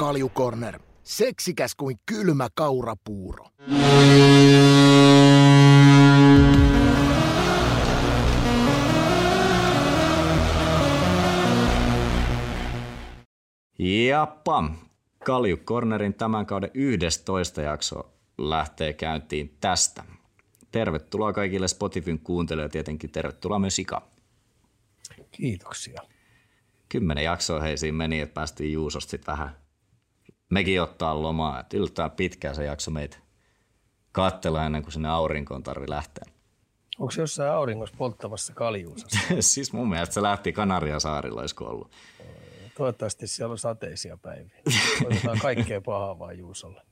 Kaljukorner. Seksikäs kuin kylmä kaurapuuro. Jappa. Kalju Cornerin tämän kauden 11 jakso lähtee käyntiin tästä. Tervetuloa kaikille Spotifyn kuuntelijoille ja tietenkin tervetuloa myös Ika. Kiitoksia. Kymmenen jaksoa hei siinä meni, että päästiin Juusosta sitten vähän mekin ottaa lomaa. Että yllättävän pitkään se jakso meitä katsella ennen kuin sinne aurinkoon tarvi lähteä. Onko se jossain auringossa polttavassa kaljuusassa? siis mun mielestä se lähti Kanariasaarilla, olisiko ollut. Toivottavasti siellä on sateisia päiviä. Toivotaan kaikkea pahaa vaan Juusolle.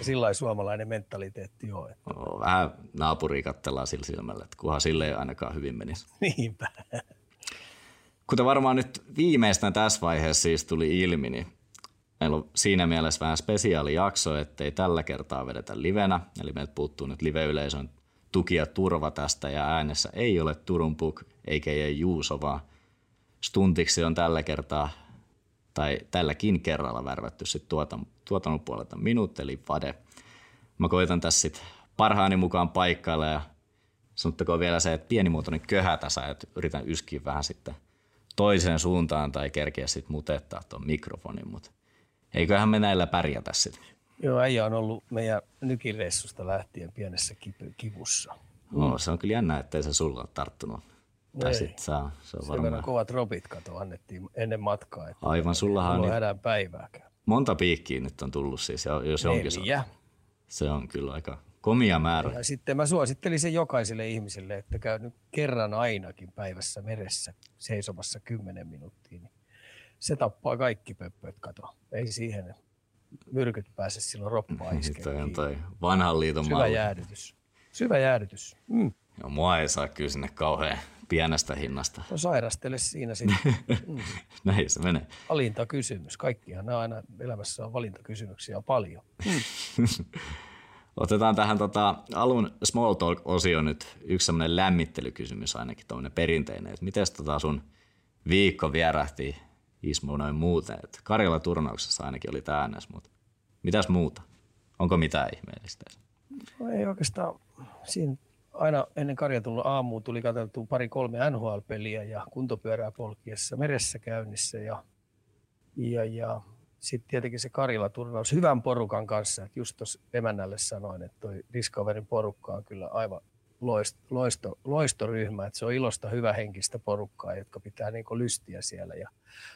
Sillä suomalainen mentaliteetti ole? Että... No, vähän naapuria katsellaan sillä silmällä, että kunhan sille ei ainakaan hyvin menisi. Niinpä. Kuten varmaan nyt viimeistään tässä vaiheessa siis tuli ilmi, niin meillä on siinä mielessä vähän spesiaali jakso, ettei tällä kertaa vedetä livenä. Eli meiltä puuttuu nyt live-yleisön tuki ja turva tästä ja äänessä ei ole Turun Puk eikä ei Juuso, vaan stuntiksi on tällä kertaa tai tälläkin kerralla värvätty sit tuotan, tuotannon puolelta minut, eli Vade. Mä koitan tässä sit parhaani mukaan paikkailla ja sanottakoon vielä se, että pienimuotoinen köhä tässä, että yritän yskiä vähän sitten toiseen suuntaan tai kerkeä sitten mutettaa tuon mikrofonin, mutta eiköhän me näillä pärjätä sitten. Joo, äijä on ollut meidän nykireissusta lähtien pienessä kivussa. No, se on kyllä jännä, ettei se sulla ole tarttunut. Tai sit saa, se on Sen verran varmaan. kovat robit kato annettiin ennen matkaa. Että Aivan, sullahan on on niin, päivääkään. monta piikkiä nyt on tullut siis, jos onkin se, Neljä. se on kyllä aika komia määrä. Ja sitten mä suosittelin sen jokaiselle ihmiselle, että käy nyt kerran ainakin päivässä meressä seisomassa 10 minuuttia. Niin se tappaa kaikki pöppöt, kato. Ei siihen myrkyt pääse silloin roppaa on toi vanhan liiton Syvä malli. jäädytys. Syvä jäädytys. Mm. Joo, mua ei saa kyllä sinne kauhean pienestä hinnasta. No sairastele siinä sitten. Mm. Näin se menee. Valintakysymys. Kaikkihan nämä aina elämässä on valintakysymyksiä paljon. Otetaan tähän tota, alun small talk-osio nyt yksi semmoinen lämmittelykysymys ainakin, tuommoinen perinteinen. Että miten tota sun viikko vierähti Ismo noin muuten? Et Karjala turnauksessa ainakin oli tämä äänes, mutta mitäs muuta? Onko mitään ihmeellistä? No ei oikeastaan. Siinä aina ennen karjatullut aamuun tuli katsottu pari-kolme NHL-peliä ja kuntopyörää polkiessa meressä käynnissä ja, ja, ja sitten tietenkin se Karjala-turnaus hyvän porukan kanssa. Et just tuossa emännälle sanoin, että toi Discoverin porukka on kyllä aivan loisto, loisto, loistoryhmä, että se on ilosta hyvähenkistä porukkaa, jotka pitää niinku lystiä siellä ja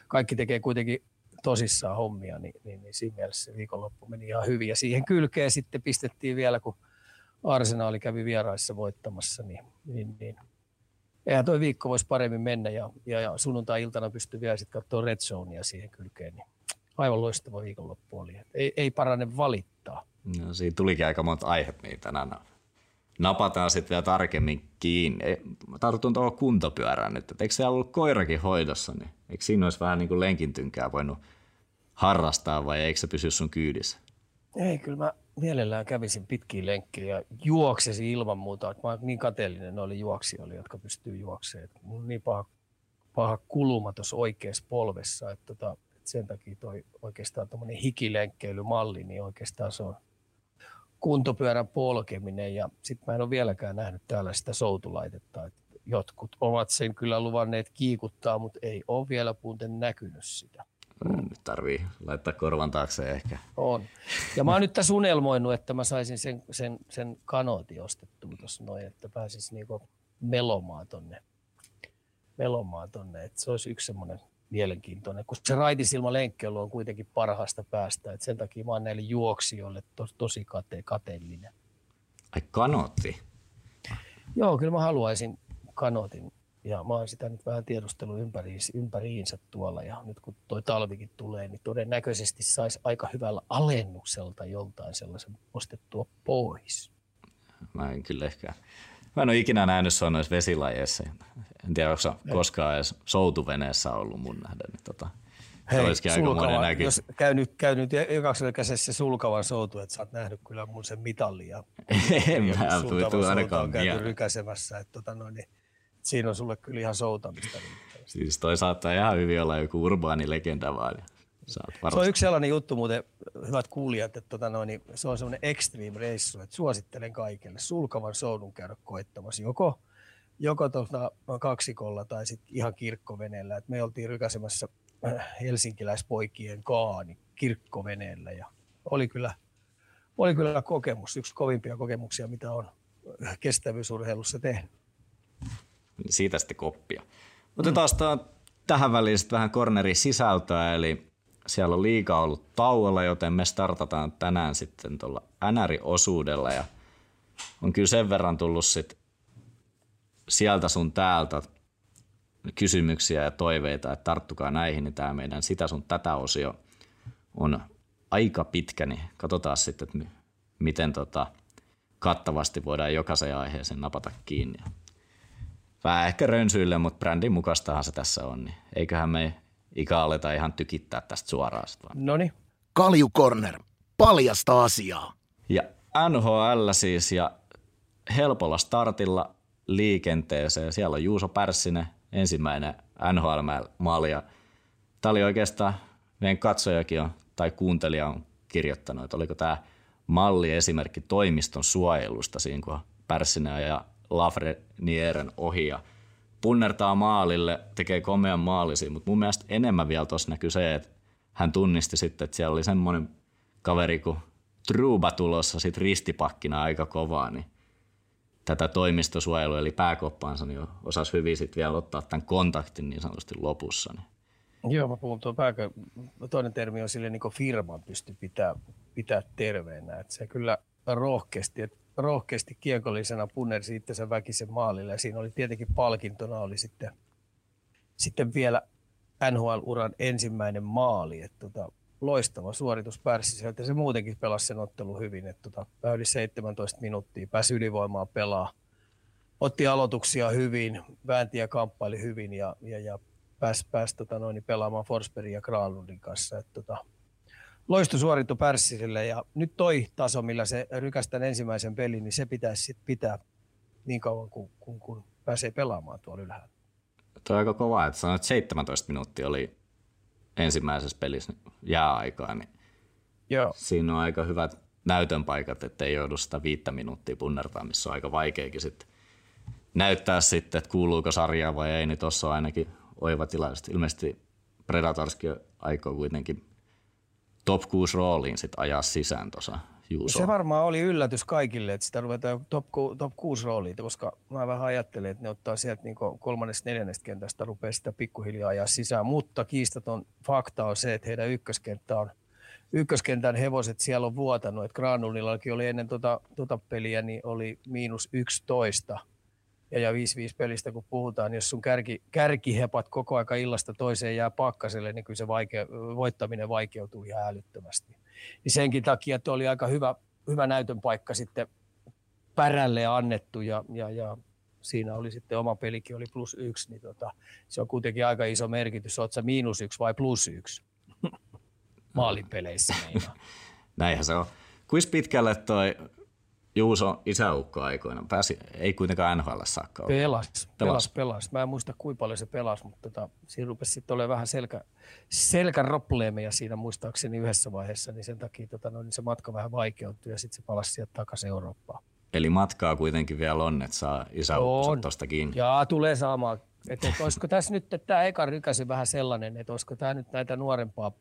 kaikki tekee kuitenkin tosissaan hommia, niin, niin, niin siinä mielessä se viikonloppu meni ihan hyvin. Ja siihen kylkeen sitten pistettiin vielä, kun Arsenaali kävi vieraissa voittamassa, niin, niin, niin eihän toi viikko voisi paremmin mennä ja, ja, ja sunnuntai-iltana pystyi vielä sitten katsoa Red Zonea siihen kylkeen, niin aivan loistava viikonloppu oli. Ei, ei parane valittaa. No, siinä tulikin aika monta aihetta, niin tänään napataan vielä tarkemmin kiinni. Tartun tuohon kuntopyörään nyt, että eikö siellä ollut koirakin hoidossa, niin eikö siinä olisi vähän niin kuin lenkintynkää voinut harrastaa vai eikö se pysy sun kyydissä? Ei, kyllä mä mielellään kävisin pitkiä lenkkejä ja juoksesin ilman muuta. Mä niin kateellinen noille juoksijoille, jotka pystyy juoksemaan. Et Mulla on niin paha, paha kuluma tuossa oikeassa polvessa, että tota, et sen takia toi oikeastaan tuommoinen hikilenkkeilymalli, niin oikeastaan se on kuntopyörän polkeminen. Ja sitten mä en ole vieläkään nähnyt täällä sitä soutulaitetta. Et jotkut ovat sen kyllä luvanneet kiikuttaa, mutta ei ole vielä muuten näkynyt sitä. Nyt tarvii laittaa korvan taakse ehkä. On. Ja mä oon nyt tässä unelmoinut, että mä saisin sen, sen, sen kanootin ostettua tuossa noin, että pääsis niinku melomaan tonne. Melomaan tonne. Että se olisi yksi semmoinen mielenkiintoinen, kun se raitisilma lenkkeilu on kuitenkin parhaasta päästä. Et sen takia mä oon näille juoksijoille to, tosi kate, kateellinen. Ai kanotti. Joo, kyllä mä haluaisin kanootin. Ja mä oon sitä nyt vähän tiedustellut ympäriinsä, ympäriinsä tuolla. Ja nyt kun toi talvikin tulee, niin todennäköisesti saisi aika hyvällä alennukselta joltain sellaisen ostettua pois. Mä en kyllä ehkä... Mä en ole ikinä nähnyt sua noissa vesilajeissa. En tiedä, onko sä koskaan edes soutuveneessä ollut mun nähden. Niin tota, se olisikin aika jos käy nyt, käy nyt jokaisella käsessä sulkavan soutu, että sä oot nähnyt kyllä mun sen mitalli ja en mä sulkava tule souta ainakaan on käyty rykäsemässä. Että tota noin, niin siinä on sulle kyllä ihan soutamista. Siis toi saattaa ihan hyvin olla joku urbaani legenda vaan. se on yksi sellainen juttu muuten, hyvät kuulijat, että tota noin, niin se on semmoinen extreme reissu, että suosittelen kaikille sulkavan soudun käydä koettamassa joko, joko tuota kaksikolla tai sitten ihan kirkkoveneellä. Et me oltiin rykäsemässä äh, helsinkiläispoikien kaani kirkkoveneellä ja oli kyllä, oli kyllä kokemus, yksi kovimpia kokemuksia, mitä on kestävyysurheilussa tehnyt. Siitä sitten koppia. Otetaan mm. tähän väliin sitten vähän cornerin sisältöä, eli siellä on liikaa ollut tauolla, joten me startataan tänään sitten tuolla NR-osuudella ja on kyllä sen verran tullut sit sieltä sun täältä kysymyksiä ja toiveita, että tarttukaa näihin, niin tämä meidän sitä sun tätä osio on aika pitkä, niin katsotaan sitten, että miten tota kattavasti voidaan jokaisen aiheeseen napata kiinni. Vähän ehkä rönsyille, mutta brändin mukaistahan se tässä on, niin eiköhän me ikä aleta ihan tykittää tästä suoraan. No niin. Kalju Corner, paljasta asiaa. Ja NHL siis ja helpolla startilla liikenteeseen. Siellä on Juuso Pärssinen, ensimmäinen NHL-maali. Tämä oli oikeastaan, meidän katsojakin on, tai kuuntelija on kirjoittanut, että oliko tämä malli esimerkki toimiston suojelusta siinä, kun Pärssinen ja Lafrenieren ohi ja punnertaa maalille, tekee komean maalisi, mutta mun mielestä enemmän vielä tuossa näkyy se, että hän tunnisti sitten, että siellä oli semmoinen kaveri kuin Truba tulossa sit ristipakkina aika kovaa, niin tätä toimistosuojelua eli pääkoppaansa niin osasi hyvin sitten vielä ottaa tämän kontaktin niin sanotusti lopussa. Niin. Joo, mä puhun tuon pääkö, toinen termi on sille niin kuin firman pysty pitää, pitää terveenä, että se kyllä rohkeasti, että rohkeasti kiekollisena punnersi itsensä väkisen maalille ja siinä oli tietenkin palkintona oli sitten, sitten vielä NHL-uran ensimmäinen maali. Että tota, loistava suoritus Pärssiseltä. Se muutenkin pelasi sen ottelu hyvin. Että tota, yli 17 minuuttia pääsi ylivoimaa pelaa. Otti aloituksia hyvin, väänti ja kamppaili hyvin ja, ja, ja pääsi, pääsi tota noin, pelaamaan Forsbergin ja Granlundin kanssa. Että tota, loisto suoritu Pärssisille ja nyt toi taso, millä se rykästän ensimmäisen pelin, niin se pitäisi sit pitää niin kauan, kun, kun, kun pääsee pelaamaan tuolla ylhäällä. Tuo on aika kova, että sanoit, että 17 minuuttia oli ensimmäisessä pelissä jääaikaa, niin Joo. siinä on aika hyvät näytön paikat, ettei joudu sitä viittä minuuttia punnertaa, missä on aika vaikeakin sitten näyttää sitten, että kuuluuko sarjaa vai ei, niin tuossa on ainakin oiva tila. Ilmeisesti Predatorskin aikoo kuitenkin top 6 rooliin sit ajaa sisään tuossa Juuso. Se varmaan oli yllätys kaikille, että sitä ruvetaan top, top 6 rooliin, koska mä vähän ajattelin, että ne ottaa sieltä niin kolmannesta neljännestä kentästä, rupeaa sitä pikkuhiljaa ajaa sisään. Mutta kiistaton fakta on se, että heidän ykköskenttä on ykköskentän hevoset siellä on vuotanut. Että Granulnillakin oli ennen tuota, tuota peliä, niin oli miinus 11 – ja, ja 5-5 pelistä kun puhutaan, niin jos sun kärki, kärkihepat koko aika illasta toiseen jää pakkaselle, niin kyllä se vaike, voittaminen vaikeutuu ihan älyttömästi. Niin senkin takia että oli aika hyvä, hyvä näytön paikka sitten pärälle annettu ja, ja, ja siinä oli sitten oma pelikin oli plus yksi, niin tota, se on kuitenkin aika iso merkitys. Oletko miinus yksi vai plus yksi maalinpeleissä Näinhän se on. Kuinka pitkälle toi Juuso isäukko aikoina. Pääsi, ei kuitenkaan NHL saakka Pelas, pelas, pelas, pelas. Mä en muista kuinka paljon se pelasi, mutta tota, siinä rupesi sitten olemaan vähän selkä, selkäropleemeja siinä muistaakseni yhdessä vaiheessa, niin sen takia tota, no, niin se matka vähän vaikeutui ja sitten se palasi sieltä takaisin Eurooppaan. Eli matkaa kuitenkin vielä on, että saa isäukko tuosta kiinni. Jaa, tulee saamaan. Että, että olisiko tässä nyt, että tämä eka rykäsi vähän sellainen, että olisiko tämä nyt näitä nuorempaa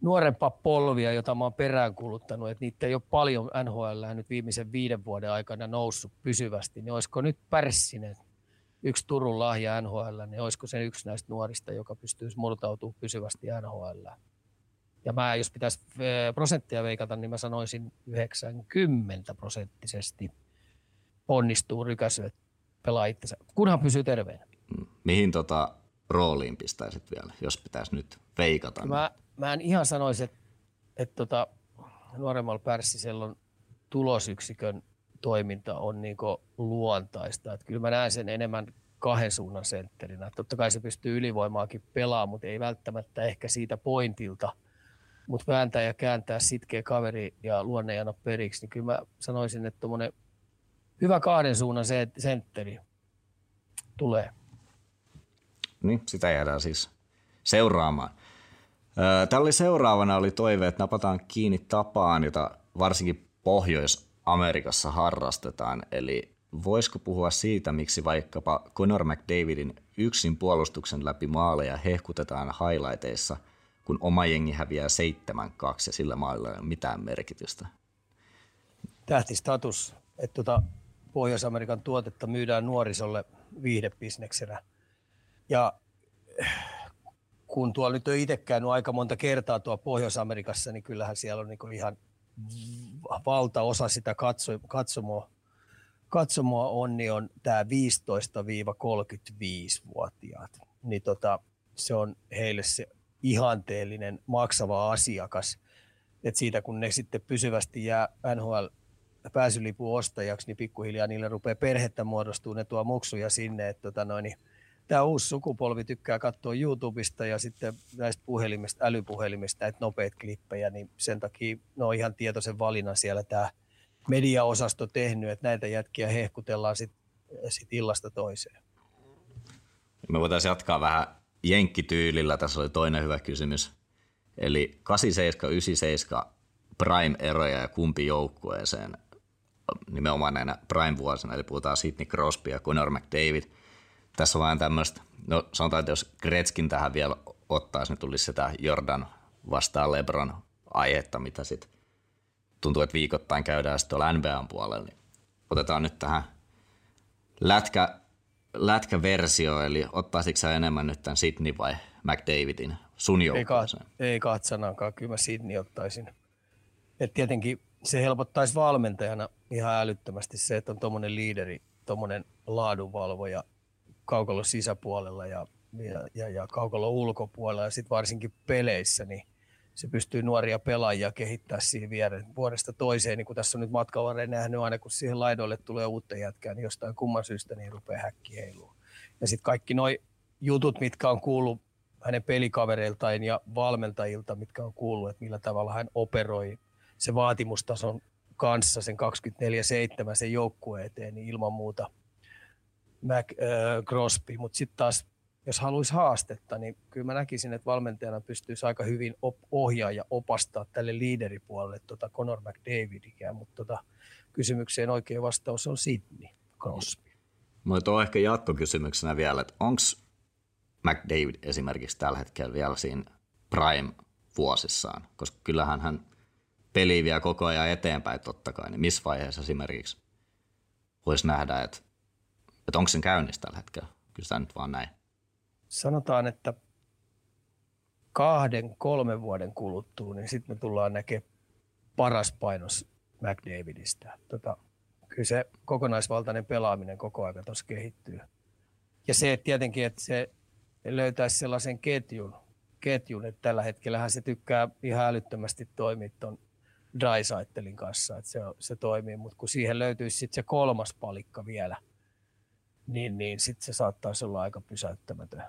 nuorempaa polvia, jota mä oon peräänkuluttanut, että niitä ei ole paljon NHL nyt viimeisen viiden vuoden aikana noussut pysyvästi, niin olisiko nyt Pärssinen yksi Turun lahja NHL, niin olisiko se yksi näistä nuorista, joka pystyisi murtautumaan pysyvästi NHL. Ja mä, jos pitäisi eh, prosenttia veikata, niin mä sanoisin 90 prosenttisesti onnistuu rykäsy, että pelaa itsensä, kunhan pysyy terveenä. Mihin tota rooliin pistäisit vielä, jos pitäisi nyt veikata? Mä, mä en ihan sanoisi, että, että tota, nuoremmalla Pärssisellä on tulosyksikön toiminta on niin luontaista. Että kyllä mä näen sen enemmän kahden suunnan sentterinä. Totta kai se pystyy ylivoimaakin pelaamaan, mutta ei välttämättä ehkä siitä pointilta. Mutta vääntää ja kääntää sitkeä kaveri ja luonne ja periksi, niin kyllä mä sanoisin, että tuommoinen hyvä kahden suunnan sentteri tulee. Niin, sitä jäädään siis seuraamaan. Tällä oli seuraavana oli toive, että napataan kiinni tapaan, jota varsinkin Pohjois-Amerikassa harrastetaan. Eli voisiko puhua siitä, miksi vaikkapa Conor McDavidin yksin puolustuksen läpi maaleja hehkutetaan highlighteissa, kun oma jengi häviää 7-2 ja sillä maalla ei ole mitään merkitystä? Tähtistatus, että tuota Pohjois-Amerikan tuotetta myydään nuorisolle viihdebisneksenä. Ja kun tuolla nyt on itse käynyt aika monta kertaa tuolla Pohjois-Amerikassa, niin kyllähän siellä on niin ihan valtaosa sitä katso, katsomoa, katsomoa on, niin on tämä 15-35-vuotiaat. Niin tota, se on heille se ihanteellinen maksava asiakas. Et siitä kun ne sitten pysyvästi jää NHL pääsylipun ostajaksi, niin pikkuhiljaa niille rupeaa perhettä muodostuu, ne tuo muksuja sinne, että tota noin, niin tämä uusi sukupolvi tykkää katsoa YouTubesta ja sitten näistä puhelimista, älypuhelimista näitä nopeita klippejä, niin sen takia ne on ihan tietoisen valinnan siellä tämä mediaosasto tehnyt, että näitä jätkiä hehkutellaan sitten sit illasta toiseen. Me voitaisiin jatkaa vähän jenkkityylillä. Tässä oli toinen hyvä kysymys. Eli 87-97 prime-eroja ja kumpi joukkueeseen nimenomaan näinä prime-vuosina, eli puhutaan Sidney Crosby ja Conor McDavid – tässä on vähän tämmöistä, no sanotaan, että jos Gretzkin tähän vielä ottaisi, niin tulisi sitä Jordan vastaan Lebron aihetta, mitä sitten tuntuu, että viikoittain käydään sitten tuolla NBAn puolella, niin otetaan nyt tähän lätkä, lätkäversio, eli ottaisitko sä enemmän nyt tämän Sydney vai McDavidin sun joukkueeseen? Ei, ei katsanaankaan, kyllä mä Sydney ottaisin. Et tietenkin se helpottaisi valmentajana ihan älyttömästi se, että on tuommoinen liideri, tuommoinen laadunvalvoja, kaukalon sisäpuolella ja, ja, ja, ja kaukalon ulkopuolella ja sitten varsinkin peleissä, niin se pystyy nuoria pelaajia kehittämään siihen vuodesta toiseen, niin kun tässä on nyt matkalla nähnyt aina, kun siihen laidoille tulee uutta jätkää, niin jostain kumman syystä niin rupeaa häkki heilua. Ja sitten kaikki nuo jutut, mitkä on kuullut hänen pelikavereiltaan ja valmentajilta, mitkä on kuullut, että millä tavalla hän operoi se vaatimustason kanssa sen 24-7 sen joukkueen eteen, niin ilman muuta – Mac, äh, Crosby, mutta sitten taas jos haluaisi haastetta, niin kyllä mä näkisin, että valmentajana pystyisi aika hyvin op- ohjaa ja opastaa tälle liideripuolelle tota Conor McDavidia, mutta tota, kysymykseen oikea vastaus on Sydney Crosby. Mutta on ehkä jatkokysymyksenä vielä, että onko McDavid esimerkiksi tällä hetkellä vielä siinä prime-vuosissaan, koska kyllähän hän peli vielä koko ajan eteenpäin totta kai, niin missä vaiheessa esimerkiksi voisi nähdä, että että onko sen käynnissä tällä hetkellä? Kyllä nyt vaan näin. Sanotaan, että kahden, kolmen vuoden kuluttua, niin sitten me tullaan näkemään paras painos McDavidistä. Tota, kyllä se kokonaisvaltainen pelaaminen koko ajan tuossa kehittyy. Ja se että tietenkin, että se löytäisi sellaisen ketjun, ketjun että tällä hetkellä se tykkää ihan älyttömästi toimia tuon Drysaitelin kanssa, että se, se toimii, mutta kun siihen löytyisi sitten se kolmas palikka vielä – niin, niin sitten se saattaisi olla aika pysäyttämätön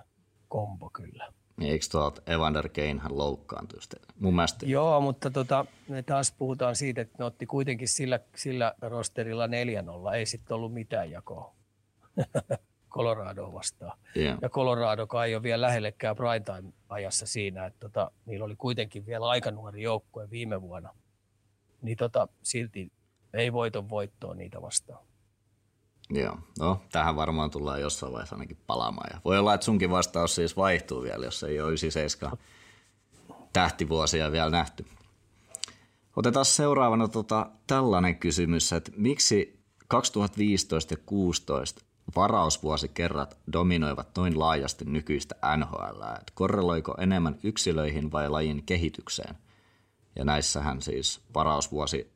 kombo kyllä. Niin eikö tuolta Evander Keinhän loukkaantui mun mielestä? Joo, mutta tota, me taas puhutaan siitä, että ne otti kuitenkin sillä, sillä rosterilla 4-0. Ei sitten ollut mitään jakoa Colorado vastaan. Yeah. Ja Colorado ei ole vielä lähellekään primetime-ajassa siinä, että tota, niillä oli kuitenkin vielä aika nuori joukkue viime vuonna. Niin tota, silti ei voiton voittoa niitä vastaan. Joo, no tähän varmaan tullaan jossain vaiheessa ainakin palaamaan. Ja voi olla, että sunkin vastaus siis vaihtuu vielä, jos ei ole 97 tähtivuosia vielä nähty. Otetaan seuraavana tota, tällainen kysymys, että miksi 2015 ja 2016 varausvuosikerrat dominoivat noin laajasti nykyistä NHL? Et korreloiko enemmän yksilöihin vai lajin kehitykseen? Ja näissähän siis varausvuosi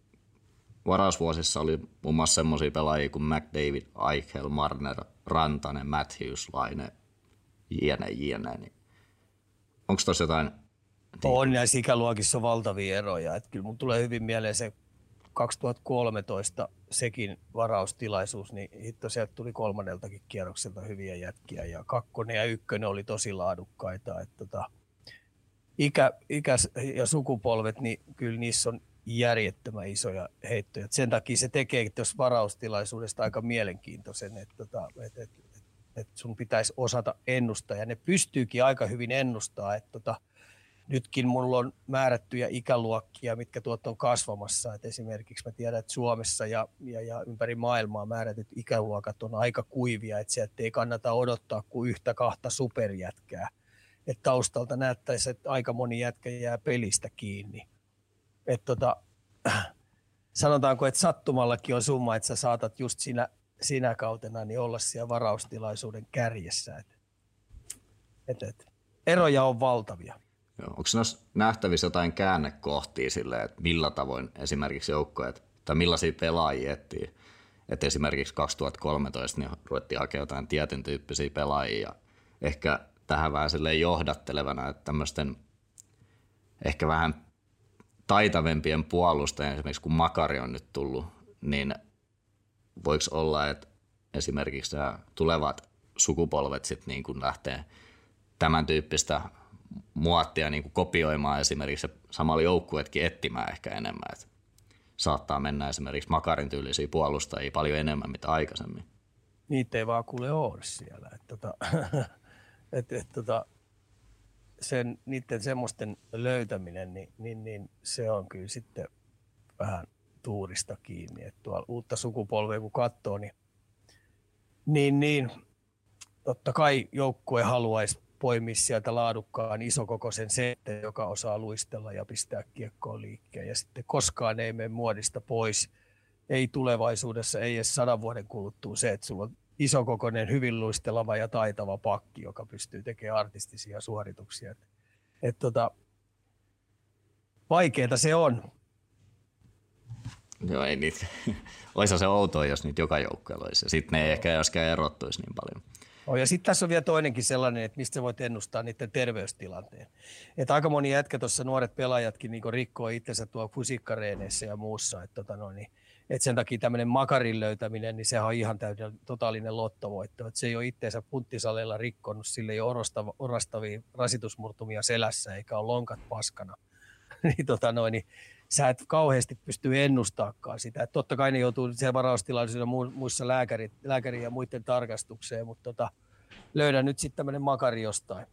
varausvuosissa oli muun muassa semmoisia pelaajia kuin McDavid, Eichel, Marner, Rantanen, Matthews, Laine, jne, jne. Niin onko tuossa jotain? On näissä ikäluokissa on valtavia eroja. Että kyllä mun tulee hyvin mieleen se 2013 sekin varaustilaisuus, niin hitto sieltä tuli kolmanneltakin kierrokselta hyviä jätkiä ja kakkonen ja ykkönen oli tosi laadukkaita. Että tota, ikä, ikä ja sukupolvet, niin kyllä niissä on järjettömän isoja heittoja. Sen takia se tekee tuossa varaustilaisuudesta aika mielenkiintoisen, että, tota, että, että, että sun pitäisi osata ennustaa. Ja ne pystyykin aika hyvin ennustaa, että tota, nytkin mulla on määrättyjä ikäluokkia, mitkä tuot on kasvamassa. Et esimerkiksi mä tiedän, että Suomessa ja, ja, ja ympäri maailmaa määrätyt ikäluokat on aika kuivia, että sieltä ei kannata odottaa kuin yhtä kahta superjätkää. Et taustalta näyttäisi, että aika moni jätkä jää pelistä kiinni. Et tota, sanotaanko, että sattumallakin on summa, että sä saatat just siinä, sinä kautena niin olla siellä varaustilaisuuden kärjessä. Et, et, et. Eroja on valtavia. Onko noissa nähtävissä jotain käännekohtia sille, että millä tavoin esimerkiksi joukkoja, tai millaisia pelaajia etsii? Että esimerkiksi 2013 niin ruvettiin hakemaan jotain tietyn tyyppisiä pelaajia ehkä tähän vähän johdattelevana, että tämmöisten ehkä vähän taitavempien puolustajien, esimerkiksi kun Makari on nyt tullut, niin voiko olla, että esimerkiksi tulevat sukupolvet sitten niin kuin lähtee tämän tyyppistä muottia niin kuin kopioimaan esimerkiksi samalla joukkuetkin etsimään ehkä enemmän. Että saattaa mennä esimerkiksi Makarin tyylisiä puolustajia paljon enemmän mitä aikaisemmin. Niitä ei vaan kuule ole siellä. Että tota, et, et, tota, sen, niiden semmoisten löytäminen, niin, niin, niin, se on kyllä sitten vähän tuurista kiinni. Että tuolla uutta sukupolvea kun katsoo, niin, niin, niin totta kai joukkue haluaisi poimia sieltä laadukkaan isokokoisen sette, joka osaa luistella ja pistää kiekkoon liikkeen. Ja sitten koskaan ei mene muodista pois, ei tulevaisuudessa, ei edes sadan vuoden kuluttua se, että sulla on isokokoinen, hyvin luistelava ja taitava pakki, joka pystyy tekemään artistisia suorituksia. Et, et tota, vaikeeta se on. Joo, ei niitä. Olisi se outoa, jos niitä joka joukkueella olisi. Sitten ne ei ehkä joskaan erottuisi niin paljon. Oh, ja sitten tässä on vielä toinenkin sellainen, että mistä voit ennustaa niiden terveystilanteen. Että aika moni jätkä tuossa nuoret pelaajatkin niin rikkoo itsensä tuo fysiikkareeneissä ja muussa. Että tota no, niin, et sen takia tämmöinen makarin löytäminen, niin sehän on ihan täyden totaalinen lottovoitto. Et se ei ole itseensä punttisaleilla rikkonut, sille ei ole orastavia, orastavia rasitusmurtumia selässä eikä ole lonkat paskana. niin, tota noin, niin sä et kauheasti pysty ennustaakaan sitä. Et totta kai ne joutuu siellä varaustilaisuudessa muissa lääkäri, lääkäri ja muiden tarkastukseen, mutta tota, löydä nyt sitten tämmöinen makari jostain.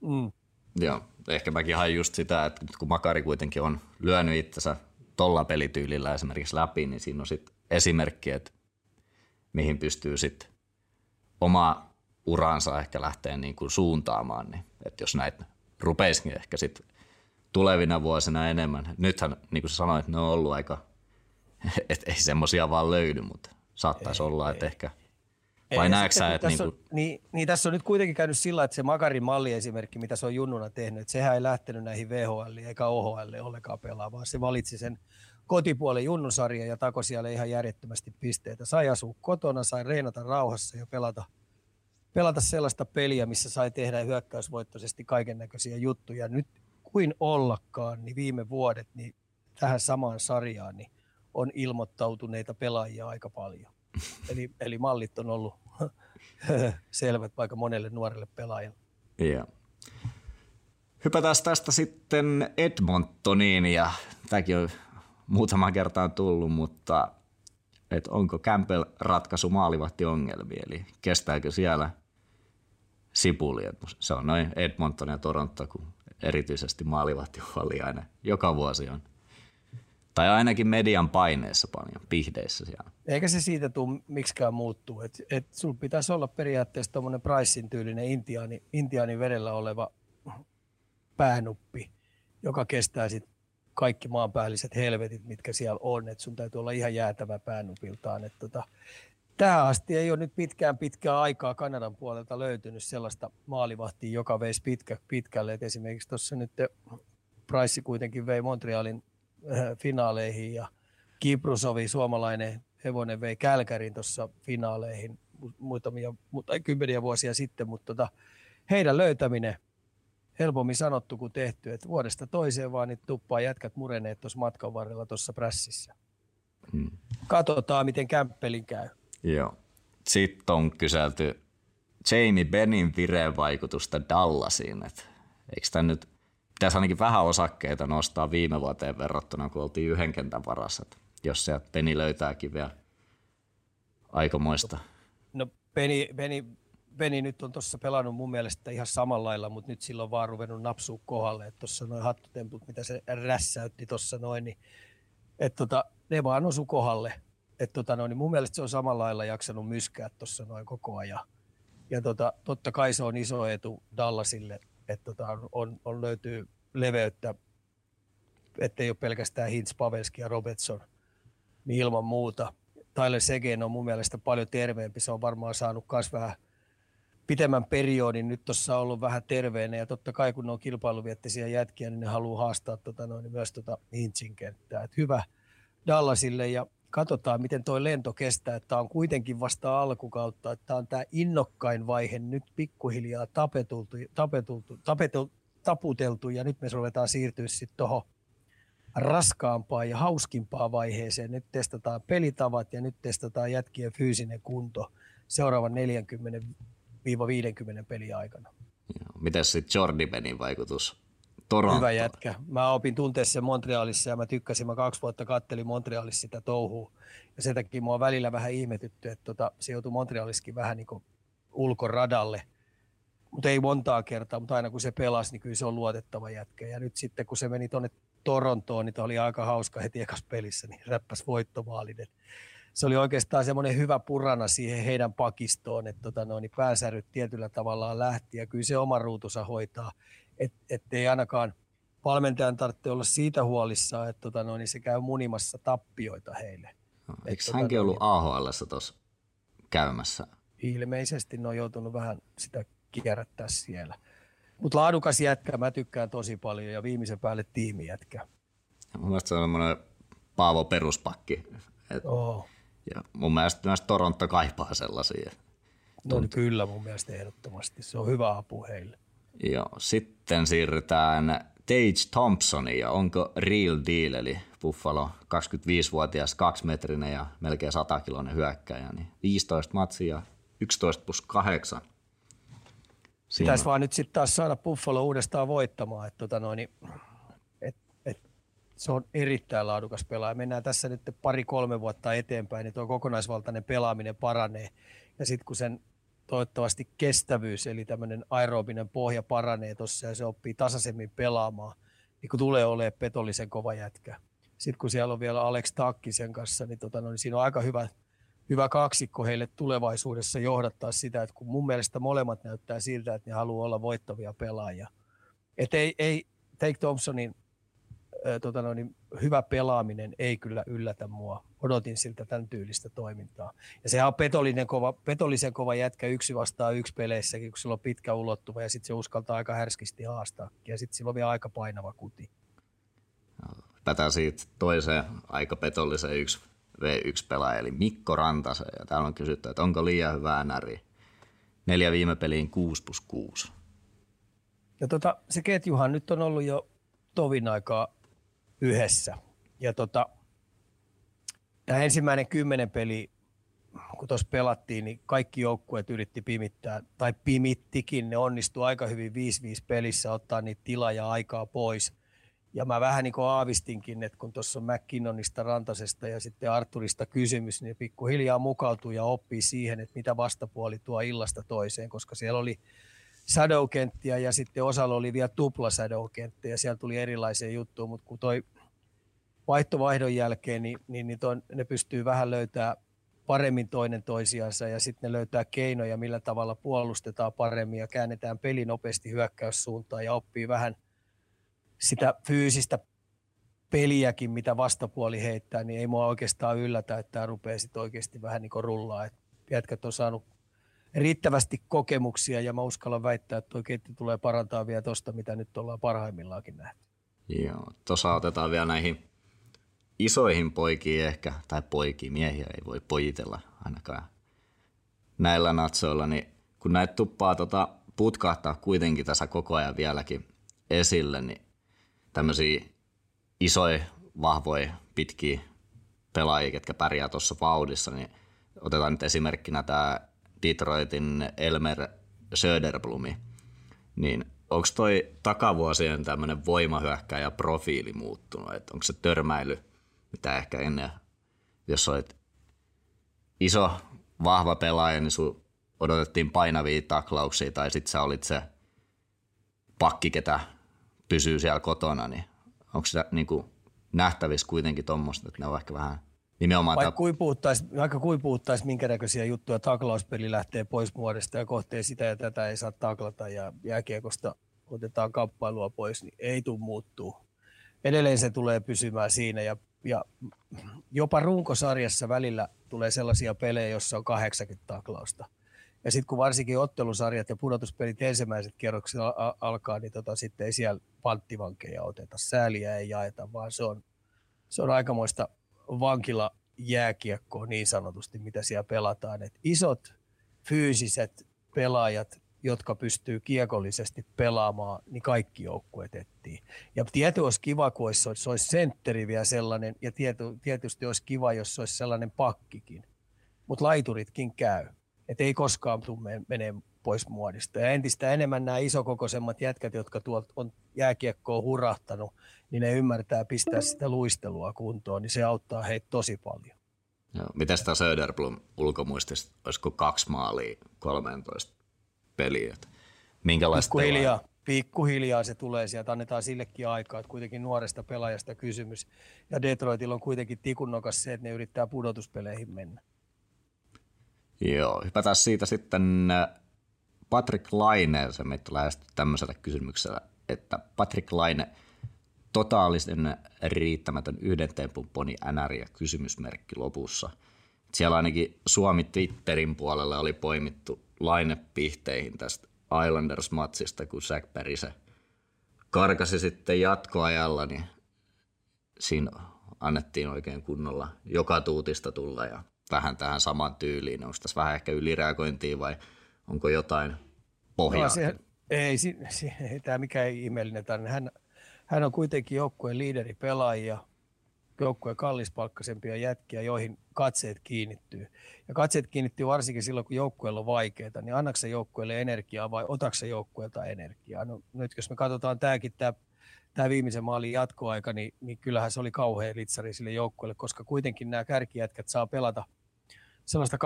Mm. Joo, ehkä mäkin hain just sitä, että kun makari kuitenkin on lyönyt itsensä tolla pelityylillä esimerkiksi läpi, niin siinä on sitten esimerkki, että mihin pystyy sitten oma uransa ehkä lähteä niin kuin suuntaamaan. Niin, että jos näitä rupeisikin ehkä sitten tulevina vuosina enemmän. Nythän, niin kuin sanoit, ne on ollut aika, että ei semmoisia vaan löydy, mutta saattaisi ei, olla, että ei. ehkä – vai näetkö sä, että... Niin, kuin... niin, niin, tässä on nyt kuitenkin käynyt sillä, että se Makarin malliesimerkki, mitä se on junnuna tehnyt, että sehän ei lähtenyt näihin VHL eikä OHL ollenkaan pelaa, vaan se valitsi sen kotipuolen junnusarjan ja tako siellä ihan järjettömästi pisteitä. Sai asua kotona, sai reenata rauhassa ja pelata, pelata sellaista peliä, missä sai tehdä hyökkäysvoittoisesti kaiken näköisiä juttuja. Nyt kuin ollakaan, niin viime vuodet niin tähän samaan sarjaan niin on ilmoittautuneita pelaajia aika paljon. Eli, eli mallit on ollut selvät vaikka monelle nuorelle pelaajalle. Yeah. Hypätään tästä sitten Edmontoniin ja tämäkin on muutama kertaan tullut, mutta että onko Campbell ratkaisu maalivahti ongelmia, eli kestääkö siellä sipuli. Se on noin Edmonton ja Toronto, kun erityisesti maalivahti aina joka vuosi on tai ainakin median paineessa paljon, pihdeissä siellä. Eikä se siitä tule miksikään muuttuu. Et, et sulla pitäisi olla periaatteessa tuommoinen Pricein tyylinen intiaani, intiaanin vedellä oleva päänuppi, joka kestää sit kaikki maanpäälliset helvetit, mitkä siellä on. Et sun täytyy olla ihan jäätävä päänupiltaan. Et tota, tähän asti ei ole nyt pitkään pitkää aikaa Kanadan puolelta löytynyt sellaista maalivahtia, joka veisi pitkä, pitkälle. Et esimerkiksi tuossa nyt Price kuitenkin vei Montrealin finaaleihin ja Kiprusovi, suomalainen hevonen, vei Kälkärin tuossa finaaleihin muutamia, mutta kymmeniä vuosia sitten, mutta tota, heidän löytäminen helpommin sanottu kuin tehty, että vuodesta toiseen vaan niitä tuppaa jätkät mureneet tuossa matkan varrella tuossa prässissä. Hmm. Katsotaan, miten kämppelin käy. Joo. Sitten on kyselty Jamie Benin vireen vaikutusta Dallasiin. Et eikö tämä nyt pitäisi ainakin vähän osakkeita nostaa viime vuoteen verrattuna, kun oltiin yhden kentän varassa. Jos se Peni löytääkin vielä aikamoista. No Peni, Peni Beni nyt on tuossa pelannut mun mielestä ihan samalla lailla, mutta nyt silloin vaan ruvennut napsua kohdalle. Tuossa noin hattutemput, mitä se rässäytti tuossa noin, niin että tota, ne vaan osu kohdalle. Että tota noin, niin mun mielestä se on samalla lailla jaksanut myskää tuossa noin koko ajan. Ja tota, totta kai se on iso etu Dallasille, että tota, on, on löytyy leveyttä, ettei ole pelkästään Hintz, Pavelski ja Robertson, niin ilman muuta. Tyler Segen on mun mielestä paljon terveempi. Se on varmaan saanut myös vähän pitemmän periodin. Nyt tuossa on ollut vähän terveenä ja totta kai kun ne on kilpailuviettisiä jätkiä, niin ne haluaa haastaa tota noin, myös tota Hintzin kenttää. Et hyvä Dallasille ja katsotaan, miten tuo lento kestää. Tämä on kuitenkin vasta alkukautta. Tämä on tämä innokkain vaihe nyt pikkuhiljaa tapetultu, tapetultu, tapetultu, taputeltu ja nyt me ruvetaan siirtyä sitten tuohon raskaampaan ja hauskimpaan vaiheeseen. Nyt testataan pelitavat ja nyt testataan jätkien fyysinen kunto seuraavan 40-50 peli aikana. Miten sitten Jordi Benin vaikutus Toronto? Hyvä jätkä. Mä opin tuntea sen Montrealissa ja mä tykkäsin. Mä kaksi vuotta kattelin Montrealissa sitä touhua. Ja sen takia mua välillä vähän ihmetytty, että tota, se joutui Montrealiskin vähän niin ulkoradalle. Mutta ei montaa kertaa, mutta aina kun se pelasi, niin kyllä se on luotettava jätkä. Ja nyt sitten kun se meni tuonne Torontoon, niin oli aika hauska heti ekas pelissä, niin räppäs voittomaalinen. Se oli oikeastaan semmoinen hyvä purana siihen heidän pakistoon, että tota noin, niin pääsäryt tietyllä tavalla lähti ja kyllä se oma ruutunsa hoitaa, et, ettei ainakaan valmentajan tarvitse olla siitä huolissaan, että tota noin, niin se käy munimassa tappioita heille. No, eikö tota hänkin ollut AHL tuossa käymässä? Ilmeisesti ne on joutunut vähän sitä kierrättää siellä. Mutta laadukas jätkä, mä tykkään tosi paljon ja viimeisen päälle tiimi jätkä. Mun mielestä se on semmoinen Paavo peruspakki. Et, oh. Ja mun mielestä myös Toronto kaipaa sellaisia. No Tunt... kyllä mun mielestä ehdottomasti. Se on hyvä apu heille. Joo, sitten siirrytään Tage Thompsonin ja onko real deal, eli Buffalo 25-vuotias, kaksimetrinen ja melkein 100 kiloinen hyökkäjä, niin 15 matsia, 11 plus 8 Siinä. Pitäisi vaan nyt sitten taas saada Buffalo uudestaan voittamaan. Että tota noin, et, et, se on erittäin laadukas pelaaja. Mennään tässä nyt pari-kolme vuotta eteenpäin, niin tuo kokonaisvaltainen pelaaminen paranee. Ja sitten kun sen toivottavasti kestävyys, eli tämmöinen aerobinen pohja paranee tuossa ja se oppii tasaisemmin pelaamaan, niin kun tulee olemaan petollisen kova jätkä. Sitten kun siellä on vielä Alex Takkisen kanssa, niin, tota, no, niin siinä on aika hyvä hyvä kaksikko heille tulevaisuudessa johdattaa sitä, että kun mun mielestä molemmat näyttää siltä, että ne haluaa olla voittavia pelaajia. Että ei, ei Take Thompsonin tota noin, niin hyvä pelaaminen ei kyllä yllätä mua. Odotin siltä tämän tyylistä toimintaa. Ja sehän on petollinen kova, petollisen kova jätkä yksi vastaan yksi peleissäkin, kun sillä on pitkä ulottuva ja sitten se uskaltaa aika härskisti haastaa. Ja sitten sillä on vielä aika painava kuti. Pätää siitä toiseen aika petolliseen yksi V1-pelaaja, eli Mikko Rantasen. Ja täällä on kysytty, että onko liian hyvä NRI. Neljä viime peliin 6 plus 6. Ja tota, se ketjuhan nyt on ollut jo tovin aikaa yhdessä. Ja tota, tämä ensimmäinen kymmenen peli, kun tuossa pelattiin, niin kaikki joukkueet yritti pimittää, tai pimittikin, ne onnistui aika hyvin 5-5 pelissä ottaa niitä tilaa ja aikaa pois – ja mä vähän niin kuin aavistinkin, että kun tuossa on McKinnonista, Rantasesta ja sitten Arturista kysymys, niin pikkuhiljaa mukautuu ja oppii siihen, että mitä vastapuoli tuo illasta toiseen, koska siellä oli shadow ja sitten osalla oli vielä tupla ja siellä tuli erilaisia juttuja, mutta kun toi vaihtovaihdon jälkeen, niin, niin, niin ton, ne pystyy vähän löytää paremmin toinen toisiansa ja sitten ne löytää keinoja, millä tavalla puolustetaan paremmin ja käännetään peli nopeasti hyökkäyssuuntaan ja oppii vähän – sitä fyysistä peliäkin, mitä vastapuoli heittää, niin ei mua oikeastaan yllätä, että tämä rupeaa sitten oikeasti vähän niin kuin rullaa. Et jätkät on saanut riittävästi kokemuksia ja mä uskallan väittää, että tuo ketju tulee parantaa vielä tuosta, mitä nyt ollaan parhaimmillaan nähty. Joo, tuossa otetaan vielä näihin isoihin poikiin ehkä, tai poikiin, miehiä ei voi pojitella ainakaan näillä natsoilla, niin kun näitä tuppaa tota putkahtaa kuitenkin tässä koko ajan vieläkin esille, niin tämmöisiä isoja, vahvoja, pitkiä pelaajia, ketkä pärjää tuossa vauhdissa, niin otetaan nyt esimerkkinä tämä Detroitin Elmer Söderblumi, niin onko toi takavuosien tämmöinen voimahyökkäjä profiili muuttunut, että onko se törmäily, mitä ehkä ennen, jos olet iso, vahva pelaaja, niin sun odotettiin painavia taklauksia tai sitten sä olit se pakki, ketä pysyy siellä kotona, niin onko se niin kuin nähtävissä kuitenkin tuommoista, että ne on ehkä vähän nimenomaan... Vaikka kuin puhuttaisi, vaikka kuin puhuttaisi, minkä näköisiä juttuja taklauspeli lähtee pois muodosta ja kohteen sitä ja tätä ei saa taklata ja jääkiekosta otetaan kamppailua pois, niin ei tule muuttuu. Edelleen se tulee pysymään siinä ja, ja jopa runkosarjassa välillä tulee sellaisia pelejä, joissa on 80 taklausta. Ja sitten kun varsinkin ottelusarjat ja pudotuspelit ensimmäiset kierrokset alkaa, niin tota, sitten ei siellä panttivankeja oteta. Sääliä ei jaeta, vaan se on, se on aikamoista vankila jääkiekkoa niin sanotusti, mitä siellä pelataan. Et isot fyysiset pelaajat, jotka pystyy kiekollisesti pelaamaan, niin kaikki joukkueet etsii. Ja tietysti olisi kiva, kun olisi, se olisi sentteri vielä sellainen, ja tietysti olisi kiva, jos se olisi sellainen pakkikin. Mutta laituritkin käy. Et ei koskaan tule menee pois muodista. Ja entistä enemmän nämä isokokoisemmat jätkät, jotka tuolta on jääkiekkoa hurahtanut, niin ne ymmärtää pistää sitä luistelua kuntoon, niin se auttaa heitä tosi paljon. Joo. Miten sitä Söderblom ulkomuistista, olisiko kaksi maalia 13 peliä? Minkälaista pikkuhiljaa, pikkuhiljaa se tulee sieltä, annetaan sillekin aikaa, että kuitenkin nuoresta pelaajasta kysymys. Ja Detroitilla on kuitenkin tikunnokas se, että ne yrittää pudotuspeleihin mennä. Joo, hypätään siitä sitten äh, Patrick Laine, se meitä lähestyi tämmöisellä kysymyksellä, että Patrick Laine, totaalisen riittämätön yhden tempun poni NR ja kysymysmerkki lopussa. Siellä ainakin Suomi Twitterin puolella oli poimittu Laine pihteihin tästä Islanders-matsista, kun Zach Parise karkasi sitten jatkoajalla, niin siinä annettiin oikein kunnolla joka tuutista tulla ja vähän tähän samaan tyyliin. Onko tässä vähän ehkä ylireagointia vai onko jotain pohjaa? No, se, ei, si, si, ei tämä mikään ihmeellinen tarina. Hän, hän on kuitenkin joukkueen liideri pelaajia, joukkueen kallispalkkaisempia jätkiä, joihin katseet kiinnittyy. Ja katseet kiinnittyy varsinkin silloin, kun joukkueella on vaikeaa, niin annaksa joukkueelle energiaa vai otaksa joukkueelta energiaa? No, nyt jos me katsotaan tämäkin, tämä tämä viimeisen maalin jatkoaika, niin, niin kyllähän se oli kauhean litsari sille joukkueelle, koska kuitenkin nämä kärkijätkät saa pelata – sellaista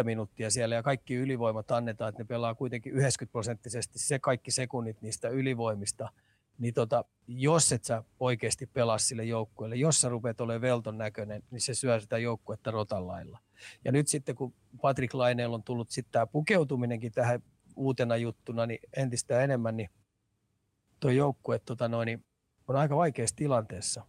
22-25 minuuttia siellä ja kaikki ylivoimat annetaan, että ne pelaa kuitenkin 90 prosenttisesti se kaikki sekunnit niistä ylivoimista, niin tota, jos et sä oikeasti pelaa sille joukkueelle, jos sä rupeat olemaan velton näköinen, niin se syö sitä joukkuetta rotan lailla. Ja nyt sitten kun Patrick Laineella on tullut sitten tämä pukeutuminenkin tähän uutena juttuna, niin entistä enemmän, niin tuo joukkue tota noin, niin on aika vaikeassa tilanteessa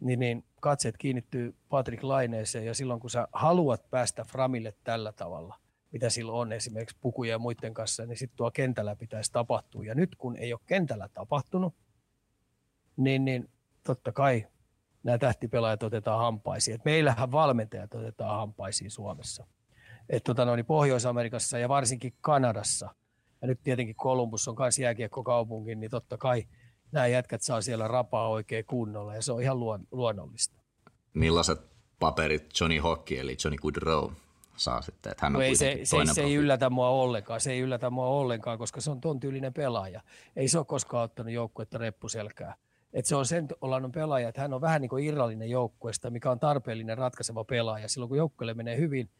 niin, niin katseet kiinnittyy Patrick Laineeseen ja silloin kun sä haluat päästä Framille tällä tavalla, mitä silloin on esimerkiksi pukuja ja muiden kanssa, niin sitten tuo kentällä pitäisi tapahtua. Ja nyt kun ei ole kentällä tapahtunut, niin, niin totta kai nämä tähtipelaajat otetaan hampaisiin. Et meillähän valmentajat otetaan hampaisiin Suomessa. Et tota noin, Pohjois-Amerikassa ja varsinkin Kanadassa, ja nyt tietenkin Kolumbus on myös jääkiekkokaupunki, niin totta kai – nämä jätkät saa siellä rapaa oikein kunnolla ja se on ihan luon, luonnollista. Millaiset paperit Johnny Hockey eli Johnny Goodrow saa sitten? Että hän on no ei se, se, se ei yllätä mua ollenkaan, se ei yllätä mua ollenkaan, koska se on ton tyylinen pelaaja. Ei se ole koskaan ottanut joukkuetta reppuselkää. Et se on sen olainen pelaaja, että hän on vähän niin kuin irrallinen joukkueesta, mikä on tarpeellinen ratkaiseva pelaaja. Silloin kun joukkueelle menee hyvin,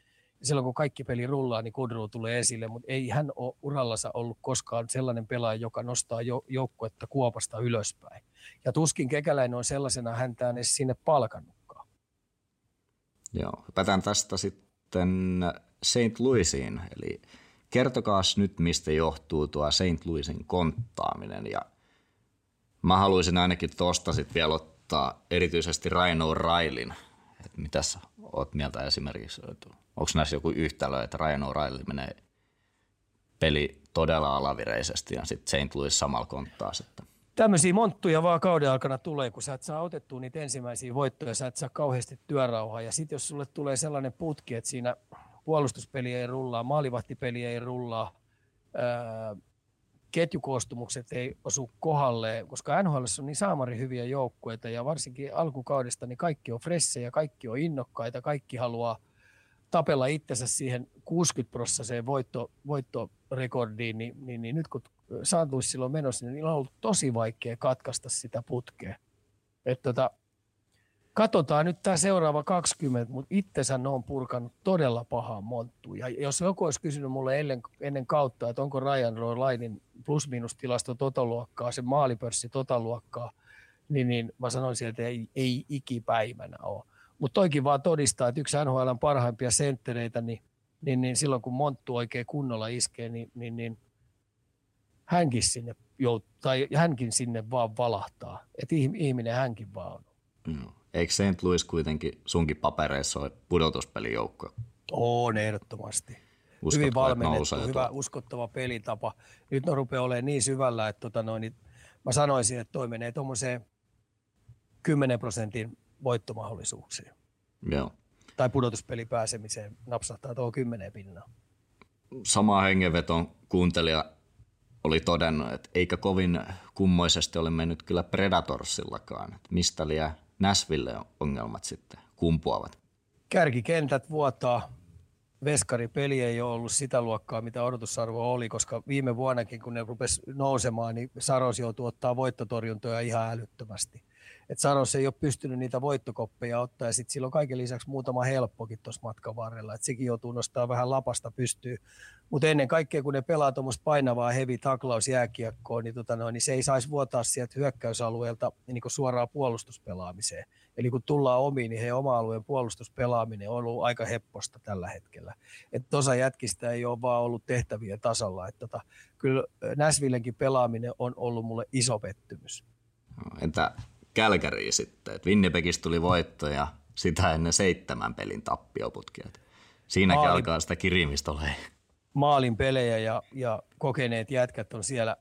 silloin kun kaikki peli rullaa, niin Kudru tulee esille, mutta ei hän ole urallansa ollut koskaan sellainen pelaaja, joka nostaa jo, joukkuetta kuopasta ylöspäin. Ja tuskin Kekäläinen on sellaisena häntä edes sinne palkannutkaan. Joo, hypätään tästä sitten St. Louisiin, eli kertokaas nyt, mistä johtuu tuo St. Louisin konttaaminen. Ja mä haluaisin ainakin tuosta sitten vielä ottaa erityisesti Raino Railin, että mitäs oot mieltä esimerkiksi onko näissä joku yhtälö, että Ryan O'Reilly menee peli todella alavireisesti ja sitten St. Louis samalla konttaa sitten. Tämmöisiä monttuja vaan kauden aikana tulee, kun sä et saa otettua niitä ensimmäisiä voittoja, sä et saa kauheasti työrauhaa. Ja sitten jos sulle tulee sellainen putki, että siinä puolustuspeli ei rullaa, maalivahtipeli ei rullaa, ää, ketjukoostumukset ei osu kohdalle, koska NHL on niin saamari hyviä joukkueita ja varsinkin alkukaudesta niin kaikki on fressejä, kaikki on innokkaita, kaikki haluaa tapella itsensä siihen 60 prosenttiseen voitto, voittorekordiin, niin, niin, niin, nyt kun saatuisi silloin menossa, niin on ollut tosi vaikea katkaista sitä putkea. Et tota, katsotaan nyt tämä seuraava 20, mutta itsensä ne on purkanut todella pahaa monttuun. Ja jos joku olisi kysynyt mulle ennen, ennen kautta, että onko Ryan Lainin plus-minus-tilasto totoluokkaa, se maalipörssi totaluokkaa, niin, niin mä sanoisin, että ei, ei ikipäivänä ole. Mutta toikin vaan todistaa, että yksi NHL parhaimpia senttereitä, niin, niin, niin silloin kun monttu oikein kunnolla iskee, niin, niin, niin hänkin sinne jout, tai hänkin sinne vaan valahtaa. Että ihminen hänkin vaan on. Mm. Eikö St. Louis kuitenkin sunkin papereissa ole pudotuspelijoukko? On ehdottomasti. Uskotko, Hyvin valmennettu, hyvä tuo? uskottava pelitapa. Nyt ne rupeaa olemaan niin syvällä, että tota noin, niin mä sanoisin, että toi menee tuommoiseen 10 prosentin voittomahdollisuuksiin. Joo. Tai pudotuspeli pääsemiseen napsahtaa tuo 10 pinnaa. Sama hengenveton kuuntelija todennut, että eikä kovin kummoisesti ole mennyt kyllä Predatorsillakaan. Mistä liian Näsville ongelmat sitten kumpuavat? Kärkikentät vuotaa. Veskaripeli ei ole ollut sitä luokkaa, mitä odotusarvo oli, koska viime vuonnakin, kun ne rupesi nousemaan, niin Saros joutui ottaa voittotorjuntoja ihan älyttömästi että Saros ei ole pystynyt niitä voittokoppeja ottaa ja sitten sillä on kaiken lisäksi muutama helppokin tuossa matkan varrella, että sekin joutuu nostaa vähän lapasta pystyy. Mutta ennen kaikkea, kun ne pelaa tuommoista painavaa heavy taklausjääkiekkoa, niin, tota noin, niin se ei saisi vuotaa sieltä hyökkäysalueelta niin suoraan puolustuspelaamiseen. Eli kun tullaan omiin, niin he oma-alueen puolustuspelaaminen on ollut aika hepposta tällä hetkellä. Että osa jätkistä ei ole vaan ollut tehtäviä tasalla. Että tota, kyllä Näsvillenkin pelaaminen on ollut mulle iso pettymys. Entä Kälkäriin sitten. Et Winnipegistä tuli voitto ja sitä ennen seitsemän pelin tappioputkia. Siinäkin Maalin, alkaa sitä kirimistä olemaan. Maalin pelejä ja, ja kokeneet jätkät on siellä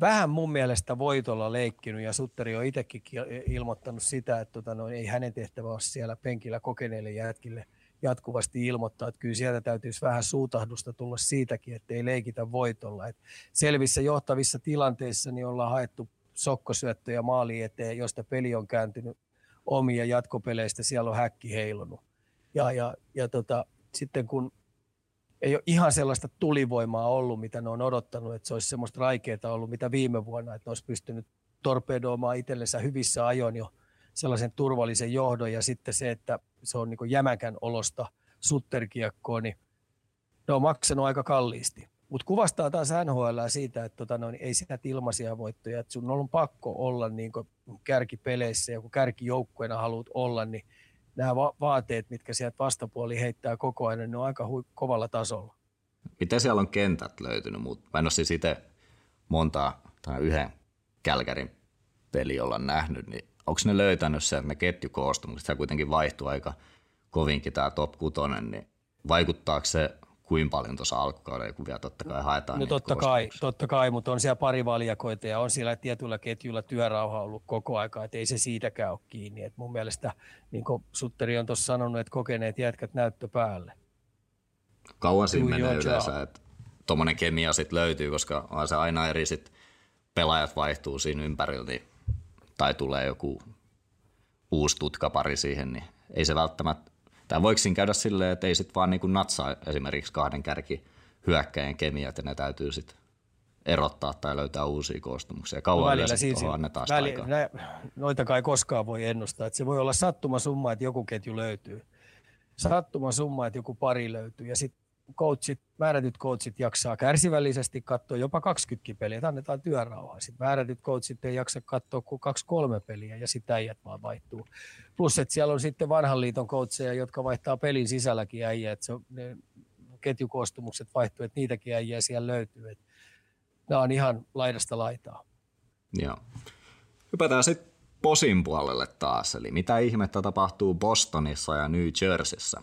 vähän mun mielestä voitolla leikkinyt ja Sutteri on itsekin ilmoittanut sitä, että tota, no, ei hänen tehtävä ole siellä penkillä kokeneille jätkille jatkuvasti ilmoittaa, että kyllä sieltä täytyisi vähän suutahdusta tulla siitäkin, että ei leikitä voitolla. Et selvissä johtavissa tilanteissa niin ollaan haettu sokkosyöttöjä maali eteen, josta peli on kääntynyt omia jatkopeleistä, siellä on häkki heilunut. Ja, ja, ja tota, sitten kun ei ole ihan sellaista tulivoimaa ollut, mitä ne on odottanut, että se olisi semmoista raikeaa ollut, mitä viime vuonna, että olisi pystynyt torpedoimaan itsellensä hyvissä ajoin jo sellaisen turvallisen johdon ja sitten se, että se on niin jämäkän olosta sutterkiekkoa, niin ne on maksanut aika kalliisti. Mutta kuvastaa taas NHL siitä, että tota, no, niin ei sitä ilmaisia voittoja, että sun on pakko olla niin kärkipeleissä ja kun kärkijoukkueena haluat olla, niin nämä va- vaateet, mitkä sieltä vastapuoli heittää koko ajan, ne on aika hu- kovalla tasolla. Miten siellä on kentät löytynyt? Mä en ole siis itse montaa tai yhden Kälkärin peli olla nähnyt, niin onko ne löytänyt se, että ne ketjukoostumukset, se kuitenkin vaihtuu aika kovinkin tämä top 6, niin vaikuttaako se kuin paljon tuossa alkukaudella, kun vielä totta kai haetaan No totta kai, totta kai, mutta on siellä pari valjakoita ja on siellä tietyllä ketjulla työrauha ollut koko aika, että ei se siitäkään ole kiinni. Et mun mielestä, niin kuin Sutteri on tuossa sanonut, että kokeneet jätkät näyttö päälle. Kauan siinä menee yleensä, että tuommoinen kemia sitten löytyy, koska on se aina eri sit pelaajat vaihtuu siinä ympärillä, niin, tai tulee joku uusi tutkapari siihen, niin ei se välttämättä tai voiko siinä käydä silleen, että ei sitten vaan niin kuin natsaa esimerkiksi kahden kärki hyökkäjän kemiat että ne täytyy sitten erottaa tai löytää uusia koostumuksia. Kauan no siis, annetaan väli, nä, noita kai koskaan voi ennustaa. Että se voi olla sattuma summa, että joku ketju löytyy. Sattuma summa, että joku pari löytyy. Ja sitten coachit, määrätyt coachit jaksaa kärsivällisesti katsoa jopa 20 peliä, että annetaan työrauhaa. Sitten määrätyt coachit ei jaksa katsoa kuin kaksi kolme peliä ja sitten äijät vaan vaihtuu. Plus, että siellä on sitten vanhan liiton coacheja, jotka vaihtaa pelin sisälläkin äijä, että se ne ketjukoostumukset vaihtuu, että niitäkin äijää siellä löytyy. Että nämä on ihan laidasta laitaa. Joo. Hypätään sitten posin puolelle taas, eli mitä ihmettä tapahtuu Bostonissa ja New Jerseyssä?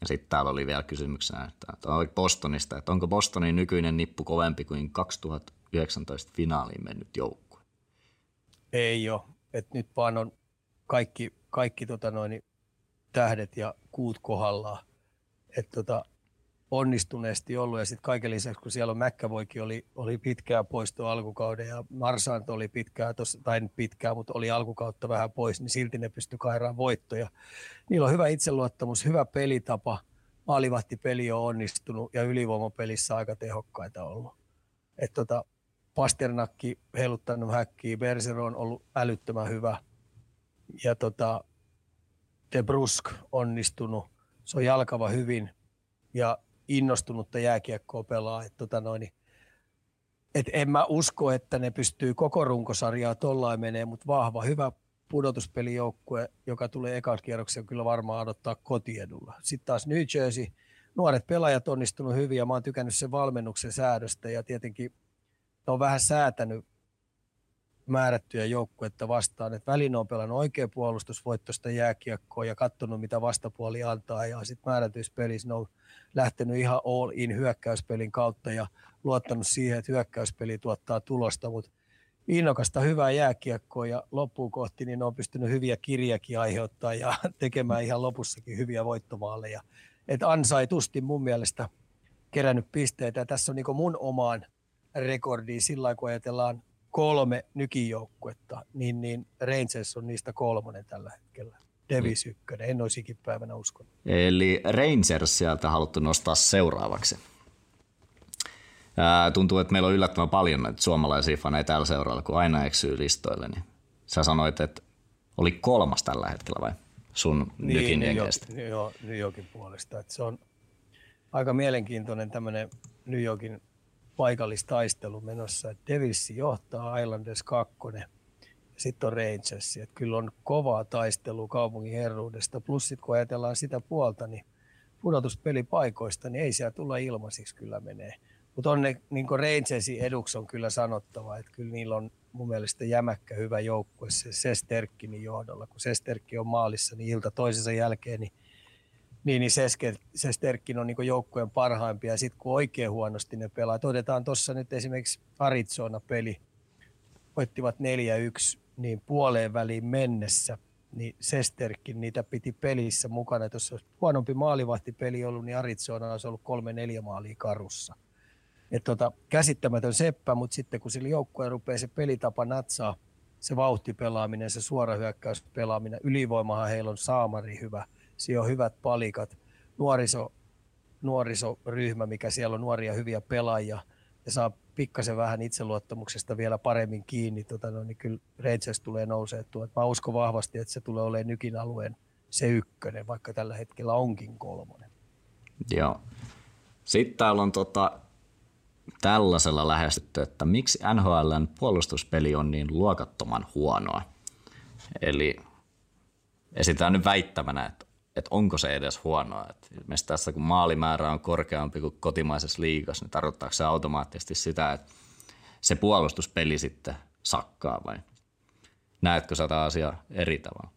Ja sitten täällä oli vielä kysymyksenä, että oli Bostonista, että onko Bostonin nykyinen nippu kovempi kuin 2019 finaaliin mennyt joukkue? Ei ole. Et nyt vaan on kaikki, kaikki tota noin, tähdet ja kuut kohdallaan. Et tota, onnistuneesti ollut ja sitten kaiken lisäksi, kun siellä on Mäkkävoikin oli, oli pitkää poisto alkukauden ja Marsant oli pitkää, tossa, tai nyt pitkää, mutta oli alkukautta vähän pois, niin silti ne pystyi kairaan voittoja. Niillä on hyvä itseluottamus, hyvä pelitapa, maalivahtipeli on onnistunut ja ylivoimapelissä aika tehokkaita ollut. Et tota, Pasternakki heiluttanut häkkiä, Berser on ollut älyttömän hyvä. ja tota, De Brusk onnistunut. Se on jalkava hyvin ja innostunutta jääkiekkoa pelaa. Et tota noin, et en mä usko, että ne pystyy koko runkosarjaa tollain menee, mutta vahva, hyvä pudotuspelijoukkue, joka tulee ekan kierroksen kyllä varmaan odottaa kotiedulla. Sitten taas New Jersey, nuoret pelaajat onnistunut hyvin ja mä oon tykännyt sen valmennuksen säädöstä ja tietenkin ne on vähän säätänyt määrättyjä joukkuetta vastaan. että välin on pelannut oikea puolustusvoittoista jääkiekkoa ja katsonut, mitä vastapuoli antaa. Ja sitten määrätyissä pelissä ne on lähtenyt ihan all in hyökkäyspelin kautta ja luottanut siihen, että hyökkäyspeli tuottaa tulosta. Mutta innokasta hyvää jääkiekkoa ja loppuun kohti niin ne on pystynyt hyviä kirjakin aiheuttaa ja tekemään ihan lopussakin hyviä voittomaaleja. Että ansaitusti mun mielestä kerännyt pisteitä. Ja tässä on niin mun omaan rekordiin sillä kun ajatellaan kolme nykijoukkuetta, niin, niin Rangers on niistä kolmonen tällä hetkellä. Davis mm. ykkönen, en olisi päivänä uskonut. Eli Rangers sieltä haluttu nostaa seuraavaksi. Ää, tuntuu, että meillä on yllättävän paljon näitä suomalaisia faneja tällä seuralla, kun aina eksyy listoille. Niin sä sanoit, että oli kolmas tällä hetkellä vai sun niin, nykin jenkeistä? Joo, New Yorkin puolesta. Että se on aika mielenkiintoinen tämmöinen New Yorkin paikallistaistelu menossa. Että Devilsi johtaa Islanders 2 sitten on Rangers. Että kyllä on kovaa taistelua kaupungin herruudesta. Plus sitten kun ajatellaan sitä puolta, niin pudotuspelipaikoista, niin ei siellä tulla ilmaisiksi kyllä menee. Mutta on ne, niin Rangersin eduksi on kyllä sanottava, että kyllä niillä on mun mielestä jämäkkä hyvä joukkue se Sesterkkinin johdolla. Kun Sesterkki on maalissa, niin ilta toisensa jälkeen, niin niin, niin Sesterkin on niin joukkueen parhaimpia. Sitten kun oikein huonosti ne pelaa, todetaan tuossa nyt esimerkiksi Arizona-peli, voittivat 4-1, niin puoleen väliin mennessä, niin Sesterkin niitä piti pelissä mukana. Että olisi huonompi maalivahtipeli ollut, niin Arizona olisi ollut kolme neljä maalia karussa. Et tota, käsittämätön seppä, mutta sitten kun sillä joukkueen rupeaa se pelitapa natsaa, se vauhtipelaaminen, se suora hyökkäyspelaaminen, ylivoimahan heillä on saamari hyvä – siellä on hyvät palikat, nuoriso, nuorisoryhmä, mikä siellä on nuoria hyviä pelaajia ja saa pikkasen vähän itseluottamuksesta vielä paremmin kiinni, tota, no, niin kyllä Rangers tulee nousee tuo. Mä uskon vahvasti, että se tulee olemaan nykin alueen se ykkönen, vaikka tällä hetkellä onkin kolmonen. Joo. Sitten täällä on tota, tällaisella lähestytty, että miksi NHLn puolustuspeli on niin luokattoman huonoa. Eli esitään nyt väittämänä, että että onko se edes huonoa. Et tässä kun maalimäärä on korkeampi kuin kotimaisessa liigassa, niin tarkoittaako se automaattisesti sitä, että se puolustuspeli sitten sakkaa vai näetkö sä tämä asia eri tavalla?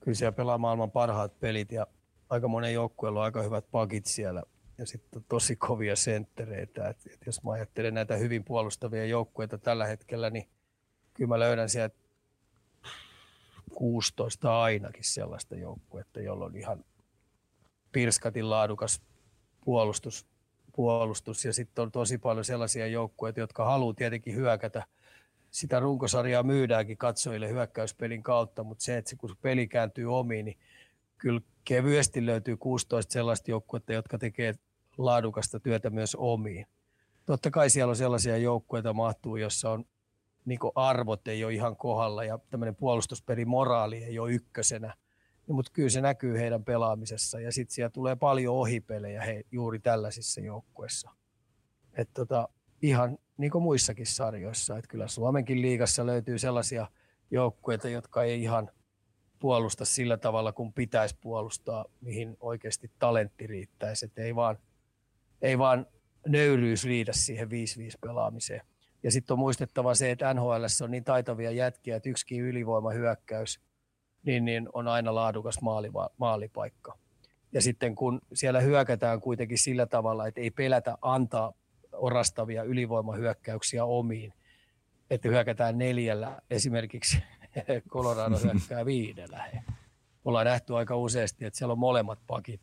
Kyllä siellä pelaa maailman parhaat pelit ja aika monen joukkueella on aika hyvät pakit siellä ja sitten tosi kovia senttereitä. Et, et jos mä ajattelen näitä hyvin puolustavia joukkueita tällä hetkellä, niin kyllä mä löydän sieltä 16 ainakin sellaista joukkuetta, jolla on ihan pirskatin laadukas puolustus, puolustus. ja sitten on tosi paljon sellaisia joukkueita, jotka haluaa tietenkin hyökätä. Sitä runkosarjaa myydäänkin katsojille hyökkäyspelin kautta, mutta se, että se, kun peli kääntyy omiin, niin kyllä kevyesti löytyy 16 sellaista joukkuetta, jotka tekee laadukasta työtä myös omiin. Totta kai siellä on sellaisia joukkueita mahtuu, jossa on niin arvot ei ole ihan kohdalla ja tämmöinen moraali ei ole ykkösenä. No, mutta kyllä se näkyy heidän pelaamisessa ja sitten siellä tulee paljon ohipelejä he, juuri tällaisissa joukkueissa. Tota, ihan niin kuin muissakin sarjoissa. Et kyllä Suomenkin liigassa löytyy sellaisia joukkueita, jotka ei ihan puolusta sillä tavalla, kun pitäisi puolustaa, mihin oikeasti talentti riittäisi. Et ei, vaan, ei vaan nöyryys riitä siihen 5-5 pelaamiseen. Ja sitten on muistettava se, että NHL on niin taitavia jätkiä, että yksikin ylivoimahyökkäys niin, niin on aina laadukas maaliva, maalipaikka. Ja sitten kun siellä hyökätään kuitenkin sillä tavalla, että ei pelätä antaa orastavia ylivoimahyökkäyksiä omiin, että hyökätään neljällä, esimerkiksi Colorado hyökkää viidellä. Ollaan nähty aika useasti, että siellä on molemmat pakit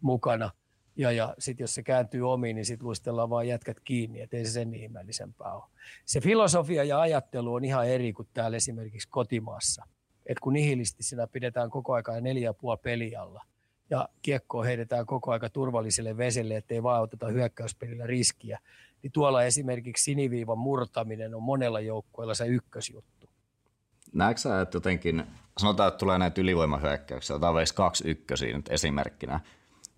mukana – ja, ja sitten jos se kääntyy omiin, niin sitten luistellaan vaan jätkät kiinni, että ei se sen ihmeellisempää ole. Se filosofia ja ajattelu on ihan eri kuin täällä esimerkiksi kotimaassa. Et kun nihilistisena pidetään koko ajan neljä ja puoli pelialla ja kiekkoa heitetään koko aika turvalliselle veselle, ettei vaan oteta hyökkäyspelillä riskiä, niin tuolla esimerkiksi siniviivan murtaminen on monella joukkueella se ykkösjuttu. näetkö että jotenkin, sanotaan, että tulee näitä ylivoimahyökkäyksiä, otetaan vaikka kaksi ykkösiä nyt esimerkkinä,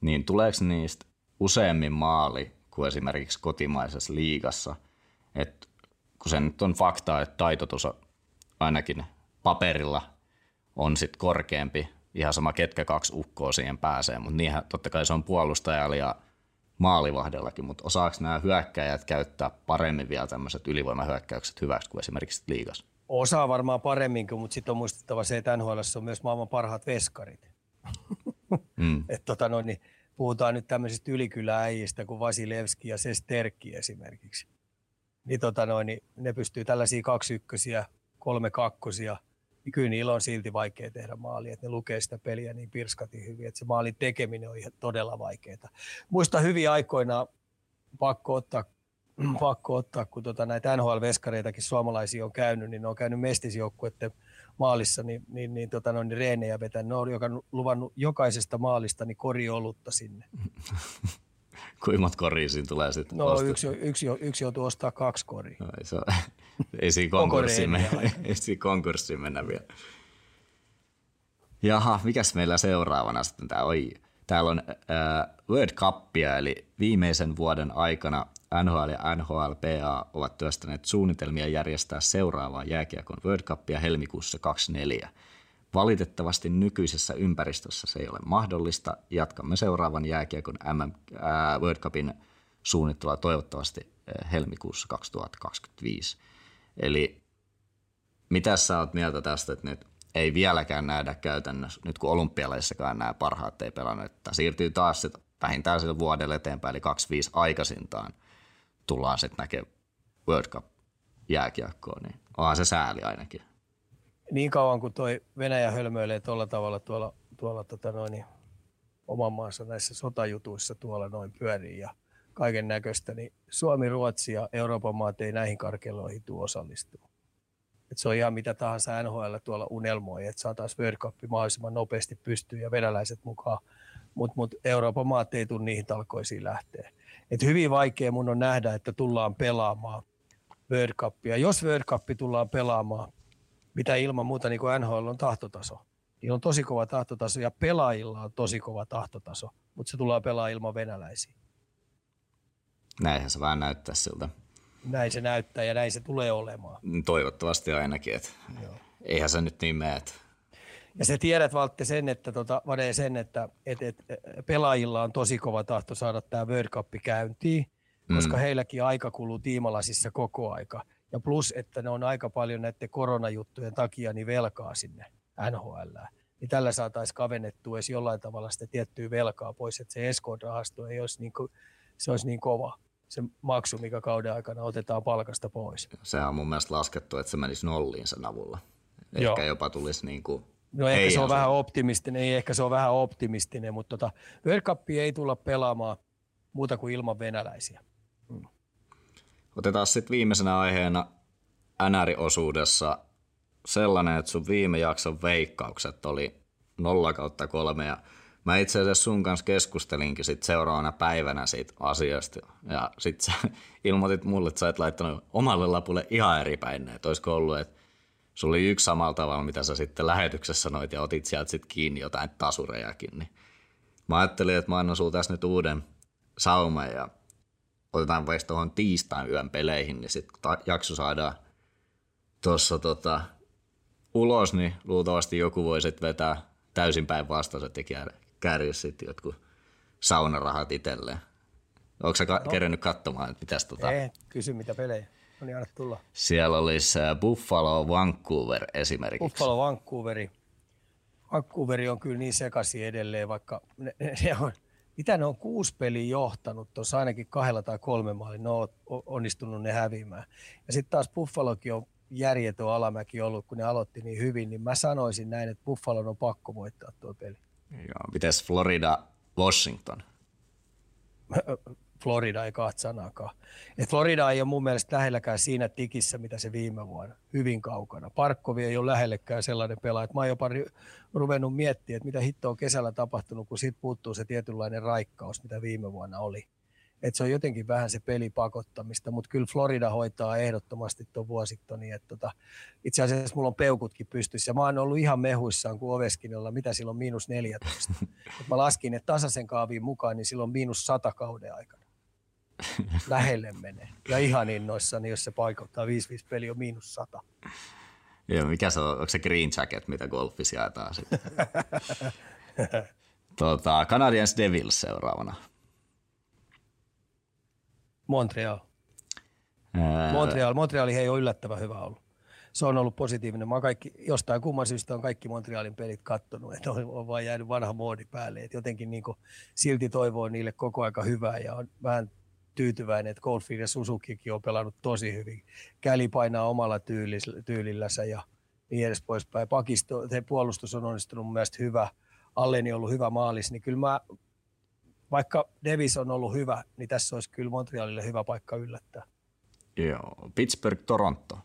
niin tuleeko niistä useammin maali kuin esimerkiksi kotimaisessa liigassa? Et kun se nyt on fakta, että taitotus ainakin paperilla on sitten korkeampi, ihan sama ketkä kaksi ukkoa siihen pääsee, mutta niinhän totta kai se on puolustajalla ja maalivahdellakin, mutta osaako nämä hyökkäjät käyttää paremmin vielä tämmöiset ylivoimahyökkäykset hyväksi kuin esimerkiksi liigassa? Osaa varmaan paremminkin, mutta sitten on muistettava se, että NHL on myös maailman parhaat veskarit. Mm. Et tota noin, niin puhutaan nyt tämmöisistä ylikylääjistä kuin Vasilevski ja Sesterkki esimerkiksi. Niin, tota noin, niin ne pystyy tällaisia kaksi ykkösiä, kolme kakkosia, niin kyllä niillä on silti vaikea tehdä maali, että ne lukee sitä peliä niin pirskati hyvin, että se maalin tekeminen on ihan todella vaikeaa. Muista hyvin aikoina pakko ottaa pakko ottaa, kun tota näitä NHL-veskareitakin suomalaisia on käynyt, niin ne on käynyt mestisjoukkuiden maalissa, niin, niin, niin, tota noin, niin reenejä vetänyt. Ne on joka, luvannut jokaisesta maalista niin koriolutta sinne. Koria siinä tulee sitten? No yksi, yksi, yksi joutuu ostaa kaksi koria. No, ei, se, ei siinä konkurssiin, mennä, ei siinä konkurssiin mennä vielä. Jaha, mikäs meillä seuraavana sitten tämä on? Täällä on äh, World Cupia, eli viimeisen vuoden aikana NHL ja NHLPA ovat työstäneet suunnitelmia järjestää seuraavaa jääkiekon World Cupia helmikuussa 24. Valitettavasti nykyisessä ympäristössä se ei ole mahdollista. Jatkamme seuraavan jääkiekon MM, ää, World Cupin suunnittelua toivottavasti helmikuussa 2025. Eli mitä sä oot mieltä tästä, että nyt ei vieläkään nähdä käytännössä, nyt kun olympialaisissakaan nämä parhaat ei pelannut, että siirtyy taas sit vähintään sille vuodelle eteenpäin, eli 25 aikaisintaan tullaan sitten näkemään World Cup jääkiekkoon, niin onhan se sääli ainakin. Niin kauan kuin toi Venäjä hölmöilee tuolla tavalla tuolla, tuolla tota noin, niin oman maassa näissä sotajutuissa tuolla noin pyörii ja kaiken näköistä, niin Suomi, Ruotsi ja Euroopan maat ei näihin karkeloihin tule osallistua. Et se on ihan mitä tahansa NHL tuolla unelmoi, että saataisiin World Cup mahdollisimman nopeasti pystyyn ja venäläiset mukaan, mutta mut Euroopan maat ei tule niihin talkoisiin lähteä. Et hyvin vaikea mun on nähdä, että tullaan pelaamaan World Cupia. Jos World Cup tullaan pelaamaan, mitä ilman muuta niin kuin NHL on tahtotaso. Niin on tosi kova tahtotaso ja pelaajilla on tosi kova tahtotaso, mutta se tullaan pelaa ilman venäläisiä. Näinhän se vähän näyttää siltä. Näin se näyttää ja näin se tulee olemaan. Toivottavasti ainakin, että Joo. eihän se nyt niin mene. Ja se tiedät Valtte sen, että, tota, Vade, sen, että et, et, pelaajilla on tosi kova tahto saada tämä World Cup käyntiin, koska mm. heilläkin aika kuluu tiimalasissa koko aika. Ja plus, että ne on aika paljon näiden koronajuttujen takia niin velkaa sinne NHL. Niin tällä saataisiin kavennettua edes jollain tavalla sitä tiettyä velkaa pois, että se Escort-rahasto ei olisi niin, se olisi niin kova se maksu, mikä kauden aikana otetaan palkasta pois. Se on mun mielestä laskettu, että se menisi nolliin sen avulla. Ehkä Joo. jopa tulisi niin kuin No ehkä se on vähän optimistinen, ei ehkä se on vähän optimistinen, mutta tota, World Cup ei tulla pelaamaan muuta kuin ilman venäläisiä. Hmm. Otetaan sitten viimeisenä aiheena NR-osuudessa sellainen, että sun viime jakson veikkaukset oli 0 kautta 3 ja mä itse asiassa sun kanssa keskustelinkin sit seuraavana päivänä siitä asiasta ja sit sä ilmoitit mulle, että sä et laittanut omalle lapulle ihan eri päin, että olisiko ollut, että sulla oli yksi samalla tavalla, mitä sä sitten lähetyksessä sanoit ja otit sieltä sitten kiinni jotain tasurejakin, niin mä ajattelin, että mä annan sulla tässä nyt uuden sauman ja otetaan vaikka tuohon tiistain yön peleihin, niin sitten jakso saadaan tuossa tota, ulos, niin luultavasti joku voi sitten vetää täysin päinvastaiset ja kääriä sitten jotkut saunarahat itselleen. Onko sä ka- no. kerännyt katsomaan, että mitäs tota... Ei, kysy mitä pelejä. No niin, anna tulla. Siellä olisi Buffalo Vancouver esimerkiksi. Buffalo Vancouveri. Vancouveri on kyllä niin sekaisin edelleen, vaikka ne, ne, ne on, mitä ne on kuusi peliä johtanut tuossa ainakin kahdella tai kolme maalin, ne on onnistunut ne häviämään. Ja sitten taas Buffalokin on järjetön alamäki ollut, kun ne aloitti niin hyvin, niin mä sanoisin näin, että Buffalo on pakko voittaa tuo peli. Joo, mites Florida, Washington? Florida ei kahta sanakaan. Et Florida ei ole mun mielestä lähelläkään siinä tikissä, mitä se viime vuonna. Hyvin kaukana. Parkkovi ei ole lähellekään sellainen pelaaja. Mä oon jopa ruvennut miettimään, että mitä hitto on kesällä tapahtunut, kun siitä puuttuu se tietynlainen raikkaus, mitä viime vuonna oli. että se on jotenkin vähän se peli pakottamista, mutta kyllä Florida hoitaa ehdottomasti tuon. Että tota, itse asiassa mulla on peukutkin pystyssä. Mä oon ollut ihan mehuissaan kuin Oveskinilla, mitä silloin miinus 14. Et mä laskin, että tasaisen kaaviin mukaan, niin silloin miinus 100 kauden aikana. Lähelle menee. Ja ihan innoissani, jos se paikottaa 5-5 peli on miinus 100. Joo, mikä se on? Onko se green jacket, mitä golfissa jaetaan sitten? tota, Canadiens Devils seuraavana. Montreal. Montreal, Montreal ei ole yllättävän hyvä ollut. Se on ollut positiivinen. Mä kaikki, jostain kumman syystä on kaikki Montrealin pelit kattonut, että on, on vaan jäänyt vanha moodi päälle. Et jotenkin niin kuin, silti toivoo niille koko aika hyvää ja on vähän tyytyväinen, että Goldfield ja Suzukikin on pelannut tosi hyvin. Käli painaa omalla tyylillänsä ja niin edes poispäin. Pakisto, se puolustus on onnistunut mun mielestä hyvä. Alleni on ollut hyvä maalis, niin kyllä mä vaikka Davis on ollut hyvä, niin tässä olisi kyllä Montrealille hyvä paikka yllättää. Joo, Pittsburgh, Toronto.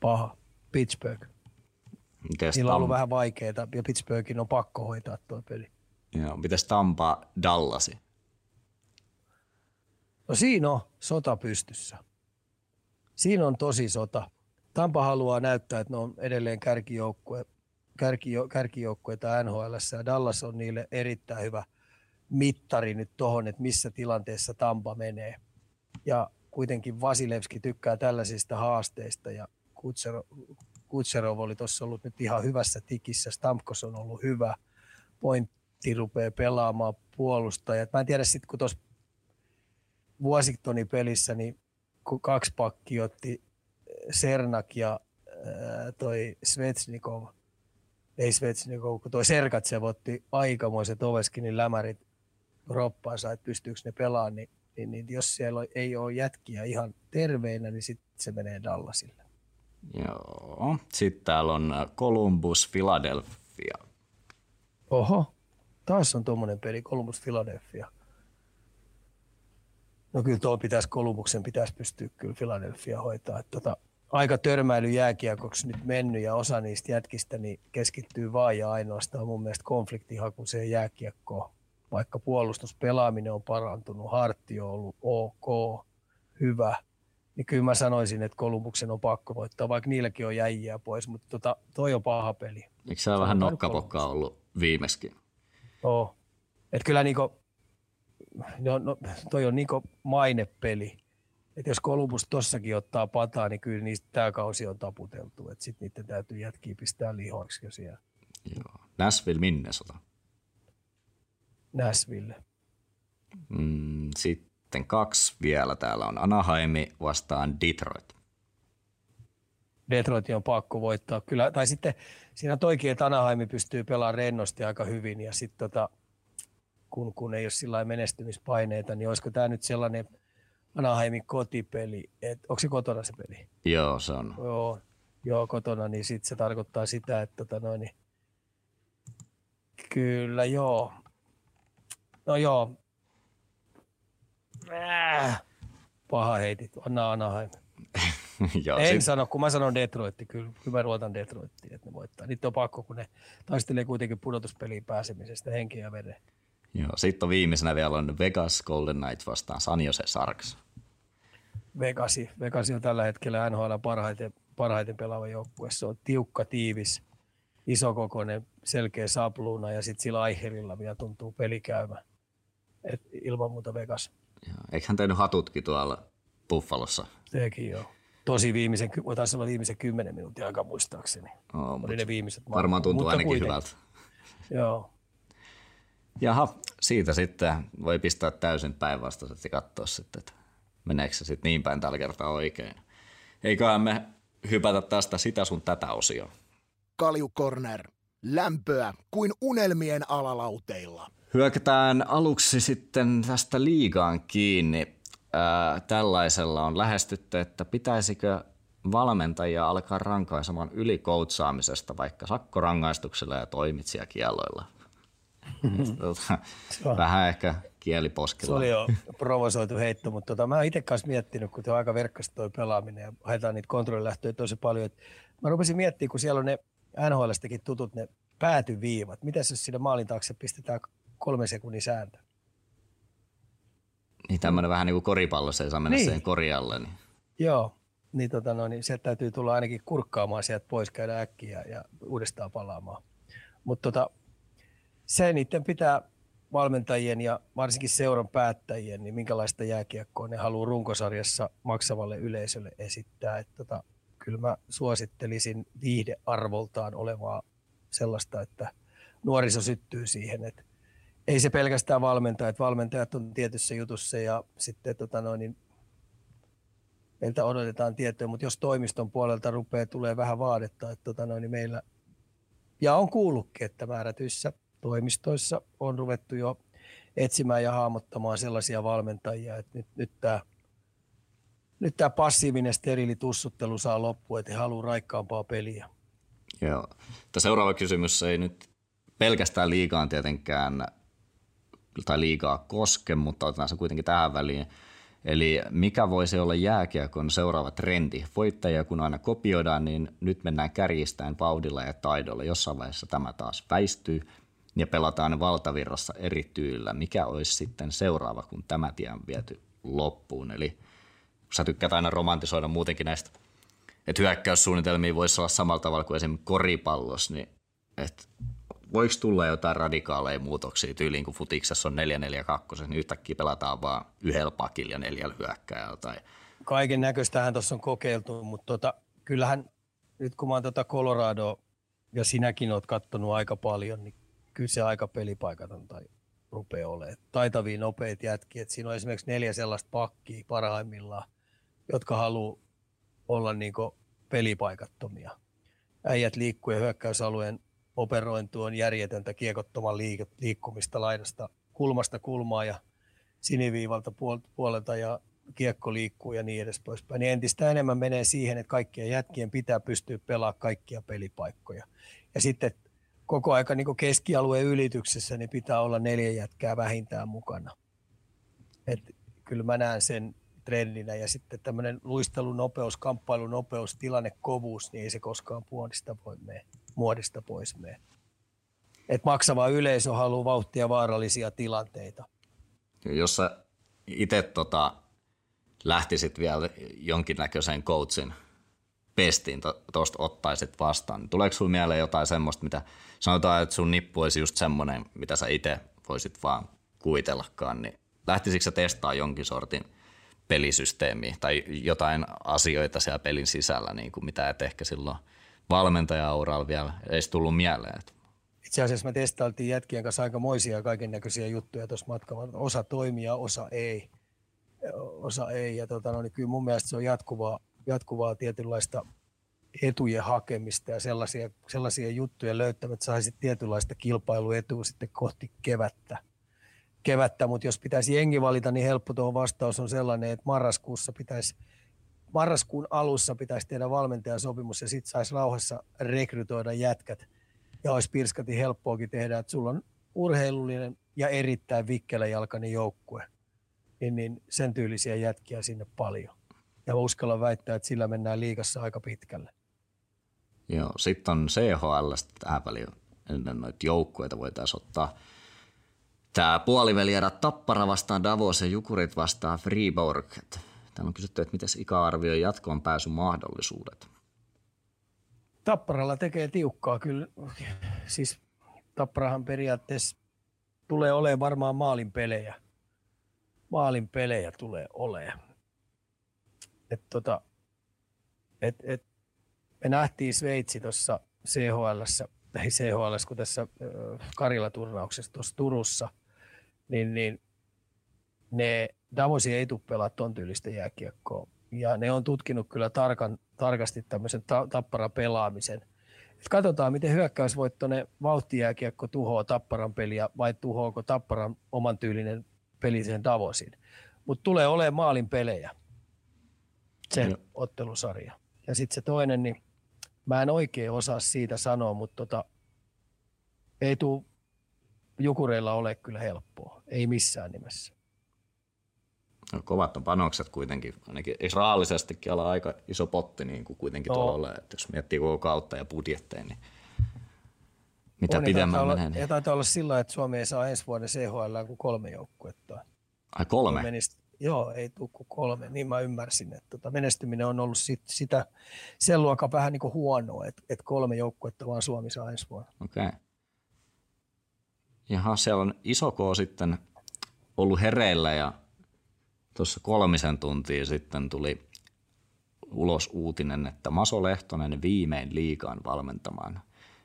Paha. Pittsburgh. Mites Niillä on ollut vähän vaikeaa ja Pittsburghin on pakko hoitaa tuo peli. Joo, mites Tampa, Dallasi? No siinä on sota pystyssä. Siinä on tosi sota. Tampa haluaa näyttää, että ne on edelleen kärkijoukkue, kärkijo, kärkijoukkueita NHL ja Dallas on niille erittäin hyvä mittari nyt tuohon, että missä tilanteessa Tampa menee. Ja kuitenkin Vasilevski tykkää tällaisista haasteista ja Kutsero, Kutserov oli tuossa ollut nyt ihan hyvässä tikissä, Stamkos on ollut hyvä, pointti rupeaa pelaamaan puolustajat. Mä en tiedä sitten, kun tuossa Washingtonin pelissä, niin kun kaksi pakki otti Sernak ja ää, toi Svetsnikov, ei Svetsnikov, kun toi Sergatsev otti aikamoiset Oveskinin lämärit roppaansa, että pystyykö ne pelaamaan, niin, niin, niin jos siellä ei ole jätkiä ihan terveinä, niin sitten se menee Dallasille. Joo. Sitten täällä on Columbus, Philadelphia. Oho, taas on tuommoinen peli, Columbus Philadelphia. No kyllä tuo pitäisi, Columbuksen pitäisi pystyä kyllä Philadelphia hoitaa. Että tota, aika törmäily jääkiekoksi nyt mennyt ja osa niistä jätkistä niin keskittyy vaan ja ainoastaan mun mielestä konfliktihakuiseen jääkiekkoon. Vaikka puolustuspelaaminen on parantunut, hartti on ollut ok, hyvä, niin kyllä mä sanoisin, että Kolumbuksen on pakko voittaa, vaikka niilläkin on jäijiä pois, mutta tota, toi on paha peli. Eikö se vähän nokkapokkaa ollut viimeiskin? Joo. Et kyllä niinku, no, no, toi on niinku mainepeli. Et jos Kolumbus tossakin ottaa pataa, niin kyllä niistä tämä kausi on taputeltu. Et sit niiden täytyy jätkiä pistää lihoiksi jo siellä Joo. Nashville, Minnesota. Nashville. Mm, sitten kaksi vielä täällä on Anaheimi vastaan Detroit. Detroit on pakko voittaa. Kyllä, tai sitten siinä toikin, että Anaheimi pystyy pelaamaan rennosti aika hyvin ja sitten tota, kun, kun ei ole sillä menestymispaineita, niin olisiko tämä nyt sellainen Anaheimin kotipeli, että onko se kotona se peli? Joo, se on. Joo, joo kotona, niin sitten se tarkoittaa sitä, että tota noin, niin kyllä joo. No joo. Äh, paha heitit, anna Anaheim. Joo, En sit, sano, kun mä sanon Detroit, kyllä, kyllä mä ruotan Detroittiin, että ne voittaa. Niitä on pakko, kun ne taistelee kuitenkin pudotuspeliin pääsemisestä henkeä ja veden. joo, sitten on viimeisenä vielä on Vegas Golden Knights vastaan San Jose Sharks. Vegasi. Vegasi on tällä hetkellä NHL parhaiten, parhaiten pelaava joukkue. Se on tiukka, tiivis, isokokoinen, selkeä sapluuna ja sitten sillä aiherilla vielä tuntuu peli käymä. Et ilman muuta Vegas Joo, eiköhän tehnyt hatutkin tuolla Buffalossa. teki jo. Tosi viimeisen, taisi olla viimeisen kymmenen minuutin aika muistaakseni. Oo, Oli mut ne viimeiset varmaan maalit. tuntuu Mutta ainakin kuitenkin. hyvältä. Joo. Jaha, siitä sitten voi pistää täysin päinvastaiset ja katsoa sitten, että meneekö se sitten niin päin tällä kertaa oikein. Eiköhän me hypätä tästä sitä sun tätä osioa. Kalju Corner. Lämpöä kuin unelmien alalauteilla. Hyökätään aluksi sitten tästä liigaan kiinni. Ää, tällaisella on lähestytty, että pitäisikö valmentajia alkaa rankaisemaan ylikoutsaamisesta vaikka sakkorangaistuksella ja toimitsijakieloilla. Tota, Vähän ehkä Se kieliposkella. oli jo provosoitu heitto, mutta tota, mä oon itse kanssa miettinyt, kun tuo aika verkkaista toi pelaaminen ja haetaan niitä kontrollilähtöjä tosi paljon. Että mä rupesin miettimään, kun siellä on ne NHLstäkin tutut ne päätyviivat. Mitäs jos siinä maalin taakse pistetään kolme sekunnin sääntö? Niin tämmöinen vähän niin kuin koripallossa ei saa mennä Niin. sen korialle. Niin. Joo, niin, tota, no, niin se täytyy tulla ainakin kurkkaamaan sieltä pois, käydä äkkiä ja uudestaan palaamaan. Mutta tota, se niiden pitää valmentajien ja varsinkin seuran päättäjien, niin minkälaista jääkiekkoa ne haluaa runkosarjassa maksavalle yleisölle esittää. Et tota, kyllä mä suosittelisin viihdearvoltaan olevaa sellaista, että nuoriso syttyy siihen, että ei se pelkästään valmentajat, valmentajat on tietyssä jutussa ja sitten tota noin, niin meiltä odotetaan tietoja, mutta jos toimiston puolelta rupeaa tulee vähän vaadetta, että tota noin, niin meillä, ja on kuullutkin, että määrätyissä toimistoissa on ruvettu jo etsimään ja hahmottamaan sellaisia valmentajia, että nyt, nyt tämä nyt tämä passiivinen steriilitussuttelu saa loppua, että he haluaa raikkaampaa peliä. Joo. Tämä seuraava kysymys ei nyt pelkästään liigaan tietenkään tai liigaa koske, mutta otetaan se kuitenkin tähän väliin. Eli mikä voisi olla jääkiekon seuraava trendi? Voittajia kun aina kopioidaan, niin nyt mennään kärjistäen vauhdilla ja taidolla. Jossain vaiheessa tämä taas väistyy ja pelataan valtavirrassa eri tyylillä. Mikä olisi sitten seuraava, kun tämä tie on viety loppuun? Eli sä tykkäät aina romantisoida muutenkin näistä, että hyökkäyssuunnitelmia voisi olla samalla tavalla kuin esimerkiksi koripallossa, niin että voiko tulla jotain radikaaleja muutoksia tyyliin, kun futiksessa on 4-4-2, niin yhtäkkiä pelataan vaan yhdellä pakilla ja neljällä hyökkääjällä tai Kaiken näköistähän tuossa on kokeiltu, mutta tota, kyllähän nyt kun mä oon tota Colorado ja sinäkin oot kattonut aika paljon, niin kyllä se aika pelipaikaton tai rupeaa olemaan. Taitavia, nopeita jätkiä. Et siinä on esimerkiksi neljä sellaista pakkia parhaimmillaan, jotka haluaa olla niinku pelipaikattomia. Äijät liikkuu ja hyökkäysalueen operointi on järjetöntä kiekottoman liik- liikkumista laidasta kulmasta kulmaa ja siniviivalta puol- puolelta ja kiekko liikkuu ja niin edes poispäin. Niin entistä enemmän menee siihen, että kaikkien jätkien pitää pystyä pelaamaan kaikkia pelipaikkoja. Ja sitten koko aika niin keskialueen ylityksessä niin pitää olla neljä jätkää vähintään mukana. Et kyllä mä näen sen trendinä ja sitten tämmöinen luistelunopeus, kamppailunopeus, tilannekovuus, niin ei se koskaan muodista voi mene, muodista pois mene. Et maksava yleisö haluaa vauhtia vaarallisia tilanteita. jos sä itse tota, lähtisit vielä jonkinnäköisen coachin pestiin tuosta ottaisit vastaan, niin tuleeko sulla mieleen jotain semmoista, mitä sanotaan, että sun nippu olisi just semmoinen, mitä sä itse voisit vaan kuvitellakaan, niin lähtisikö sä testaa jonkin sortin pelisysteemiä tai jotain asioita siellä pelin sisällä, niin kuin mitä et ehkä silloin valmentaja-uralla vielä edes tullut mieleen. Itse asiassa me testailtiin jätkien kanssa aika moisia kaiken näköisiä juttuja tuossa matkalla. Osa toimii ja osa ei. Osa ei. Ja tota, no, niin kyllä mun mielestä se on jatkuvaa, jatkuvaa tietynlaista etujen hakemista ja sellaisia, sellaisia juttuja löytämät, saisit tietynlaista kilpailuetua sitten kohti kevättä. kevättä. Mutta jos pitäisi jengi valita, niin helppo tuohon vastaus on sellainen, että marraskuussa pitäisi marraskuun alussa pitäisi tehdä valmentajasopimus ja sitten saisi rauhassa rekrytoida jätkät. Ja olisi pirskati helppoakin tehdä, että sulla on urheilullinen ja erittäin vikkeläjalkainen joukkue. Niin, niin sen tyylisiä jätkiä sinne paljon. Ja uskallan väittää, että sillä mennään liikassa aika pitkälle. Joo, sitten on CHL tähän väliin ennen noita joukkueita voitaisiin ottaa. Tämä puolivälierä Tappara vastaan Davos ja Jukurit vastaan Fribourg. Täällä on kysytty, että miten Ika arvioi jatkoon pääsyn mahdollisuudet. Tapparalla tekee tiukkaa kyllä. Siis Tapparahan periaatteessa tulee olemaan varmaan maalin pelejä. Maalin pelejä tulee olemaan. Et tota, et, et, me nähtiin Sveitsi tuossa CHL, ei CHL, kun tässä Karjala-turnauksessa tuossa Turussa, niin, niin ne Davosi ei tule pelaa ton tyylistä jääkiekkoa. Ja ne on tutkinut kyllä tarkan, tarkasti tämmöisen ta- tappara pelaamisen. Et katsotaan, miten hyökkäysvoittoinen vauhtijääkiekko tuhoaa Tapparan peliä vai tuhoako Tapparan oman tyylinen peli sen Davosin. Mutta tulee olemaan maalin pelejä, se Joo. ottelusarja. Ja sitten se toinen, niin mä en oikein osaa siitä sanoa, mutta tota, ei tuu Jukureilla ole kyllä helppoa. Ei missään nimessä. No, kovat on panokset kuitenkin, ainakin rahallisestikin olla aika iso potti niin kuin kuitenkin Joo. tuolla ole, että jos miettii koko kautta ja budjetteja, niin mitä On, pidemmän taitaa menee. olla, Niin. ja taitaa olla sillä, että Suomi ei saa ensi vuoden CHL kuin kolme joukkuetta. Ai kolme? Menist, joo, ei tule kuin kolme, niin mä ymmärsin, että tota, menestyminen on ollut sit, sitä, sen luokan vähän niin kuin huonoa, että, että kolme joukkuetta vaan Suomi saa ensi vuonna. Okei. Okay. Jaha, siellä on iso K sitten ollut hereillä ja tuossa kolmisen tuntia sitten tuli ulos uutinen, että Maso Lehtonen viimein liikaan valmentamaan.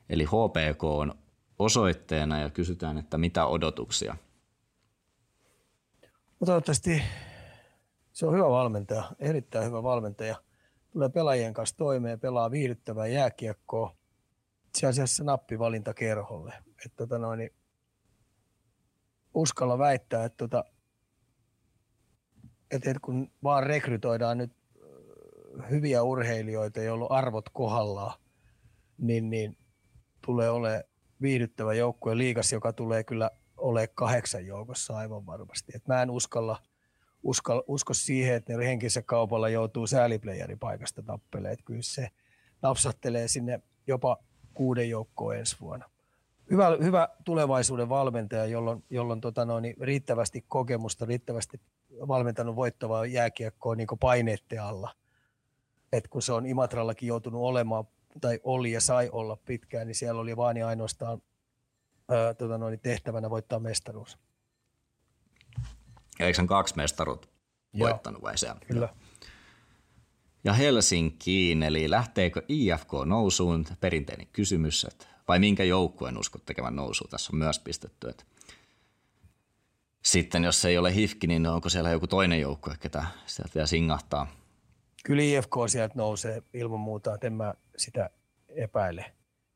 Eli HPK on osoitteena ja kysytään, että mitä odotuksia? No toivottavasti se on hyvä valmentaja, erittäin hyvä valmentaja. Tulee pelaajien kanssa toimeen, pelaa viihdyttävää jääkiekkoa. Itse asiassa nappivalinta kerholle. Että tota noin, niin uskalla väittää, että, tota, että kun vaan rekrytoidaan nyt hyviä urheilijoita, joilla on arvot kohdallaan, niin, niin tulee ole viihdyttävä joukkue liikas, joka tulee kyllä ole kahdeksan joukossa aivan varmasti. Et mä en uskalla, uskalla, usko siihen, että ne henkisessä kaupalla joutuu sääliplayeripaikasta tappeleen. Et kyllä se napsattelee sinne jopa kuuden joukkoon ensi vuonna. Hyvä, hyvä tulevaisuuden valmentaja, jolloin, jolloin tota noin, riittävästi kokemusta, riittävästi valmentanut voittavaa jääkiekkoa niin paineette alla. Et kun se on Imatrallakin joutunut olemaan tai oli ja sai olla pitkään, niin siellä oli vain ja ainoastaan ää, tota noin, tehtävänä voittaa mestaruus. Eikö sen kaksi mestarut voittanut vai se? Kyllä. Ja Helsinkiin, eli lähteekö IFK nousuun? Perinteinen kysymys, että vai minkä joukkueen uskot tekevän nousu? Tässä on myös pistetty, että sitten jos ei ole HIFKI, niin onko siellä joku toinen joukkue, ketä sieltä vielä singahtaa? Kyllä IFK sieltä nousee ilman muuta, että en mä sitä epäile,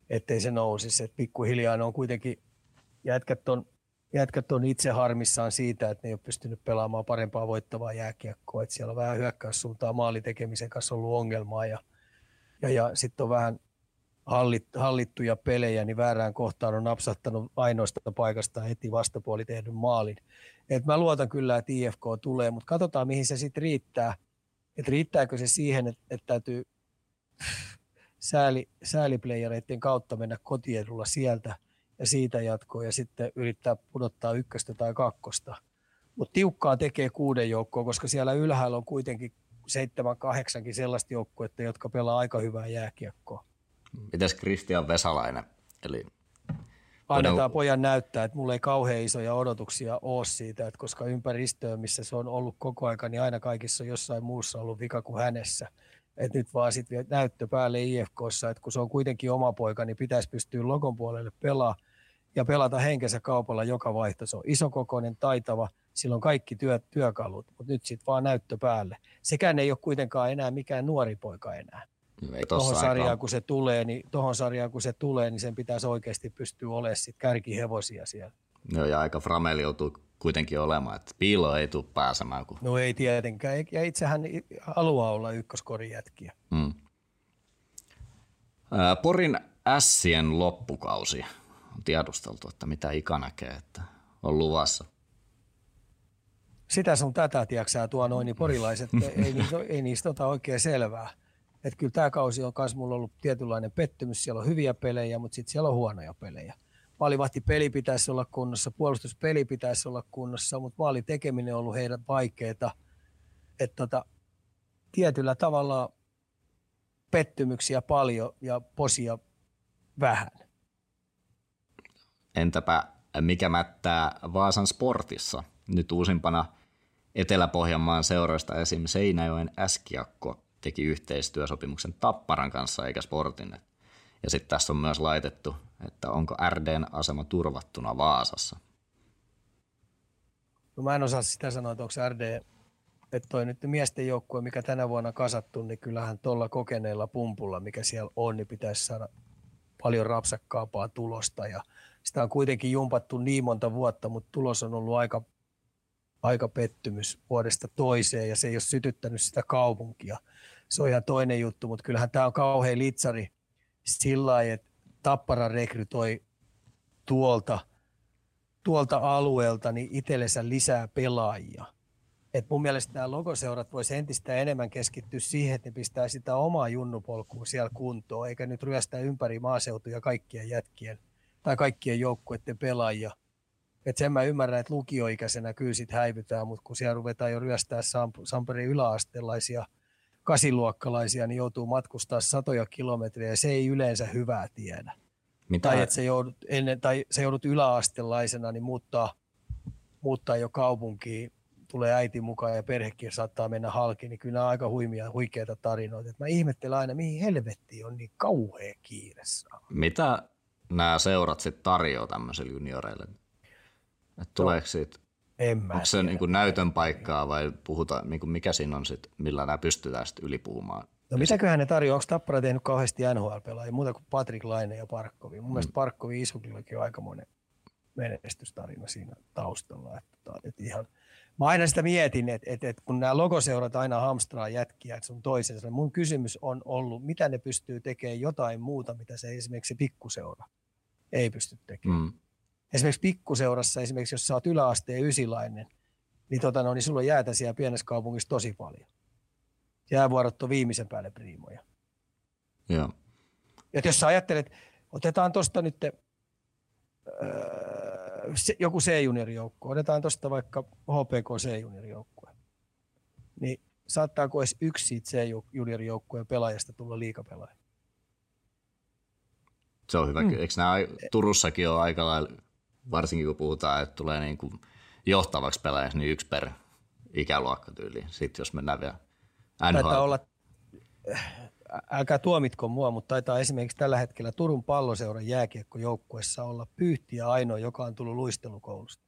ettei se nousisi. Et pikkuhiljaa ne on kuitenkin, jätkät on, jätkät on itse harmissaan siitä, että ne ei ole pystynyt pelaamaan parempaa voittavaa jääkiekkoa. Et siellä on vähän hyökkäyssuuntaa maalitekemisen kanssa ollut ongelmaa ja, ja, ja sitten on vähän hallit, hallittuja pelejä, niin väärään kohtaan on napsattanut ainoasta paikasta heti vastapuoli tehnyt maalin. Et mä luotan kyllä, että IFK tulee, mutta katsotaan mihin se sitten riittää. Että riittääkö se siihen, että, että täytyy sääli, kautta mennä kotiedulla sieltä ja siitä jatkoa ja sitten yrittää pudottaa ykköstä tai kakkosta. Mutta tiukkaa tekee kuuden joukkoa, koska siellä ylhäällä on kuitenkin seitsemän, kahdeksankin sellaista joukkuetta, jotka pelaa aika hyvää jääkiekkoa. Kristian Vesalainen? Eli Annetaan pojan näyttää, että mulla ei kauhean isoja odotuksia ole siitä, että koska ympäristöä, missä se on ollut koko aika, niin aina kaikissa on jossain muussa ollut vika kuin hänessä. Et nyt vaan sitten näyttö päälle IFKssa, että kun se on kuitenkin oma poika, niin pitäisi pystyä logon puolelle pelaa ja pelata henkensä kaupalla joka vaihto. Se on isokokoinen, taitava, sillä on kaikki työ, työkalut, mutta nyt sitten vaan näyttö päälle. Sekään ei ole kuitenkaan enää mikään nuori poika enää. Tuohon sarjaan, kun se tulee, niin tohon sarjaan, kun se tulee, niin sen pitäisi oikeasti pystyä olemaan sit kärkihevosia siellä. Joo, ja aika frameli joutuu kuitenkin olemaan, että piilo ei tule pääsemään. Kun... No ei tietenkään, ja itsehän haluaa olla ykköskorin jätkiä. Hmm. Porin Sien loppukausi on tiedusteltu, että mitä Ika näkee, että on luvassa. Sitä sun tätä, tiedätkö tuo noin, niin porilaiset, ei, niistä, ei niistä ota oikein selvää. Että kyllä tämä kausi on myös mulla ollut tietynlainen pettymys. Siellä on hyviä pelejä, mutta sitten siellä on huonoja pelejä. Maalivahti peli pitäisi olla kunnossa, puolustuspeli pitäisi olla kunnossa, mutta maali tekeminen on ollut heidän vaikeaa. Että tota, tietyllä tavalla pettymyksiä paljon ja posia vähän. Entäpä mikä mättää Vaasan sportissa? Nyt uusimpana Etelä-Pohjanmaan seuroista esim. Seinäjoen Äskiakko teki yhteistyösopimuksen Tapparan kanssa eikä Sportin. Ja sitten tässä on myös laitettu, että onko RDn asema turvattuna Vaasassa. No mä en osaa sitä sanoa, että onko RD, että toi nyt miesten joukkue, mikä tänä vuonna kasattu, niin kyllähän tuolla kokeneella pumpulla, mikä siellä on, niin pitäisi saada paljon rapsakkaampaa tulosta. Ja sitä on kuitenkin jumpattu niin monta vuotta, mutta tulos on ollut aika, aika pettymys vuodesta toiseen ja se ei ole sytyttänyt sitä kaupunkia se on ihan toinen juttu, mutta kyllähän tämä on kauhean litsari sillä lailla, että Tappara rekrytoi tuolta, tuolta alueelta niin itsellensä lisää pelaajia. Et mun mielestä nämä logoseurat voisi entistä enemmän keskittyä siihen, että ne pistää sitä omaa junnupolkua siellä kuntoon, eikä nyt ryöstää ympäri maaseutuja kaikkien jätkien tai kaikkien joukkueiden pelaajia Et sen mä ymmärrän, että lukioikäisenä kyllä sit häivytään, mutta kun siellä ruvetaan jo ryöstää Samp- Samperin yläasteelaisia kasiluokkalaisia, niin joutuu matkustaa satoja kilometrejä ja se ei yleensä hyvää tiedä. Mitä? Tai että se joudut, ennen, tai se joudut yläastelaisena niin muuttaa, muuttaa jo kaupunkiin, tulee äiti mukaan ja perhekin saattaa mennä halki, niin kyllä nämä on aika huimia, huikeita tarinoita. Et mä ihmettelen aina, mihin helvettiin on niin kauhea kiire saa. Mitä nämä seurat sitten tarjoaa tämmöisille junioreille? Et tuleeko siitä, En mä onko se niin kuin näytön paikkaa vai puhutaan, niin kuin mikä siinä on sit, millä nämä pystytään sitten ylipuhumaan? No mitäköhän ne tarjoaa? Onko Tappara tehnyt kauheasti NHL-pelaajia? Muuta kuin Patrik Laine ja Parkkovi. Mun mielestä Parkkovi Isukillakin on aikamoinen menestystarina siinä taustalla. Että, että ihan, mä aina sitä mietin, että, että, että kun nämä logoseurat aina hamstraa jätkiä, että sun toisensa, mun kysymys on ollut, mitä ne pystyy tekemään jotain muuta, mitä se esimerkiksi se pikkuseura ei pysty tekemään. Mm. Esimerkiksi pikkuseurassa, esimerkiksi jos sä oot yläasteen ysilainen, niin, tota, no, niin sulla on jäätä siellä pienessä kaupungissa tosi paljon. Jäävuorot on viimeisen päälle priimoja. Joo. Et jos sä ajattelet, otetaan tuosta nyt öö, se, joku C-juniorijoukkue, otetaan tuosta vaikka HPK C-juniorijoukkue, niin saattaako edes yksi siitä C-juniorijoukkueen pelaajasta tulla liikapelaaja? Se on hyvä. Mm. Mm. Eikö nämä Turussakin ole aika lailla, varsinkin kun puhutaan, että tulee niin kuin johtavaksi pelaajaksi, niin yksi per ikäluokka tyyliin. Sitten jos mennään vielä NHL. Taitaa olla, älkää tuomitko mua, mutta taitaa esimerkiksi tällä hetkellä Turun palloseuran jääkiekkojoukkuessa olla Pyyhtiä ainoa, joka on tullut luistelukoulusta.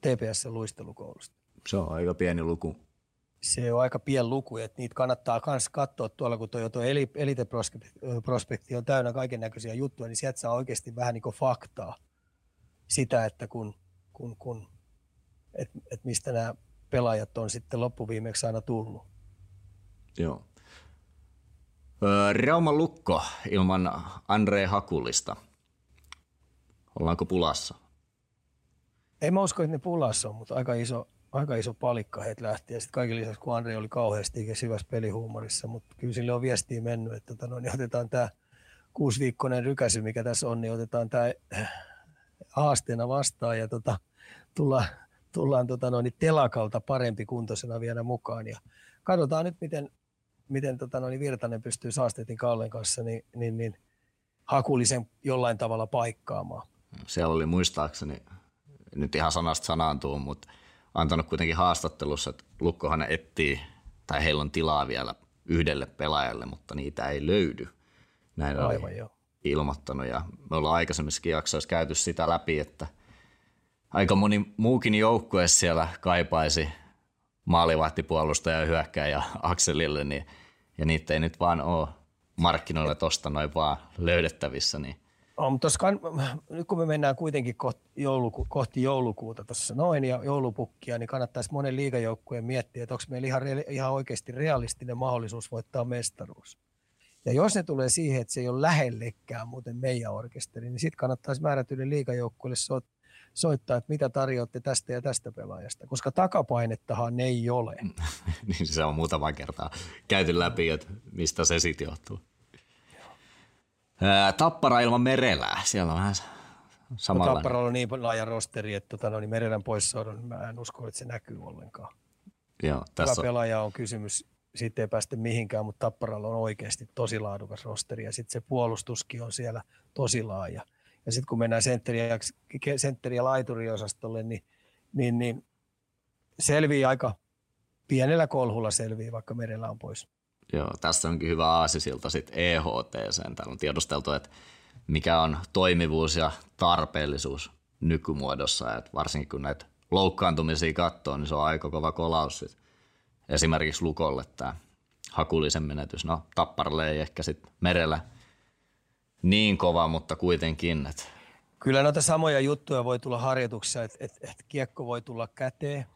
TPS luistelukoulusta. Se on aika pieni luku. Se on aika pieni luku, että niitä kannattaa myös katsoa tuolla, kun tuo, tuo Elite-prospekti on täynnä kaiken näköisiä juttuja, niin sieltä saa oikeasti vähän niin kuin faktaa sitä, että kun, kun, kun et, et mistä nämä pelaajat on sitten loppuviimeksi aina tullut. Joo. Öö, Rauman lukko ilman Andre Hakulista. Ollaanko pulassa? Ei mä usko, että ne pulassa on, mutta aika iso, aika iso palikka heitä lähti. Ja sitten kaiken lisäksi, kun Andre oli kauheasti hyvässä pelihuumorissa, mutta kyllä sille on viestiä mennyt, että tota, no, niin otetaan tämä kuusiviikkoinen rykäsy, mikä tässä on, niin otetaan tämä haasteena vastaan ja tota, tullaan, tullaan tota, no, niin telakalta parempi kuntoisena vielä mukaan. Ja katsotaan nyt, miten, miten tota, no, niin Virtanen pystyy Saastetin Kallen kanssa niin, niin, niin hakullisen jollain tavalla paikkaamaan. Siellä oli muistaakseni, nyt ihan sanasta sanaantuu, mutta antanut kuitenkin haastattelussa, että Lukkohan etsii, tai heillä on tilaa vielä yhdelle pelaajalle, mutta niitä ei löydy. Näin oli Aivan joo. ilmoittanut ja me ollaan aikaisemmissakin jaksoissa käyty sitä läpi, että aika moni muukin joukkue siellä kaipaisi maalivahtipuolustaja ja hyökkääjä Akselille, niin, ja niitä ei nyt vaan ole markkinoilla tosta noin vaan löydettävissä, niin On, kan, nyt kun me mennään kuitenkin kohti, jouluku, kohti joulukuuta tuossa noin ja joulupukkia, niin kannattaisi monen liigajoukkueen miettiä, että onko meillä ihan, ihan oikeasti realistinen mahdollisuus voittaa mestaruus. Ja jos ne tulee siihen, että se ei ole lähellekään muuten meidän orkesteri, niin sitten kannattaisi määrätyille liigajoukkueille so, soittaa, että mitä tarjoatte tästä ja tästä pelaajasta, koska takapainettahan ne ei ole. niin se on muutama kertaa käyty läpi, että mistä se sitten johtuu. Ää, Tappara ilman merelää, siellä on vähän No, samalla. Tapparalla on niin laaja rosteri, että tota, no, niin Merelän poissaodon, niin mä en usko, että se näkyy ollenkaan. Joo, Tässä on, pelaaja on kysymys, siitä ei päästä mihinkään, mutta Tapparalla on oikeasti tosi laadukas rosteri ja sitten se puolustuskin on siellä tosi laaja. Ja sitten kun mennään sentteri- ja, sentteri- ja laituriosastolle, niin, niin, niin selvii aika pienellä kolhulla selvii, vaikka merellä on pois. Joo, tässä onkin hyvä aasisilta sitten EHT. Täällä on tiedosteltu, että mikä on toimivuus ja tarpeellisuus nykymuodossa. Et varsinkin kun näitä loukkaantumisia katsoo, niin se on aika kova kolaus sit. Esimerkiksi Lukolle tämä hakullisen menetys. No Tapparalle ei ehkä sitten merellä niin kova, mutta kuitenkin. Et Kyllä noita samoja juttuja voi tulla harjoituksessa, että et, et kiekko voi tulla käteen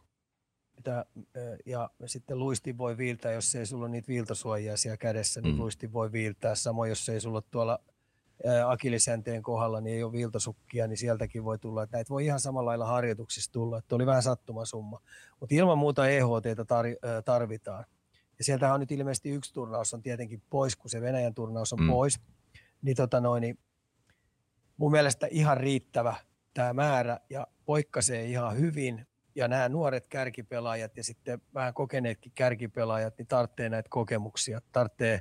ö, ja sitten luisti voi viiltää, jos ei sulla ole niitä viiltosuojia siellä kädessä, niin Mm. mm. luisti voi viiltää. Samoin, jos ei sulla ole tuolla akilisänteen kohdalla, niin ei ole viiltosukkia, niin sieltäkin voi tulla. Että näitä voi ihan samalla lailla harjoituksissa tulla. Että oli vähän sattumasumma. Mutta ilman muuta EHTtä tar- tarvitaan. Ja sieltähän on nyt ilmeisesti yksi turnaus on tietenkin pois, kun se Venäjän turnaus on mm. pois. Niin, tota noin, niin mun mielestä ihan riittävä tämä määrä ja poikkasee ihan hyvin. Ja nämä nuoret kärkipelaajat ja sitten vähän kokeneetkin kärkipelaajat, niin tarvitsee näitä kokemuksia, tarvitsee,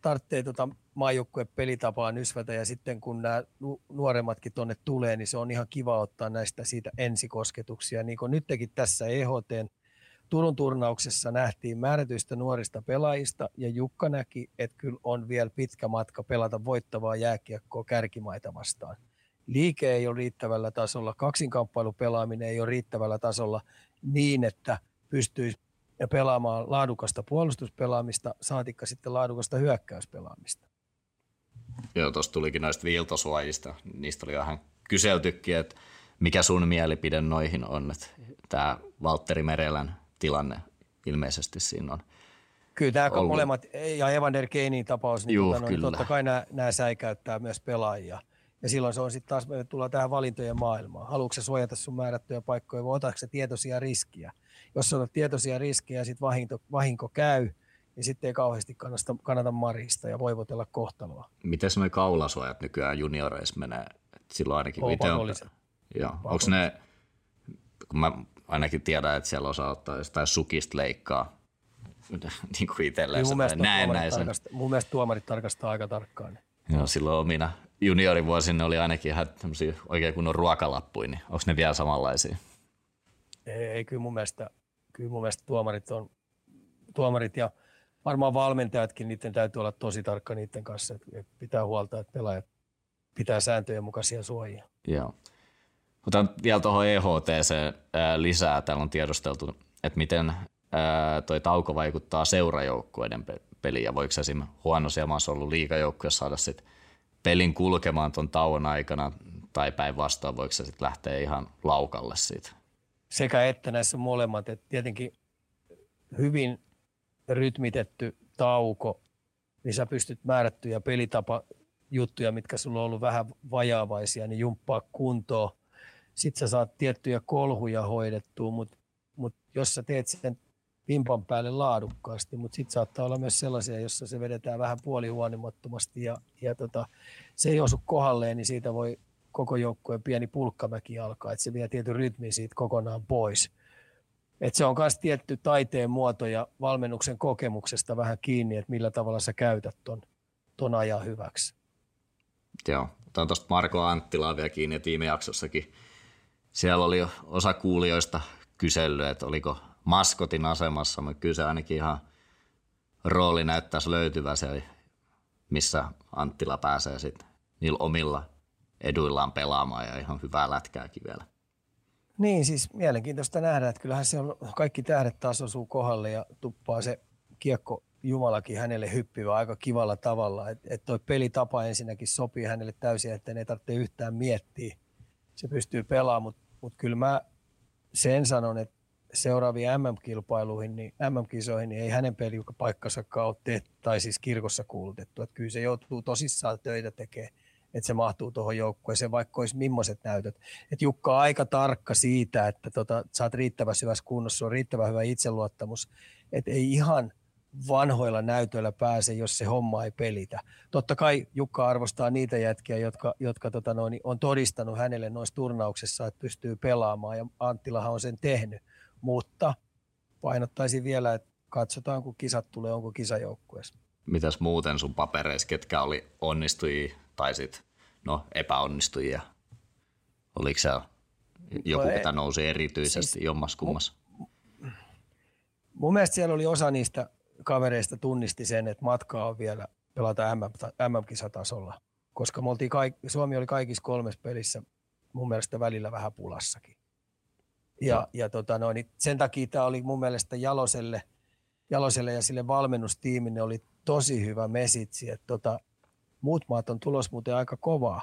tarvitsee tota maajoukkueen pelitapaa nysvätä ja sitten kun nämä nuoremmatkin tuonne tulee, niin se on ihan kiva ottaa näistä siitä ensikosketuksia. Niin kuin nytkin tässä EHTn Turun turnauksessa nähtiin määrätyistä nuorista pelaajista ja Jukka näki, että kyllä on vielä pitkä matka pelata voittavaa jääkiekkoa kärkimaita vastaan. Liike ei ole riittävällä tasolla, kaksinkamppailupelaaminen ei ole riittävällä tasolla niin, että pystyisi pelaamaan laadukasta puolustuspelaamista, saatikka sitten laadukasta hyökkäyspelaamista. Joo, tuossa tulikin noista viiltosuojista. Niistä oli vähän kyseltykin, että mikä sun mielipide noihin on, että tämä Valtteri Merelän tilanne ilmeisesti siinä on. Kyllä tämä ollut. molemmat, ja Evander Keinin tapaus, niin, Juh, tota, no, totta kai nämä, nämä säikäyttää myös pelaajia. Ja silloin se on sitten taas, me tullaan tähän valintojen maailmaan. Haluatko suojata sun määrättyjä paikkoja vai otatko tietoisia riskiä? Jos otat tietoisia riskejä ja sitten vahinko, vahinko käy, niin sitten ei kauheasti kannata, kannata marista ja voivotella kohtaloa. Miten nuo kaulasuojat nykyään junioreissa menee? Silloin ainakin, on on, joo, onko ne, kun mä ainakin tiedän, että siellä osaa ottaa jostain sukista leikkaa niin kuin itselleen. Niin mun, mielestä näin, näin sen. mun mielestä tuomarit tarkastaa aika tarkkaan. Joo, silloin omina juniorivuosina oli ainakin ihan tämmöisiä oikein kunnon ruokalappuja, niin onko ne vielä samanlaisia? Ei, ei kyllä mun mielestä, kyllä mun mielestä tuomarit on, tuomarit ja varmaan valmentajatkin, niiden täytyy olla tosi tarkka niiden kanssa, että pitää huolta, että pelaajat pitää sääntöjen mukaisia suojia. Joo. Otan vielä tuohon EHTC lisää. Täällä on tiedosteltu, että miten toi tauko vaikuttaa seurajoukkueiden peliin ja voiko esim. huonossa maassa ollut liikajoukkue saada sit pelin kulkemaan tuon tauon aikana tai päinvastoin voiko se sitten lähteä ihan laukalle siitä? Sekä että näissä molemmat, että tietenkin hyvin rytmitetty tauko, niin sä pystyt määrättyjä pelitapa juttuja, mitkä sulla on ollut vähän vajaavaisia, niin jumppaa kuntoon. Sitten sä saat tiettyjä kolhuja hoidettua, mutta mut jos sä teet sen vimpan päälle laadukkaasti, mutta sitten saattaa olla myös sellaisia, jossa se vedetään vähän puolihuonimattomasti ja, ja tota, se ei osu kohdalleen, niin siitä voi koko joukkueen pieni pulkkamäki alkaa, että se vie tietyn rytmin siitä kokonaan pois. Et se on myös tietty taiteen muoto ja valmennuksen kokemuksesta vähän kiinni, että millä tavalla sä käytät ton, ton ajan hyväksi. Joo, otan tuosta Marko Anttilaa vielä kiinni, että viime jaksossakin siellä oli osa kuulijoista kysellyt, että oliko maskotin asemassa, mutta kyllä se ainakin ihan rooli näyttäisi löytyvä se, missä Anttila pääsee sitten niillä omilla eduillaan pelaamaan ja ihan hyvää lätkääkin vielä. Niin, siis mielenkiintoista nähdä, että kyllähän se on, kaikki tähdet taas osuu kohdalle ja tuppaa se kiekko Jumalakin hänelle hyppivä aika kivalla tavalla. Että et toi pelitapa ensinnäkin sopii hänelle täysin, että ei tarvitse yhtään miettiä. Se pystyy pelaamaan, mutta mut kyllä mä sen sanon, että seuraaviin MM-kilpailuihin, niin MM-kisoihin, niin ei hänen pelipaikkansa ole tai siis kirkossa kuulutettu. Että kyllä se joutuu tosissaan töitä tekemään että se mahtuu tuohon joukkueeseen, vaikka olisi millaiset näytöt. Et Jukka on aika tarkka siitä, että tota, sä oot riittävän hyvässä kunnossa, on riittävän hyvä itseluottamus, että ei ihan vanhoilla näytöillä pääse, jos se homma ei pelitä. Totta kai Jukka arvostaa niitä jätkiä, jotka, jotka tota noin, on todistanut hänelle noissa turnauksissa, että pystyy pelaamaan, ja Anttilahan on sen tehnyt. Mutta painottaisin vielä, että katsotaan, kun kisat tulee, onko kisajoukkueessa. Mitäs muuten sun papereissa, ketkä oli onnistujia tai sit, no, epäonnistujia? Oliko se joku, no, ketä nousi erityisesti siis, jommas kummas? Mun, mun mielestä siellä oli osa niistä kavereista tunnisti sen, että matkaa on vielä pelata MM-kisatasolla, koska me oltiin kaikki, Suomi oli kaikissa kolmessa pelissä mun mielestä välillä vähän pulassakin. Ja, ja tota noin, niin sen takia tämä oli mun mielestä Jaloselle, Jaloselle ja sille valmennustiimille oli tosi hyvä mesitsi, että tota, muut maat on tulos muuten aika kovaa.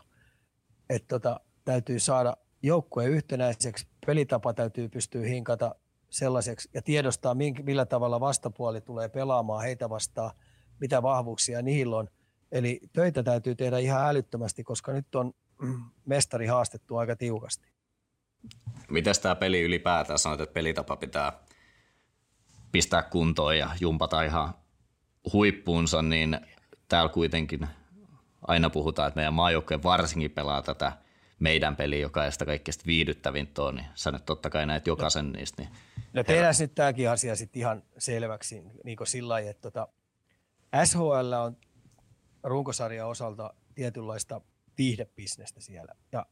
Että tota, täytyy saada joukkue yhtenäiseksi, pelitapa täytyy pystyä hinkata sellaiseksi ja tiedostaa, millä tavalla vastapuoli tulee pelaamaan heitä vastaan, mitä vahvuuksia niillä on. Eli töitä täytyy tehdä ihan älyttömästi, koska nyt on mestari haastettu aika tiukasti. Miten tämä peli ylipäätään sanoit, että pelitapa pitää pistää kuntoon ja jumpata ihan huippuunsa, niin täällä kuitenkin aina puhutaan, että meidän maajoukkue varsinkin pelaa tätä meidän peliä, joka ei sitä kaikkein viihdyttävintä ole, niin sä nyt totta kai näet jokaisen niistä. Niin no tehdään nyt tämäkin asia sitten ihan selväksi niin kuin sillä lailla, että tota, SHL on runkosarjan osalta tietynlaista viihdebisnestä siellä. Ja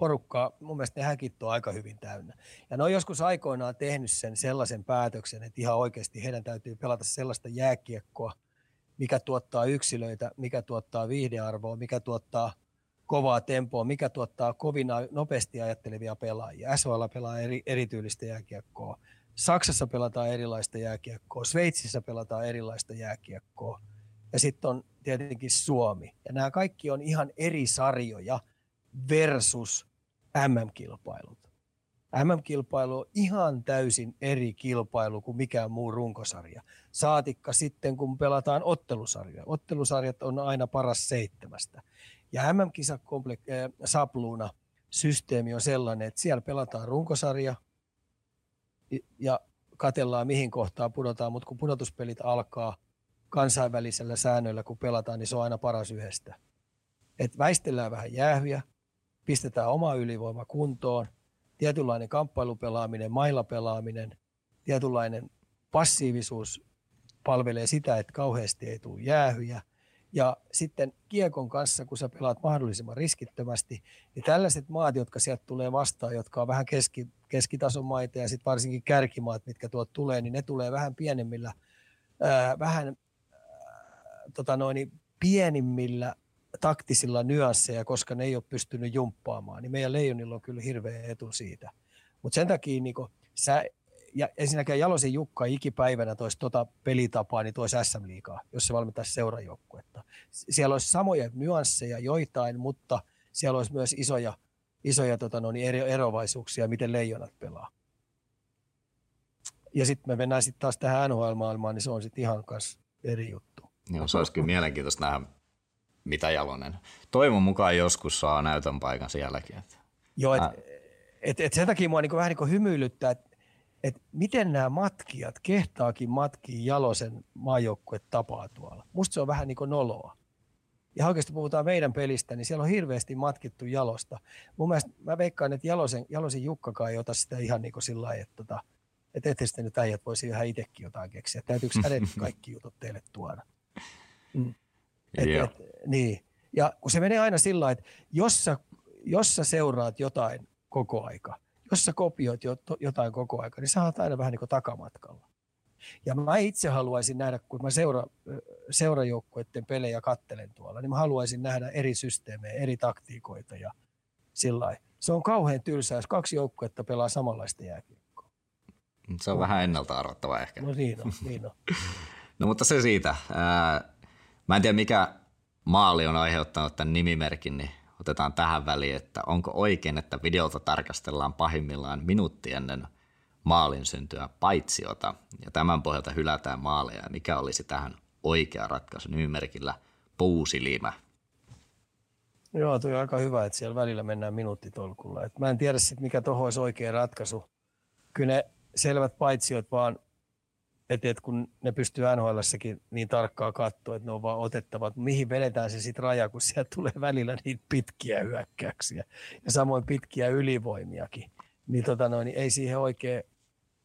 porukkaa, mun mielestä ne häkit on aika hyvin täynnä. Ja ne on joskus aikoinaan tehnyt sen sellaisen päätöksen, että ihan oikeasti heidän täytyy pelata sellaista jääkiekkoa, mikä tuottaa yksilöitä, mikä tuottaa viihdearvoa, mikä tuottaa kovaa tempoa, mikä tuottaa kovin nopeasti ajattelevia pelaajia. SHL pelaa eri, erityylistä jääkiekkoa. Saksassa pelataan erilaista jääkiekkoa, Sveitsissä pelataan erilaista jääkiekkoa ja sitten on tietenkin Suomi. Ja nämä kaikki on ihan eri sarjoja versus MM-kilpailut. MM-kilpailu on ihan täysin eri kilpailu kuin mikään muu runkosarja. Saatikka sitten, kun pelataan ottelusarjoja. Ottelusarjat on aina paras seitsemästä. Ja MM-kisa äh, sapluuna systeemi on sellainen, että siellä pelataan runkosarja ja katellaan mihin kohtaan pudotaan, mutta kun pudotuspelit alkaa kansainvälisellä säännöillä, kun pelataan, niin se on aina paras yhdestä. Et väistellään vähän jäähyjä, pistetään oma ylivoima kuntoon, tietynlainen kamppailupelaaminen, mailapelaaminen, tietynlainen passiivisuus palvelee sitä, että kauheasti ei tule jäähyjä. Ja sitten kiekon kanssa, kun sä pelaat mahdollisimman riskittömästi, niin tällaiset maat, jotka sieltä tulee vastaan, jotka on vähän keski, keskitason maita ja sitten varsinkin kärkimaat, mitkä tuot tulee, niin ne tulee vähän pienemmillä, ää, vähän ää, tota noin, pienimmillä taktisilla nyansseja, koska ne ei ole pystynyt jumppaamaan, niin meidän leijonilla on kyllä hirveä etu siitä. Mutta sen takia niin sä, ja ensinnäkään Jalosen Jukka ikipäivänä toisi tota pelitapaa, niin toisi SM Liigaa, jos se valmentaisi seurajoukkuetta. Siellä olisi samoja nyansseja joitain, mutta siellä olisi myös isoja, isoja tota, no, niin erovaisuuksia, miten leijonat pelaa. Ja sitten me mennään sitten taas tähän NHL-maailmaan, niin se on sitten ihan kas eri juttu. Joo, se olisi kyllä mielenkiintoista nähdä, mitä Jalonen. Toivon mukaan joskus saa näytön paikan sielläkin. Että. Joo, että et, et sen takia mua niin vähän niin hymyilyttää, että et miten nämä matkijat kehtaakin matkii Jalosen maajoukkue tapaa tuolla. Musta se on vähän niin kuin noloa. Ja oikeasti puhutaan meidän pelistä, niin siellä on hirveästi matkittu Jalosta. Mun mielestä mä veikkaan, että Jalosen, Jalosen Jukkakaan ei ota sitä ihan niin kuin sillä lailla, että, tota, että ette sitten nyt äijät voisi ihan itsekin jotain keksiä. Täytyykö hänet kaikki jutut teille tuoda? Mm. Et, et, niin. Ja kun se menee aina sillä että jos sä, jos sä seuraat jotain koko aika, jos sä kopioit jotain koko aika, niin sä oot aina vähän niin kuin takamatkalla. Ja mä itse haluaisin nähdä, kun mä seura, seurajoukkueiden pelejä kattelen tuolla, niin mä haluaisin nähdä eri systeemejä, eri taktiikoita ja sillä Se on kauhean tylsää, jos kaksi joukkuetta pelaa samanlaista jääkiekkoa. Se on no. vähän ennalta arvattava ehkä. No niin on, niin on. no mutta se siitä. Ää, Mä en tiedä, mikä maali on aiheuttanut tämän nimimerkin, niin otetaan tähän väliin, että onko oikein, että videolta tarkastellaan pahimmillaan minuutti ennen maalin syntyä paitsiota, ja tämän pohjalta hylätään maaleja. Mikä olisi tähän oikea ratkaisu nimimerkillä puusilimä? Joo, tuo on aika hyvä, että siellä välillä mennään minuuttitolkulla. Et mä en tiedä sitten, mikä tuohon olisi oikea ratkaisu. Kyllä ne selvät paitsiot vaan että et kun ne pystyy nhl niin tarkkaa katsoa, että ne on vaan otettavat, mihin vedetään se sitten raja, kun sieltä tulee välillä niitä pitkiä hyökkäyksiä ja samoin pitkiä ylivoimiakin. Niin, tota noin, niin ei siihen oikein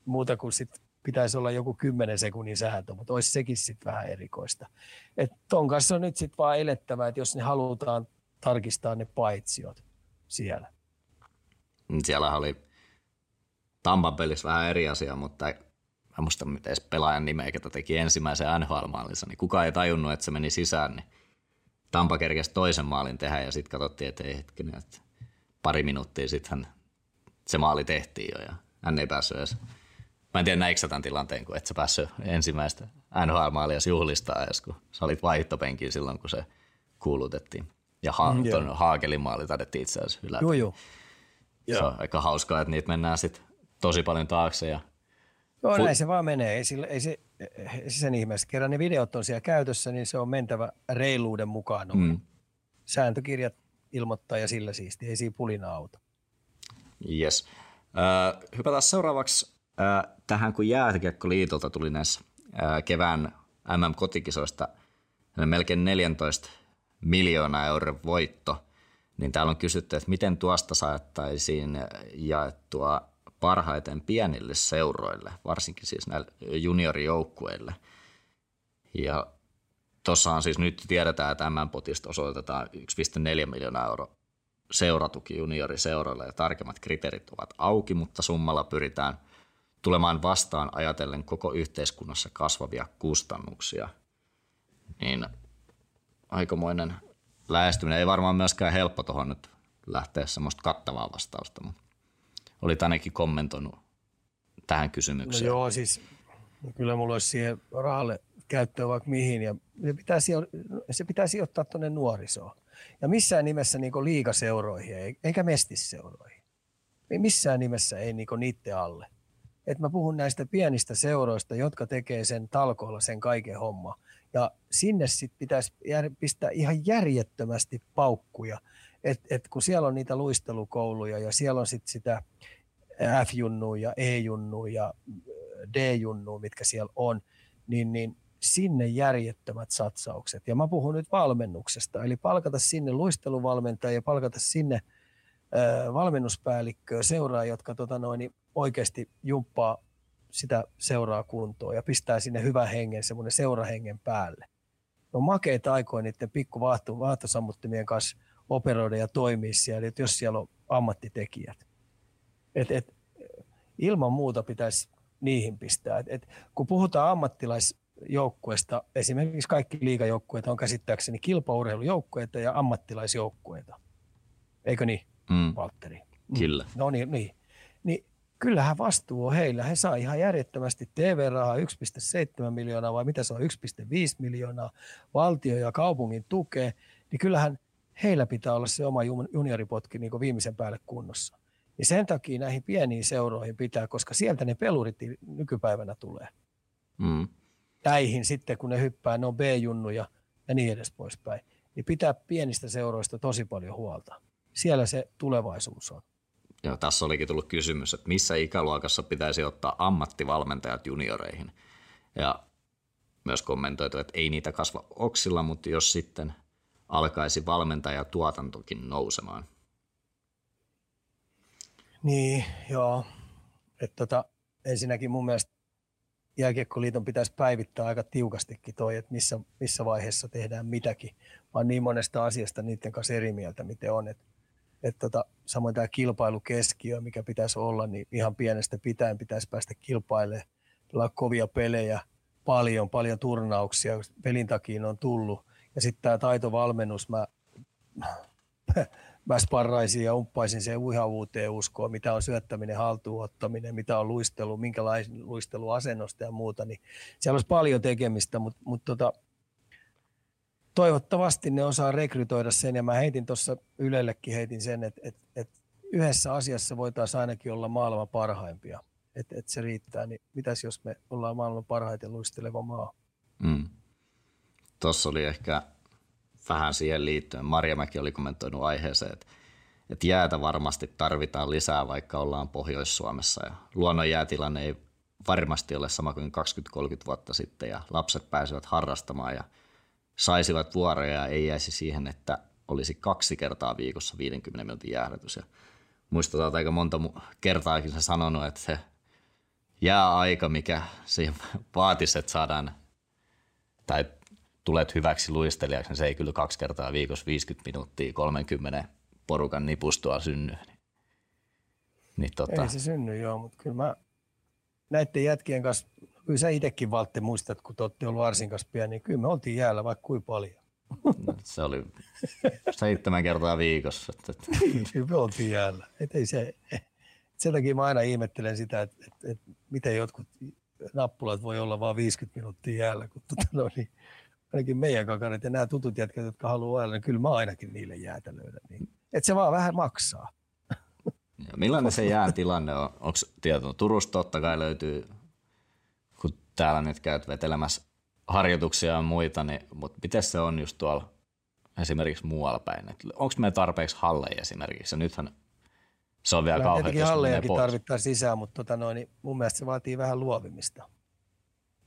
muuta kuin sit pitäisi olla joku 10 sekunnin sääntö, mutta olisi sekin sitten vähän erikoista. Et ton kanssa on nyt sitten vaan elettävä, että jos ne halutaan tarkistaa ne paitsiot siellä. Siellä oli Tampan pelissä vähän eri asia, mutta mä muista edes pelaajan nimeä, ketä teki ensimmäisen NHL-maalinsa, niin kukaan ei tajunnut, että se meni sisään, niin Tampa kerkesi toisen maalin tehdä ja sitten katsottiin, että ei hetkinen, että pari minuuttia sitten se maali tehtiin jo ja hän ei päässyt edes. Mä en tiedä näikö tämän tilanteen, kun et sä päässyt ensimmäistä NHL-maalia juhlistaa edes, kun sä olit vaihtopenkin silloin, kun se kuulutettiin. Ja ha- mm, ton Haakelin maali taidettiin itse asiassa hylätä. Joo, joo. Se on aika hauskaa, että niitä mennään sitten tosi paljon taakse ja Joo, näin se vaan menee. Ei, sille, ei, se, ei se sen ihmeessä. Kerran ne videot on siellä käytössä, niin se on mentävä reiluuden mukaan. Mm. Sääntökirjat ilmoittaa ja sillä siisti. Ei siinä pulina auta. Yes. Äh, hypätään seuraavaksi äh, tähän, kun Jääkiekkoliitolta tuli näissä äh, kevään MM-kotikisoista melkein 14 miljoona euron voitto, niin täällä on kysytty, että miten tuosta saattaisiin jaettua parhaiten pienille seuroille, varsinkin siis näille juniorijoukkueille. Ja tuossa on siis nyt tiedetään, että M-potista osoitetaan 1,4 miljoonaa euroa seuratuki junioriseuroille ja tarkemmat kriteerit ovat auki, mutta summalla pyritään tulemaan vastaan ajatellen koko yhteiskunnassa kasvavia kustannuksia. Niin aikamoinen lähestyminen. Ei varmaan myöskään helppo tuohon nyt lähteä semmoista kattavaa vastausta, mutta olit ainakin kommentoinut tähän kysymykseen. No joo, siis kyllä mulla olisi siihen rahalle käyttöä vaikka mihin ja se pitää, se pitää sijoittaa tuonne nuorisoon. Ja missään nimessä niin liikaseuroihin eikä mestisseuroihin. Missään nimessä ei niin niiden alle. Et mä puhun näistä pienistä seuroista, jotka tekee sen talkoilla sen kaiken homma. Ja sinne sitten pitäisi pistää ihan järjettömästi paukkuja. Et, et kun siellä on niitä luistelukouluja ja siellä on sitten sitä F-junnua ja E-junnua ja D-junnua, mitkä siellä on, niin, niin sinne järjettömät satsaukset. Ja mä puhun nyt valmennuksesta, eli palkata sinne luisteluvalmentaja ja palkata sinne ö, valmennuspäällikköä seuraa, jotka tota noin, niin oikeasti jumppaa sitä seuraa kuntoon ja pistää sinne hyvän hengen, semmoinen seurahengen päälle. No makeita aikoja niiden pikku vaahtosammuttimien kanssa operoida ja toimia siellä, että jos siellä on ammattitekijät. Et, et, ilman muuta pitäisi niihin pistää. Et, et, kun puhutaan ammattilais joukkueesta, esimerkiksi kaikki liigajoukkueet on käsittääkseni kilpaurheilujoukkueita ja ammattilaisjoukkueita. Eikö niin, mm. Valtteri? Mm. Kyllä. No niin, niin. niin kyllähän vastuu on heillä. He saa ihan järjettömästi TV-rahaa 1,7 miljoonaa vai mitä se on, 1,5 miljoonaa valtio ja kaupungin tukea, niin kyllähän heillä pitää olla se oma junioripotki niin viimeisen päälle kunnossa. Ja sen takia näihin pieniin seuroihin pitää, koska sieltä ne pelurit nykypäivänä tulee. Mm näihin sitten, kun ne hyppää, ne on B-junnuja ja niin edes poispäin. Niin pitää pienistä seuroista tosi paljon huolta. Siellä se tulevaisuus on. Joo, tässä olikin tullut kysymys, että missä ikäluokassa pitäisi ottaa ammattivalmentajat junioreihin. Ja myös kommentoitu, että ei niitä kasva oksilla, mutta jos sitten alkaisi valmentajatuotantokin nousemaan. Niin, joo. Että tota, ensinnäkin mun mielestä Jääkiekkoliiton pitäisi päivittää aika tiukastikin toi, että missä, missä vaiheessa tehdään mitäkin. Mä oon niin monesta asiasta niiden kanssa eri mieltä, miten on. Et, et tota, samoin tämä kilpailukeskiö, mikä pitäisi olla, niin ihan pienestä pitäen pitäisi päästä kilpailemaan. Pelaa kovia pelejä, paljon, paljon turnauksia, pelin takia on tullut. Ja sitten tämä taitovalmennus, mä mä sparraisin ja umppaisin sen uihavuuteen uskoa, mitä on syöttäminen, haltuunottaminen, mitä on luistelu, minkälainen luisteluasennosta ja muuta, niin siellä olisi paljon tekemistä, mutta, mutta tota, toivottavasti ne osaa rekrytoida sen, ja mä heitin tuossa Ylellekin heitin sen, että, että, että yhdessä asiassa voitaisiin ainakin olla maailman parhaimpia, että, että se riittää, niin mitäs jos me ollaan maailman parhaiten luisteleva maa? Mm. Tuossa oli ehkä vähän siihen liittyen. Marjamäki oli kommentoinut aiheeseen, että, että jäätä varmasti tarvitaan lisää, vaikka ollaan Pohjois-Suomessa. Ja luonnon jäätilanne ei varmasti ole sama kuin 20-30 vuotta sitten ja lapset pääsevät harrastamaan ja saisivat vuoroja ja ei jäisi siihen, että olisi kaksi kertaa viikossa 50 minuutin jäähdytys. Ja muistetaan aika monta kertaakin se sanonut, että se jääaika, mikä siihen vaatisi, että saadaan tai tulet hyväksi luistelijaksi, niin se ei kyllä kaksi kertaa viikossa 50 minuuttia 30 porukan nipustua synny. Niin, niin tota. Ei se synny, joo, mutta kyllä mä näiden jätkien kanssa, kyllä sä itsekin Valtte muistat, kun te olette ollut Arsin kanssa pieni, niin kyllä me oltiin jäällä vaikka kuin paljon. No, se oli seitsemän kertaa viikossa. kyllä me oltiin jäällä. Et ei se, sen takia mä aina ihmettelen sitä, että, että, että miten jotkut nappulat voi olla vain 50 minuuttia jäällä, kun tota, no niin, ainakin meidän kakarit ja nämä tutut jätkät, jotka haluaa ajella, niin kyllä mä ainakin niille jäätä löydän. Niin. Että se vaan vähän maksaa. Ja millainen se jään tilanne on? Onko tieto? Turusta totta kai löytyy, kun täällä nyt käyt vetelemässä harjoituksia ja muita, niin, mutta miten se on just tuolla esimerkiksi muualla päin? Onko meillä tarpeeksi halleja esimerkiksi? Ja nythän se on vielä kauhean. Tietenkin hallejakin tarvittaa sisään, mutta tota noin, niin mun mielestä se vaatii vähän luovimista.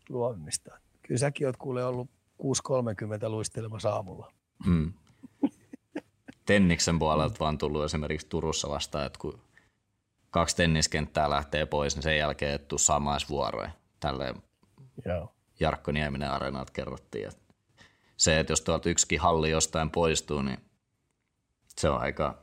luovimista. Kyllä säkin oot kuule ollut 6.30 luistelemassa aamulla. Mm. Tenniksen puolelta vaan tullut esimerkiksi Turussa vastaan, että kun kaksi tenniskenttää lähtee pois, niin sen jälkeen et tuu samaisvuoroja. Tälleen Joo. Jarkko Nieminen areenat kerrottiin. Että se, että jos tuolta yksikin halli jostain poistuu, niin se on aika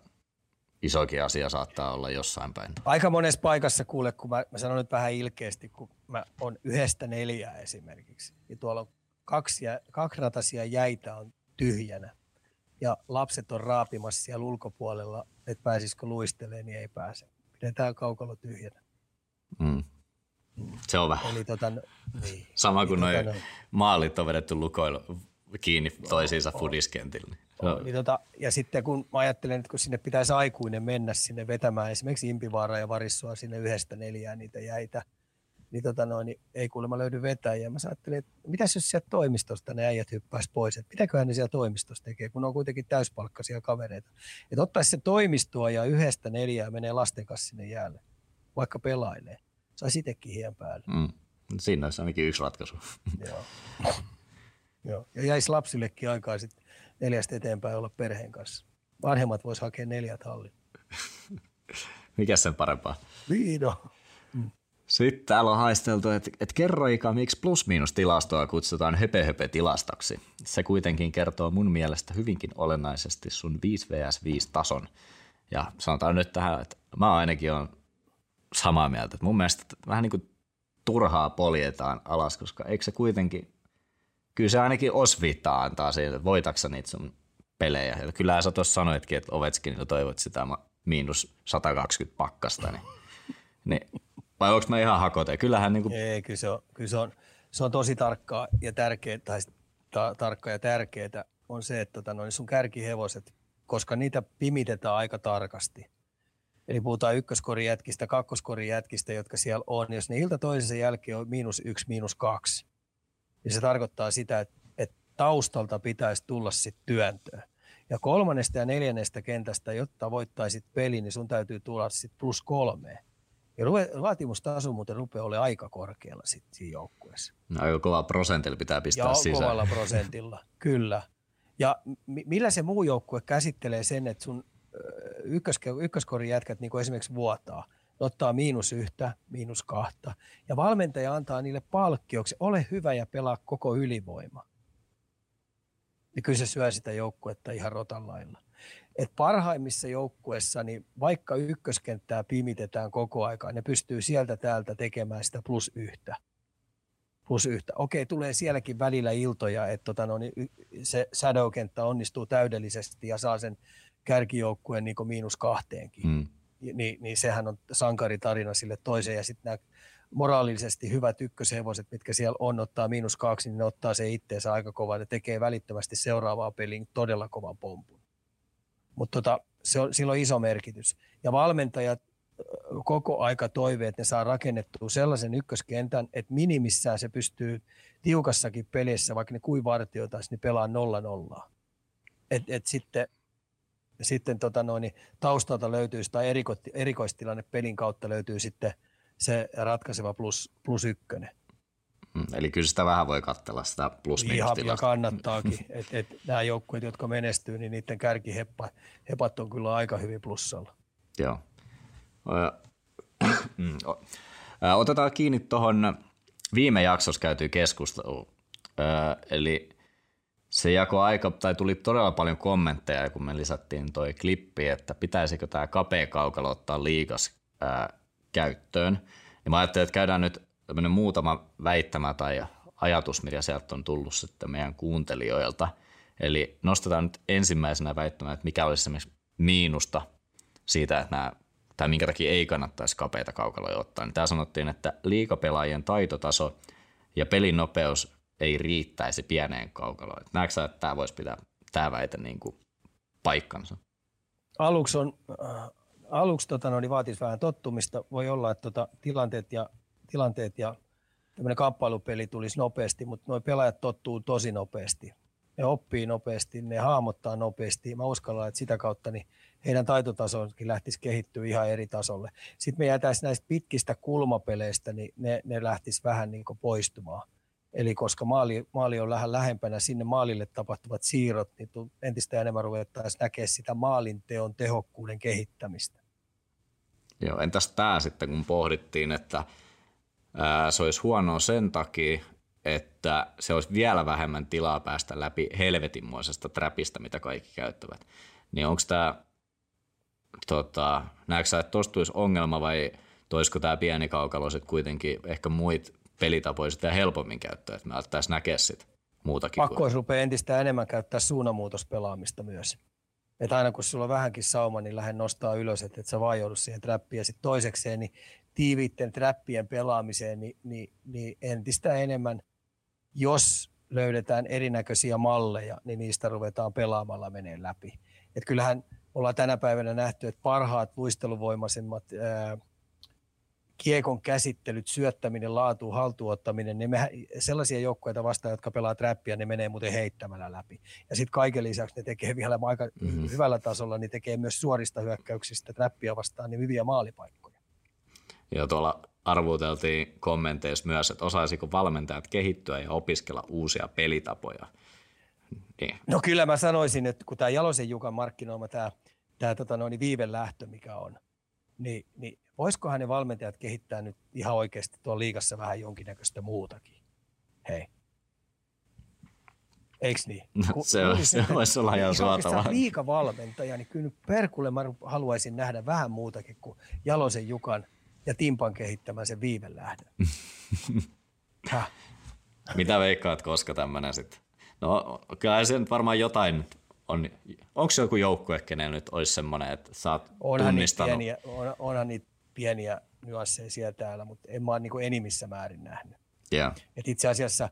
isokin asia saattaa olla jossain päin. Aika monessa paikassa kuule, kun mä, mä sanon nyt vähän ilkeästi, kun mä on yhdestä neljää esimerkiksi, niin tuolla on kaksi, kaksirataisia jäitä on tyhjänä ja lapset on raapimassa siellä ulkopuolella, että pääsisikö luistelemaan, niin ei pääse. Pidetään kaukalo tyhjänä. Mm. Se on vähän. Eli tota, niin. Sama kuin noin tota, maalit on vedetty lukoilla kiinni toisiinsa fudiskentillä. no, niin tota, ja sitten kun mä ajattelen, että kun sinne pitäisi aikuinen mennä sinne vetämään esimerkiksi Impivaara ja Varissoa sinne yhdestä neljään niitä jäitä, niin, tota noin, niin ei kuulemma löydy vetäjiä. Mä ajattelin, että mitäs jos sieltä toimistosta ne äijät hyppäisi pois, että mitäköhän ne siellä toimistossa tekee, kun ne on kuitenkin täyspalkkaisia kavereita. Että ottaisi se toimistoa ja yhdestä neljää menee lasten kanssa sinne jäälle, vaikka pelailee. Saisi itsekin hien päälle. Mm. Siinä olisi ainakin yksi ratkaisu. Joo. Joo. Ja jäisi lapsillekin aikaa sitten neljästä eteenpäin olla perheen kanssa. Vanhemmat vois hakea neljät hallin. Mikä sen parempaa? Viino. Sitten täällä on haisteltu, että, että kerro Ika, miksi plus-miinus-tilastoa kutsutaan höpö-höpö-tilastoksi. Se kuitenkin kertoo mun mielestä hyvinkin olennaisesti sun 5 vs 5 tason. Ja sanotaan nyt tähän, että mä ainakin on samaa mieltä. Että mun mielestä vähän niin kuin turhaa poljetaan alas, koska eikö se kuitenkin, kyllä se ainakin osviittaa antaa siitä, että voitaksa niitä sun pelejä. Ja kyllähän sä tuossa sanoitkin, että Ovechkinilla toivot sitä miinus 120 pakkasta, niin, niin vai onko mä ihan hakote? Kyllähän niin kuin, Ei, kyllä se on, kyllä se on, se on tosi tarkkaa ja tärkeää, tai ta, tarkkaa ja tärkeää on se, että tota, noin sun kärkihevoset, koska niitä pimitetään aika tarkasti. Eli puhutaan ykköskorin jätkistä, kakkoskorin jätkistä, jotka siellä on. Jos ne ilta toisensa jälkeen on miinus yksi, miinus kaksi, niin se tarkoittaa sitä, että, että taustalta pitäisi tulla sitten työntöä. Ja kolmannesta ja neljännestä kentästä, jotta voittaisit pelin, niin sun täytyy tulla sitten plus kolmeen. Ja ruve- vaatimustaso muuten rupeaa olemaan aika korkealla sitten siinä joukkueessa. aika kova prosentilla pitää pistää Ja sisään. kovalla prosentilla, kyllä. Ja mi- millä se muu joukkue käsittelee sen, että sun ykkös, ykköskorin jätkät, niin kuin esimerkiksi vuotaa, ne ottaa miinus yhtä, miinus kahta, ja valmentaja antaa niille palkkioksi, ole hyvä ja pelaa koko ylivoima. Niin kyllä se syö sitä joukkuetta ihan rotan lailla. Et parhaimmissa joukkueissa, niin vaikka ykköskenttää pimitetään koko aikaa, ne pystyy sieltä täältä tekemään sitä plus yhtä plus yhtä. Okei, tulee sielläkin välillä iltoja, että tota, no, niin se shadow-kenttä onnistuu täydellisesti ja saa sen kärkijoukkueen niin miinus kahteenkin. Mm. Niin, niin sehän on sankaritarina sille toiseen. Ja sitten nämä moraalisesti hyvät ykköshevoset, mitkä siellä on, ottaa miinus kaksi, niin ne ottaa se itteensä aika kovaa. Ne tekee välittömästi seuraavaa peliin todella kovan pompun. Mutta tota, se on, sillä on iso merkitys. Ja valmentajat koko aika toivee, että ne saa rakennettua sellaisen ykköskentän, että minimissään se pystyy tiukassakin pelissä, vaikka ne kuin vartioitaisiin, niin pelaa nolla nollaa. Et, et sitten sitten tota noin, niin taustalta löytyy tai eriko, erikoistilanne pelin kautta löytyy sitten se ratkaiseva plus, plus ykkönen. Mm, Eli kyllä sitä vähän voi katsella sitä plus Ihan ja kannattaakin. Et, et nämä joukkueet, jotka menestyy, niin niiden kärkihepat hepat on kyllä aika hyvin plussalla. Joo. Mm, Otetaan kiinni tuohon viime jaksossa käytyy keskusteluun. Ö, Eli se jako aika, tai tuli todella paljon kommentteja, kun me lisättiin toi klippi, että pitäisikö tämä kapea kaukalo ottaa liikas ää, käyttöön. Ja mä ajattelin, että käydään nyt tämmöinen muutama väittämä tai ajatus, mikä sieltä on tullut sitten meidän kuuntelijoilta. Eli nostetaan nyt ensimmäisenä väittämään, että mikä olisi esimerkiksi miinusta siitä, että nämä, tai minkä takia ei kannattaisi kapeita kaukaloja ottaa. Niin tämä sanottiin, että liikapelaajien taitotaso ja pelin nopeus ei riittäisi pieneen kaukaloon. Et Näetkö sä, että tämä voisi pitää tämä väite niin kuin paikkansa? Aluksi, on, äh, aluksi tota, no, niin vaatisi vähän tottumista. Voi olla, että tota, tilanteet ja, tilanteet ja tämmöinen kamppailupeli tulisi nopeasti, mutta nuo pelaajat tottuu tosi nopeasti. Ne oppii nopeasti, ne hahmottaa nopeasti. Mä uskallan, että sitä kautta niin heidän taitotasonkin lähtisi kehittyä ihan eri tasolle. Sitten me jätäisiin näistä pitkistä kulmapeleistä, niin ne, ne lähtisi vähän niin poistumaan. Eli koska maali, maali on vähän lähempänä sinne maalille tapahtuvat siirrot, niin entistä enemmän ruvettaisiin näkemään sitä maalinteon tehokkuuden kehittämistä. Joo, entäs tämä sitten, kun pohdittiin, että se olisi huonoa sen takia, että se olisi vielä vähemmän tilaa päästä läpi helvetinmoisesta trapista, mitä kaikki käyttävät. Niin onko tämä, tota, näetkö sä, että tuosta tulisi ongelma vai toisiko tämä pieni kaukalo sitten kuitenkin ehkä muit pelitapoja sitten helpommin käyttää, että me alettaisiin näkeä sitä muutakin. Pakko olisi rupeaa entistä enemmän käyttää suunnanmuutospelaamista myös. Että aina kun sulla on vähänkin sauma, niin lähden nostaa ylös, että et sä vaan joudu siihen trappiin. Ja sitten toisekseen, niin tiiviitten trappien pelaamiseen, niin, niin, niin entistä enemmän, jos löydetään erinäköisiä malleja, niin niistä ruvetaan pelaamalla menee läpi. Et kyllähän ollaan tänä päivänä nähty, että parhaat luisteluvoimaisemmat ää, kiekon käsittelyt, syöttäminen, laatu, haltuottaminen, niin me, sellaisia joukkoja vastaan, jotka pelaa trappia, ne menee muuten heittämällä läpi. Ja sitten kaiken lisäksi ne tekee vielä aika mm-hmm. hyvällä tasolla, niin tekee myös suorista hyökkäyksistä trappia vastaan niin hyviä maalipaikkoja. Ja tuolla arvuteltiin kommenteissa myös, että osaisiko valmentajat kehittyä ja opiskella uusia pelitapoja. Niin. No kyllä mä sanoisin, että kun tämä Jalosen Jukan markkinoima tämä, tämä tota noin, viivelähtö, mikä on, niin, niin voisikohan ne valmentajat kehittää nyt ihan oikeasti tuolla liigassa vähän jonkinnäköistä muutakin? Hei. Eiks niin? No, Kun, se, on, se voisi olla ihan suotavaa. liikavalmentaja, niin kyllä perkulle mä haluaisin nähdä vähän muutakin kuin Jalosen Jukan ja Timpan kehittämään sen viivelähdön. Mitä veikkaat, koska tämmöinen sitten? No kyllä se varmaan jotain on, onko se joku joukkue, kenen nyt olisi semmoinen, että sä oot onhan tunnistanut? Niitä pieniä, on, onhan niitä pieniä nyansseja siellä täällä, mutta en mä ole niin enimmissä määrin nähnyt. Yeah. Et itse asiassa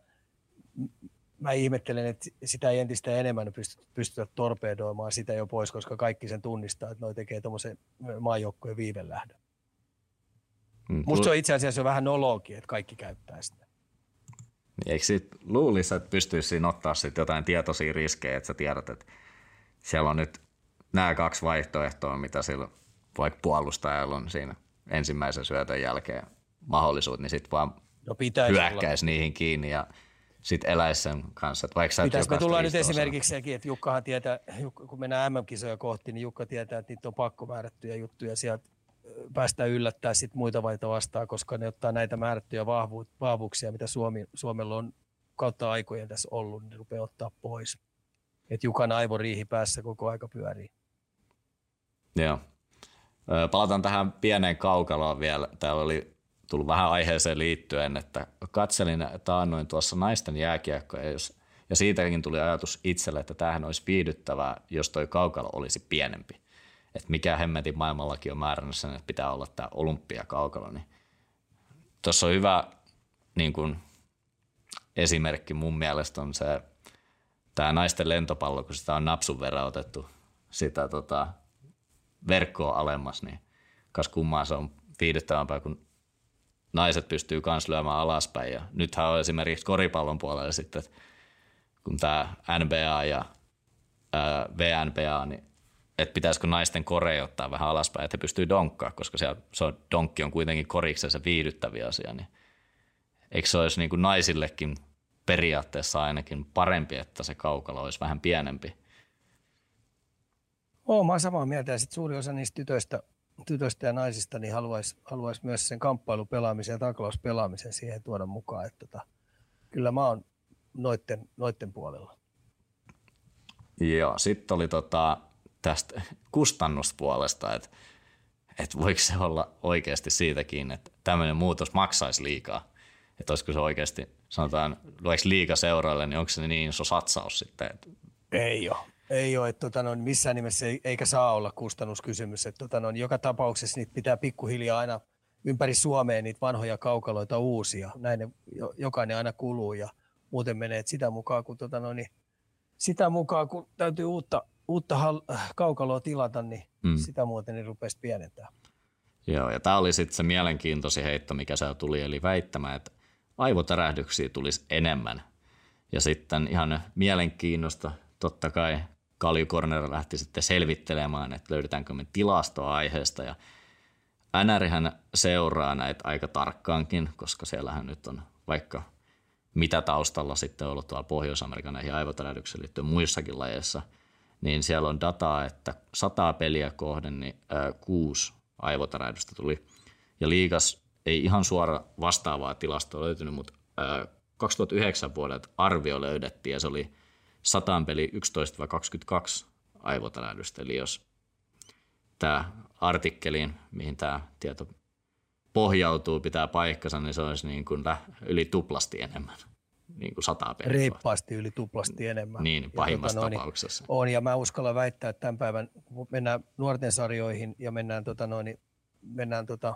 mä ihmettelen, että sitä ei entistä enemmän pystytä, pystytä torpedoimaan sitä jo pois, koska kaikki sen tunnistaa, että noi tekee tuommoisen maajoukkojen viivelähdön. Mm, Musta se on itse asiassa jo vähän nolookin, että kaikki käyttää sitä. Niin, eikö sit luulisi, että pystyisi siinä ottaa sit jotain tietoisia riskejä, että sä tiedät, että siellä on nyt nämä kaksi vaihtoehtoa, mitä sillä vaikka puolustajalla on siinä ensimmäisen syötön jälkeen mahdollisuus, niin sitten vaan no hyökkäisi niihin kiinni ja sitten eläisi sen kanssa. Että vaikka Pitäis me tullaan nyt esimerkiksi sekin, että Jukkahan tietää, kun mennään MM-kisoja kohti, niin Jukka tietää, että niitä on pakko määrättyjä juttuja sieltä päästä yllättää sit muita vaita vastaan, koska ne ottaa näitä määrättyjä vahvu- vahvuuksia, mitä Suomi, Suomella on kautta aikojen tässä ollut, niin ne rupeaa ottaa pois. Et Jukan aivoriihi päässä koko aika pyörii. Joo. Palataan tähän pieneen kaukaloon vielä. Täällä oli tullut vähän aiheeseen liittyen, että katselin taannoin tuossa naisten jääkiekkoja, jos, ja siitäkin tuli ajatus itselle, että tämähän olisi viihdyttävää, jos toi kaukalo olisi pienempi. Että mikä hemmetin maailmallakin on määrännyt sen, että pitää olla tämä olympiakaukalo. Niin tuossa on hyvä niin kun, esimerkki mun mielestä on se, tämä naisten lentopallo, kun sitä on napsun verran otettu sitä tota, verkkoa alemmas, niin kas kummaa se on viihdyttävämpää, kun naiset pystyy myös lyömään alaspäin. Ja nythän on esimerkiksi koripallon puolella sitten, kun tämä NBA ja ää, VNBA, niin että pitäisikö naisten koreja ottaa vähän alaspäin, että he pystyy donkkaa, koska se on, donkki on kuitenkin koriksessa viihdyttäviä asia, niin eikö se olisi niin kuin naisillekin periaatteessa ainakin parempi, että se kaukalo olisi vähän pienempi? Oon, mä samaa mieltä ja sitten suuri osa niistä tytöistä, tytöistä ja naisista niin haluaisi haluais myös sen kamppailupelaamisen ja taklauspelaamisen siihen tuoda mukaan. Että tota, kyllä mä oon noitten, noitten puolella. Joo, sitten oli tota, tästä kustannuspuolesta, että, että voiko se olla oikeasti siitäkin, että tämmöinen muutos maksaisi liikaa. Että olisiko se oikeasti, sanotaan, vaikka liika seuraille, niin onko se niin iso satsaus sitten? Että... Ei ole. Ei ole, että tota, no, missään nimessä ei, eikä saa olla kustannuskysymys. Että, tota, no, joka tapauksessa niitä pitää pikkuhiljaa aina ympäri Suomea niitä vanhoja kaukaloita uusia. Näin ne, jokainen aina kuluu ja muuten menee että sitä mukaan, kun, tota, no, niin, sitä mukaan, kun täytyy uutta, uutta hal- kaukaloa tilata, niin mm. sitä muuten niin rupesi pienentää. Joo, ja tämä oli sitten se mielenkiintoisin heitto, mikä se tuli, eli väittämä, että aivotärähdyksiä tulisi enemmän. Ja sitten ihan mielenkiinnosta totta kai Kalju Corner lähti sitten selvittelemään, että löydetäänkö me tilastoa aiheesta ja NRhän seuraa näitä aika tarkkaankin, koska siellähän nyt on vaikka mitä taustalla sitten ollut tuolla Pohjois-Amerikan näihin aivotärähdyksiin liittyen muissakin lajeissa, niin siellä on dataa, että sataa peliä kohden niin ää, kuusi aivotärähdystä tuli. Ja liikas ei ihan suora vastaavaa tilastoa löytynyt, mutta ää, 2009 vuodet arvio löydettiin ja se oli sataan peli 11-22 aivotärähdystä. Eli jos tämä artikkeliin, mihin tämä tieto pohjautuu, pitää paikkansa, niin se olisi niin kuin yli tuplasti enemmän. Niin kuin sata peliä. Reippaasti yli tuplasti enemmän. Niin, pahimmassa tota, tapauksessa. On, ja mä uskallan väittää, että tämän päivän, kun mennään nuorten sarjoihin ja mennään, tota noin, mennään tota,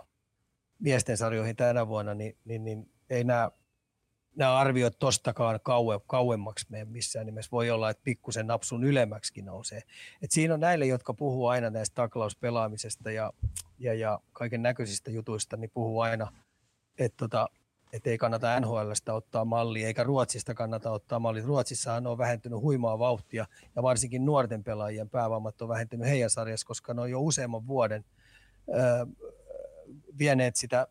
miesten sarjoihin tänä vuonna, niin, niin, niin ei nämä nämä arviot tostakaan kauem, kauemmaksi mene missään nimessä. Voi olla, että pikkusen napsun ylemmäksi nousee. Et siinä on näille, jotka puhuu aina näistä taklauspelaamisesta ja, ja, ja kaiken näköisistä jutuista, niin puhuu aina, että tota, et ei kannata NHLstä ottaa mallia, eikä Ruotsista kannata ottaa mallia. Ruotsissahan on vähentynyt huimaa vauhtia, ja varsinkin nuorten pelaajien päävammat on vähentynyt heidän sarjassa, koska ne on jo useamman vuoden ö, vieneet sitä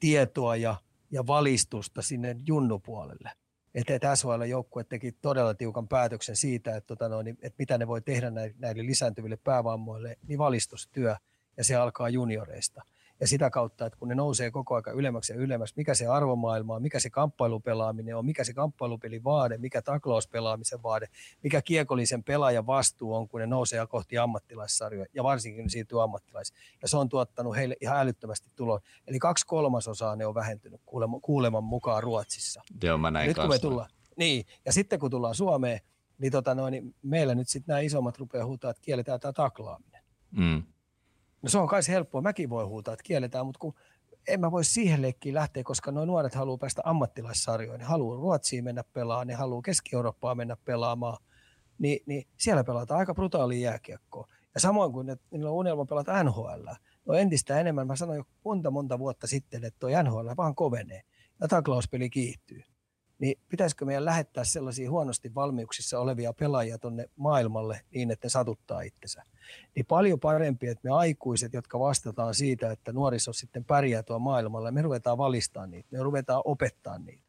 tietoa ja ja valistusta sinne junnupuolelle. Että et SHL-joukkue teki todella tiukan päätöksen siitä, että, tota noin, että mitä ne voi tehdä näille lisääntyville päävammoille, niin valistustyö, ja se alkaa junioreista ja sitä kautta, että kun ne nousee koko ajan ylemmäksi ja ylemmäksi, mikä se arvomaailma on, mikä se kamppailupelaaminen on, mikä se kamppailupelin vaade, mikä taklauspelaamisen vaade, mikä kiekollisen pelaajan vastuu on, kun ne nousee kohti ammattilaissarjoja ja varsinkin ne siirtyy ammattilais. Ja se on tuottanut heille ihan älyttömästi tuloa. Eli kaksi kolmasosaa ne on vähentynyt kuuleman, kuuleman mukaan Ruotsissa. Joo, mä näin nyt, kun me tullaan, niin, ja sitten kun tullaan Suomeen, niin, tota noin, niin meillä nyt sitten nämä isommat rupeaa huutaa, että kielletään tämä taklaaminen. Mm. No se on kai helppoa, mäkin voi huutaa, että kielletään, mutta kun en mä voi siihen leikkiin lähteä, koska nuo nuoret haluaa päästä ammattilaissarjoihin. Ne haluaa Ruotsiin mennä pelaamaan, ne haluaa Keski-Eurooppaan mennä pelaamaan. Ni, niin siellä pelataan aika brutaalia jääkiekkoa. Ja samoin kuin ne, niillä on unelma pelata NHL. No entistä enemmän, mä sanoin jo monta monta vuotta sitten, että tuo NHL vaan kovenee ja taklauspeli kiihtyy niin pitäisikö meidän lähettää sellaisia huonosti valmiuksissa olevia pelaajia tuonne maailmalle niin, että ne satuttaa itsensä. Niin paljon parempi, että me aikuiset, jotka vastataan siitä, että nuoriso sitten pärjää tuolla maailmalla, me ruvetaan valistaa niitä, me ruvetaan opettaa niitä.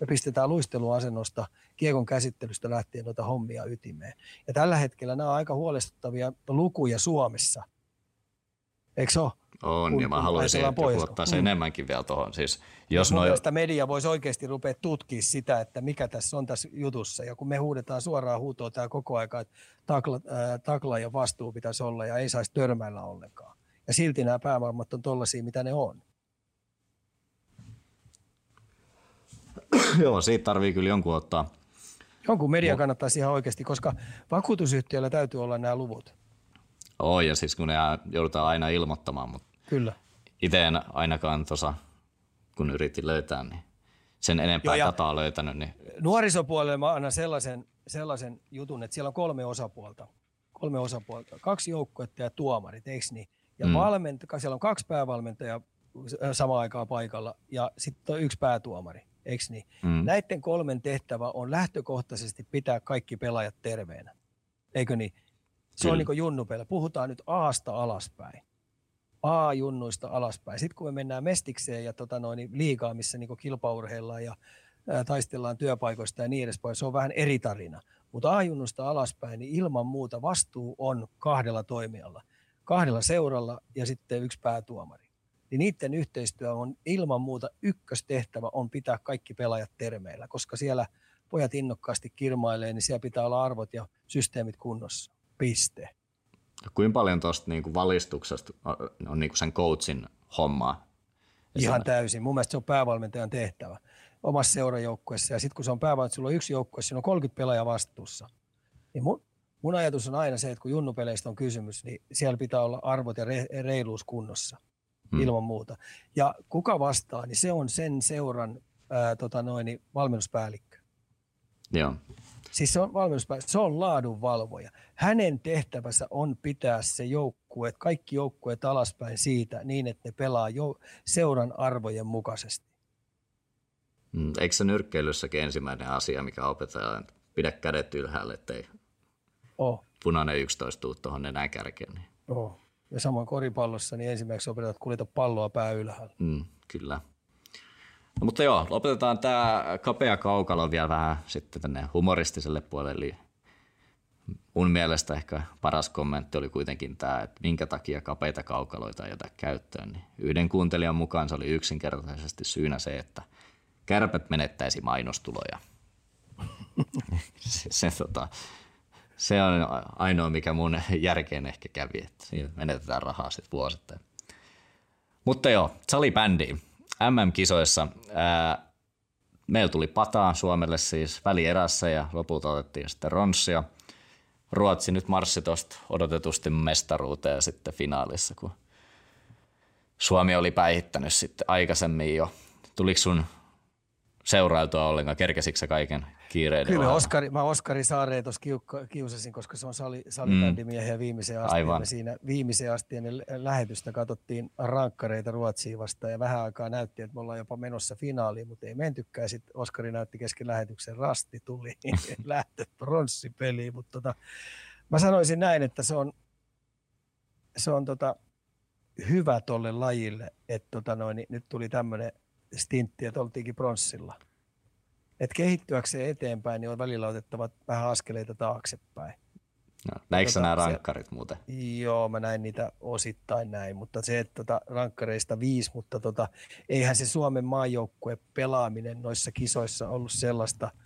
Me pistetään luisteluasennosta, kiekon käsittelystä lähtien noita hommia ytimeen. Ja tällä hetkellä nämä on aika huolestuttavia lukuja Suomessa. Eikö se ole? On, kun, ja mä haluaisin, että joku ottaisi mm. enemmänkin vielä tuohon. Siis, jos noi... media voisi oikeasti rupea tutkimaan sitä, että mikä tässä on tässä jutussa. Ja kun me huudetaan suoraan huutoa tämä koko aika, että takla, äh, takla ja vastuu pitäisi olla ja ei saisi törmäillä ollenkaan. Ja silti nämä päävarmat on tollaisia, mitä ne on. Joo, siitä tarvii kyllä jonkun ottaa. Jonkun media kannattaisi ihan oikeasti, koska vakuutusyhtiöllä täytyy olla nämä luvut. Oo, ja siis kun ne joudutaan aina ilmoittamaan, mutta Kyllä. Itse en ainakaan tuossa, kun yritin löytää, niin sen enempää Joo, dataa löytänyt. Niin... Nuorisopuolelle mä annan sellaisen, sellaisen jutun, että siellä on kolme osapuolta. Kolme osapuolta. Kaksi joukkuetta ja tuomarit, eikö niin? Ja mm. valmenta, siellä on kaksi päävalmentajaa samaan aikaan paikalla ja sitten on yksi päätuomari, eikö niin? Mm. Näiden kolmen tehtävä on lähtökohtaisesti pitää kaikki pelaajat terveenä, eikö niin? Se Kyllä. on niin junnupelä. Puhutaan nyt aasta alaspäin. A-junnuista alaspäin. Sitten kun me mennään mestikseen ja tota noin, niin liikaa, missä niin kilpaurheillaan ja ää, taistellaan työpaikoista ja niin edespäin, se on vähän eri tarina. Mutta A-junnusta alaspäin, niin ilman muuta vastuu on kahdella toimijalla. Kahdella seuralla ja sitten yksi päätuomari. Niin niiden yhteistyö on ilman muuta ykköstehtävä on pitää kaikki pelaajat termeillä, koska siellä pojat innokkaasti kirmailee, niin siellä pitää olla arvot ja systeemit kunnossa. Piste. Kuinka paljon tuosta niinku valistuksesta on niinku sen coachin hommaa? Ihan täysin. Mun mielestä se on päävalmentajan tehtävä omassa seurajoukkueessa. Ja sitten kun se on päävalmentaja, sulla on yksi joukkue, siinä on 30 pelaajaa vastuussa. Niin mun, mun ajatus on aina se, että kun junnupeleistä on kysymys, niin siellä pitää olla arvot ja re, reiluus kunnossa hmm. ilman muuta. Ja kuka vastaa, niin se on sen seuran ää, tota noin, niin valmennuspäällikkö. Joo. Siis se on valmennuspäällikkö, se on laadunvalvoja. Hänen tehtävänsä on pitää se joukkue, kaikki joukkueet alaspäin siitä niin, että ne pelaa jo seuran arvojen mukaisesti. Mm, eikö se nyrkkeilyssäkin ensimmäinen asia, mikä opetetaan, että pidä kädet ylhäällä, ettei oh. punainen 11 tuu tuohon nenän kärkeen. Niin. Oh. Ja samoin koripallossa, niin ensimmäiseksi opetetaan, että kuljeta palloa pää ylhäällä. Mm, kyllä. No, mutta joo, lopetetaan tämä kapea kaukalo vielä vähän sitten tänne humoristiselle puolelle. Eli mun mielestä ehkä paras kommentti oli kuitenkin tämä, että minkä takia kapeita kaukaloita ei ota käyttöön. Niin yhden kuuntelijan mukaan se oli yksinkertaisesti syynä se, että kärpät menettäisi mainostuloja. se, se, tota, se on ainoa, mikä mun järkeen ehkä kävi, että menetetään rahaa sitten vuosittain. Mutta joo, salibändi. MM-kisoissa meillä tuli pataa Suomelle siis välierässä ja lopulta otettiin sitten ronssia. Ruotsi nyt marssi tuosta odotetusti mestaruuteen sitten finaalissa, kun Suomi oli päihittänyt sitten aikaisemmin jo. Tuliko sun seurailtua ollenkaan? Kerkesikö kaiken kiireiden Kyllä Oskari, mä Oskari Saareen tuossa kiusasin, koska se on sali, salibändimiehiä mm. viimeiseen asti. Aivan. Ja siinä viimeiseen asti ennen lähetystä katsottiin rankkareita Ruotsiin vastaan ja vähän aikaa näytti, että me ollaan jopa menossa finaaliin, mutta ei mentykään. Sitten Oskari näytti kesken lähetyksen rasti, tuli lähtö pronssipeliin, mutta tota, mä sanoisin näin, että se on, se on tota, hyvä tolle lajille, että tota noin, niin nyt tuli tämmöinen stintti, että oltiinkin pronssilla – että kehittyäkseen eteenpäin, niin on välillä otettava vähän askeleita taaksepäin. No, näikö tota, nämä rankkarit se, muuten? Joo, mä näin niitä osittain näin, mutta se, että tota, rankkareista viisi, mutta tota, eihän se Suomen maajoukkue pelaaminen noissa kisoissa ollut sellaista –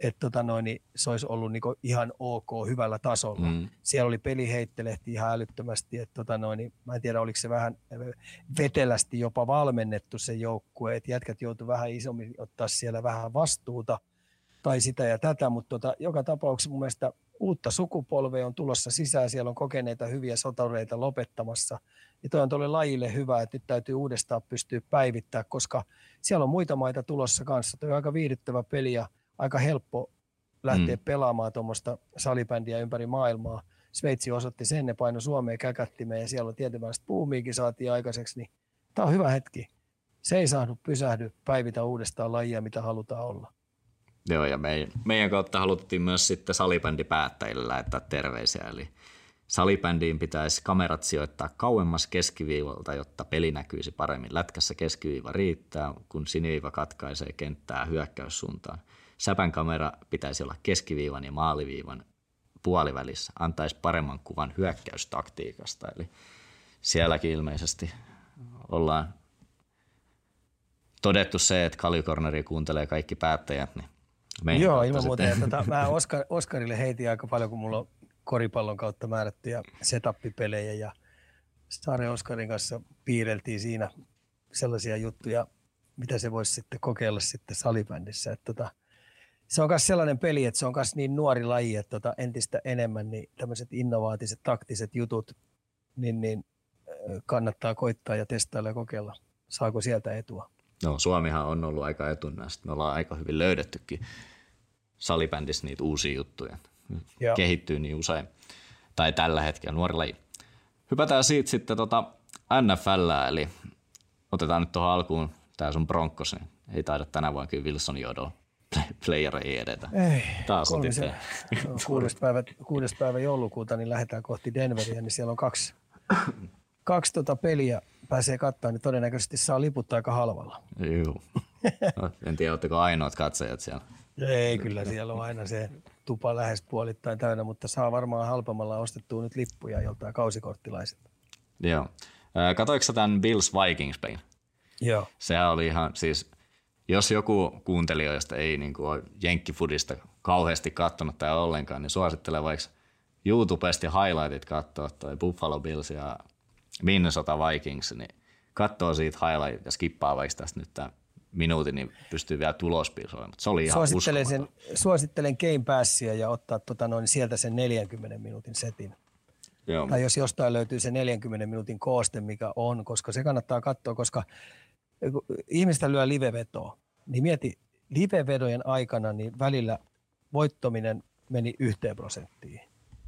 että tota noin, niin se olisi ollut niin ihan ok, hyvällä tasolla. Mm. Siellä oli peli heittelehti ihan älyttömästi, että tota noin, niin mä en tiedä oliko se vähän vetelästi jopa valmennettu se joukkue, että jätkät joutuivat vähän isommin ottaa siellä vähän vastuuta tai sitä ja tätä, mutta tota, joka tapauksessa mun mielestä uutta sukupolvea on tulossa sisään, siellä on kokeneita hyviä sotareita lopettamassa. Ja toi on tuolle lajille hyvä, että nyt täytyy uudestaan pystyä päivittämään, koska siellä on muita maita tulossa kanssa. Tuo on aika viihdyttävä peli ja aika helppo lähteä mm. pelaamaan tuommoista salibändiä ympäri maailmaa. Sveitsi osoitti sen, ne paino Suomeen käkättimeen ja siellä on tietynlaista puumiikin saatiin aikaiseksi, niin tämä on hyvä hetki. Se ei saanut pysähdy, päivitä uudestaan lajia, mitä halutaan olla. Joo, ja meidän, meidän kautta haluttiin myös sitten salibändipäättäjille lähettää terveisiä, eli salibändiin pitäisi kamerat sijoittaa kauemmas keskiviivalta, jotta peli näkyisi paremmin. Lätkässä keskiviiva riittää, kun siniviiva katkaisee kenttää hyökkäyssuuntaan. Säpän kamera pitäisi olla keskiviivan ja maaliviivan puolivälissä, antaisi paremman kuvan hyökkäystaktiikasta. Eli sielläkin ilmeisesti ollaan todettu se, että Kaljukorneri kuuntelee kaikki päättäjät, niin Joo, ilman muuta. Tota, mä Oskar, Oskarille heitin aika paljon, kun mulla on koripallon kautta määrättyjä setup-pelejä ja Saaren Oskarin kanssa piireltiin siinä sellaisia juttuja, mitä se voisi sitten kokeilla sitten salibändissä. Että tota, se on myös sellainen peli, että se on myös niin nuori laji, että tota entistä enemmän niin tämmöiset innovaatiset, taktiset jutut, niin, niin kannattaa koittaa ja testailla ja kokeilla. Saako sieltä etua? No Suomihan on ollut aika etunäistä. Me ollaan aika hyvin löydettykin salibändissä niitä uusia juttuja. Joo. Kehittyy niin usein. Tai tällä hetkellä nuori laji. Hypätään siitä sitten tota NFL, eli otetaan nyt tuohon alkuun tämä sun Broncos, niin ei taida tänä vuonna kyllä Wilson Jodol player ei edetä. Ei, Taas kolmisen, kuudes, päivä, kuudes päivä joulukuuta, niin lähdetään kohti Denveriä, niin siellä on kaksi, kaksi tota peliä pääsee katsoa, niin todennäköisesti saa liput aika halvalla. Joo. En tiedä, oletteko ainoat katsojat siellä. Ei, kyllä siellä on aina se tupa lähes puolittain täynnä, mutta saa varmaan halpamalla ostettua nyt lippuja joltain kausikorttilaiset. Joo. Katoiko tämän Bills Vikings pelin? Joo. Sehän oli ihan, siis jos joku kuuntelijoista ei niin kuin ole jenkkifudista kauheasti katsonut tai ollenkaan, niin suosittelen vaikka YouTubesta highlightit katsoa toi Buffalo Bills ja Minnesota Vikings, niin katsoo siitä highlightit ja skippaa vaikka tästä nyt tämä minuutin, niin pystyy vielä tulospiisoimaan. Mutta se oli ihan suosittelen, sen, suosittelen Game Passia ja ottaa tota noin sieltä sen 40 minuutin setin. Joo. Tai jos jostain löytyy se 40 minuutin kooste, mikä on, koska se kannattaa katsoa, koska ihmistä lyö livevetoa, niin mieti, livevedojen aikana niin välillä voittominen meni yhteen prosenttiin.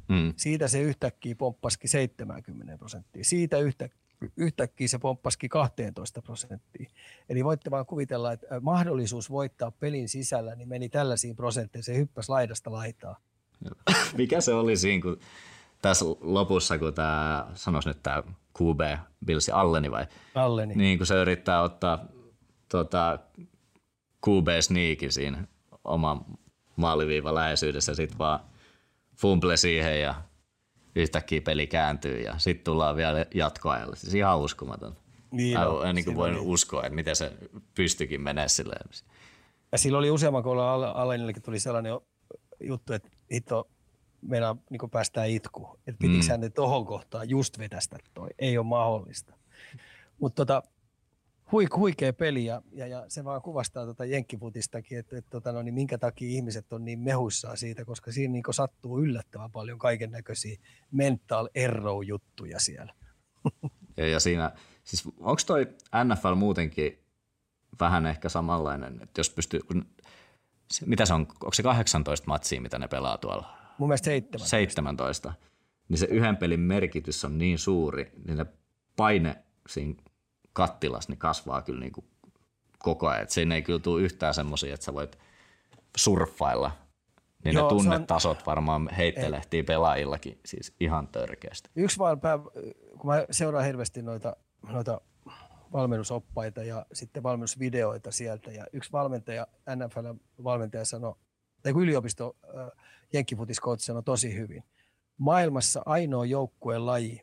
Mm. Siitä se yhtäkkiä pomppaski 70 prosenttia. Siitä yhtä, yhtäkkiä se pomppaski 12 prosenttiin. Eli voitte vaan kuvitella, että mahdollisuus voittaa pelin sisällä niin meni tällaisiin prosentteihin. Se hyppäsi laidasta laitaa. Mikä se oli siinä, kun tässä lopussa, kun tämä, sanoisi nyt tämä QB, Billsi Alleni vai? Alleni. Niin kun se yrittää ottaa tota, QB sneakin siinä oman maaliviivan läheisyydessä, sitten vaan fumble siihen ja yhtäkkiä peli kääntyy ja sitten tullaan vielä jatkoajalle. Siis ihan uskomaton. Niin Mä on, en niin siinä voin oli. uskoa, että miten se pystyikin menee silleen. Ja sillä oli useamman koulun Alenillekin tuli sellainen juttu, että hitto meinaa niin päästään itku. Että pitikö Mm. hän ne tohon kohtaan just vetästä toi. Ei ole mahdollista. Mutta tota, huik, huikea peli ja, ja, ja, se vaan kuvastaa tota jenkkifutistakin, että, että tota, no, niin minkä takia ihmiset on niin mehuissaan siitä, koska siinä niin sattuu yllättävän paljon kaiken näköisiä mental error juttuja siellä. Ja, ja siinä, siis onko toi NFL muutenkin vähän ehkä samanlainen, että jos pystyy, kun- se- mitä se on, onko se 18 matsia, mitä ne pelaa tuolla? Mun mielestä seitsemän. 17. Niin se yhden pelin merkitys on niin suuri, niin ne paine siinä kattilassa niin kasvaa kyllä niin kuin koko ajan. Et siinä ei kyllä tule yhtään semmoisia, että sä voit surffailla. Niin Joo, ne se on- tunnetasot varmaan heittelehtii pelaajillakin siis ihan törkeästi. Yksi vaan pää, kun mä seuraan hirveästi noita, noita valmennusoppaita ja sitten valmennusvideoita sieltä. Ja yksi valmentaja, NFL-valmentaja sanoi, tai kun yliopisto äh, jenkkifutiskoutsi tosi hyvin. Maailmassa ainoa joukkueen laji,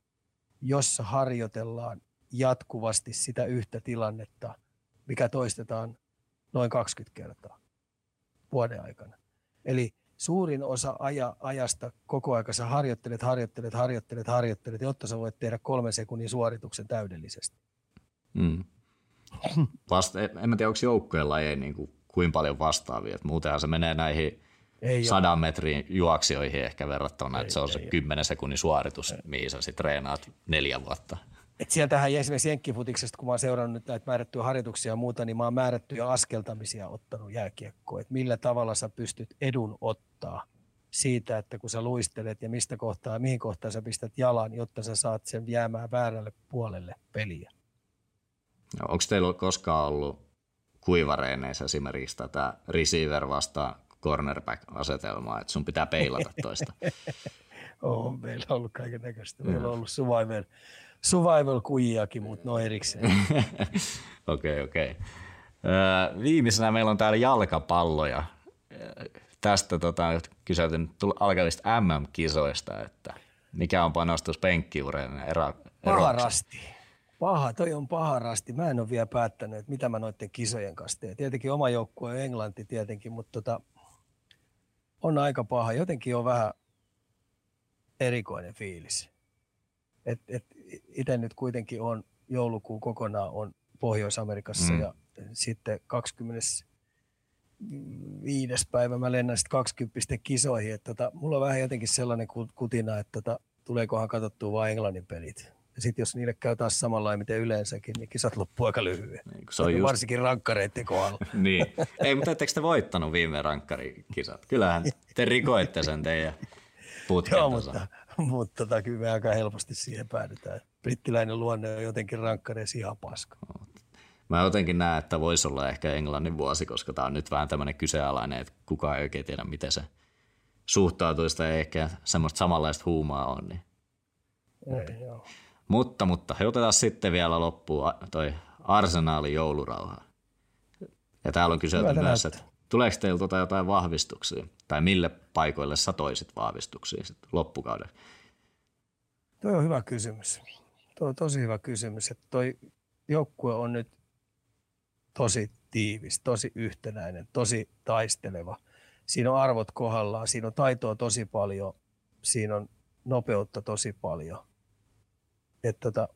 jossa harjoitellaan jatkuvasti sitä yhtä tilannetta, mikä toistetaan noin 20 kertaa vuoden aikana. Eli suurin osa aja, ajasta koko aika sä harjoittelet, harjoittelet, harjoittelet, harjoittelet, jotta sä voit tehdä kolmen sekunnin suorituksen täydellisesti. Mm. Vasta, en, en mä tiedä, onko joukkojen lajeja niin kuin, kuin paljon vastaavia. Et muutenhan se menee näihin Ei sadan metrin juoksijoihin ehkä verrattuna, että se on se ei. 10 sekunnin suoritus, mihin sä sit treenaat neljä vuotta. Et sieltähän esimerkiksi jenkkifutiksesta, kun mä oon seurannut nyt näitä määrättyjä harjoituksia ja muuta, niin mä oon määrättyjä askeltamisia ottanut jääkiekkoon. Että millä tavalla sä pystyt edun ottaa siitä, että kun sä luistelet ja mistä kohtaa, mihin kohtaan sä pistät jalan, jotta sä saat sen jäämään väärälle puolelle peliä. Onko teillä koskaan ollut kuivareeneissa esimerkiksi tätä receiver vastaan cornerback-asetelmaa, että sun pitää peilata toista? On meillä ollut kaiken näköistä. Meillä on ollut survival, survival kujiakin, mutta no erikseen. Okei, okei. Öö, Viimeisenä meillä on täällä jalkapalloja. Tästä tota, kyseltiin tul- alkavista MM-kisoista, että mikä on panostus penkkiureen ero, Paha eroksi? rasti. Paha, toi on paha rasti. Mä en ole vielä päättänyt, että mitä mä noiden kisojen kanssa teen. Tietenkin oma joukkue on Englanti tietenkin, mutta tota, on aika paha. Jotenkin on vähän erikoinen fiilis. Et, et itse nyt kuitenkin on joulukuu kokonaan on Pohjois-Amerikassa Mm. ja sitten 25. päivä mä lennän sitten 20 kisoihin. Et tota, mulla on vähän jotenkin sellainen ku- kutina, että tota, tuleekohan katsottua vain Englannin pelit. Ja sitten jos niille käy taas samalla miten yleensäkin, niin kisat loppuu aika lyhyen. Niin, se on just, Varsinkin rankkareiden kohdalla. niin. Ei, mutta ettekö te voittanut viime rankkarikisat? Kyllähän te rikoitte sen teidän putken Joo, mutta, mutta tota, kyllä me aika helposti siihen päädytään. Brittiläinen luonne on jotenkin rankkareissa ihan paska. Mä jotenkin näen, että voisi olla ehkä Englannin vuosi, koska tämä on nyt vähän tämmöinen kyseenalainen, että kukaan ei oikein tiedä, miten se suhtautuisi tai ehkä semmoista samanlaista huumaa on. Niin. Ei, joo. Mutta, mutta he otetaan sitten vielä loppuun toi Arsenaalin joulurauha. Ja täällä on kyselty Hyvältä myös, että tuleeko teillä tota jotain vahvistuksia? Tai mille paikoille sä toisit vahvistuksia sitten loppukauden? Toi on hyvä kysymys. Tuo on tosi hyvä kysymys. Että toi joukkue on nyt tosi tiivis, tosi yhtenäinen, tosi taisteleva. Siinä on arvot kohdallaan, siinä on taitoa tosi paljon, siinä on nopeutta tosi paljon. Et tota,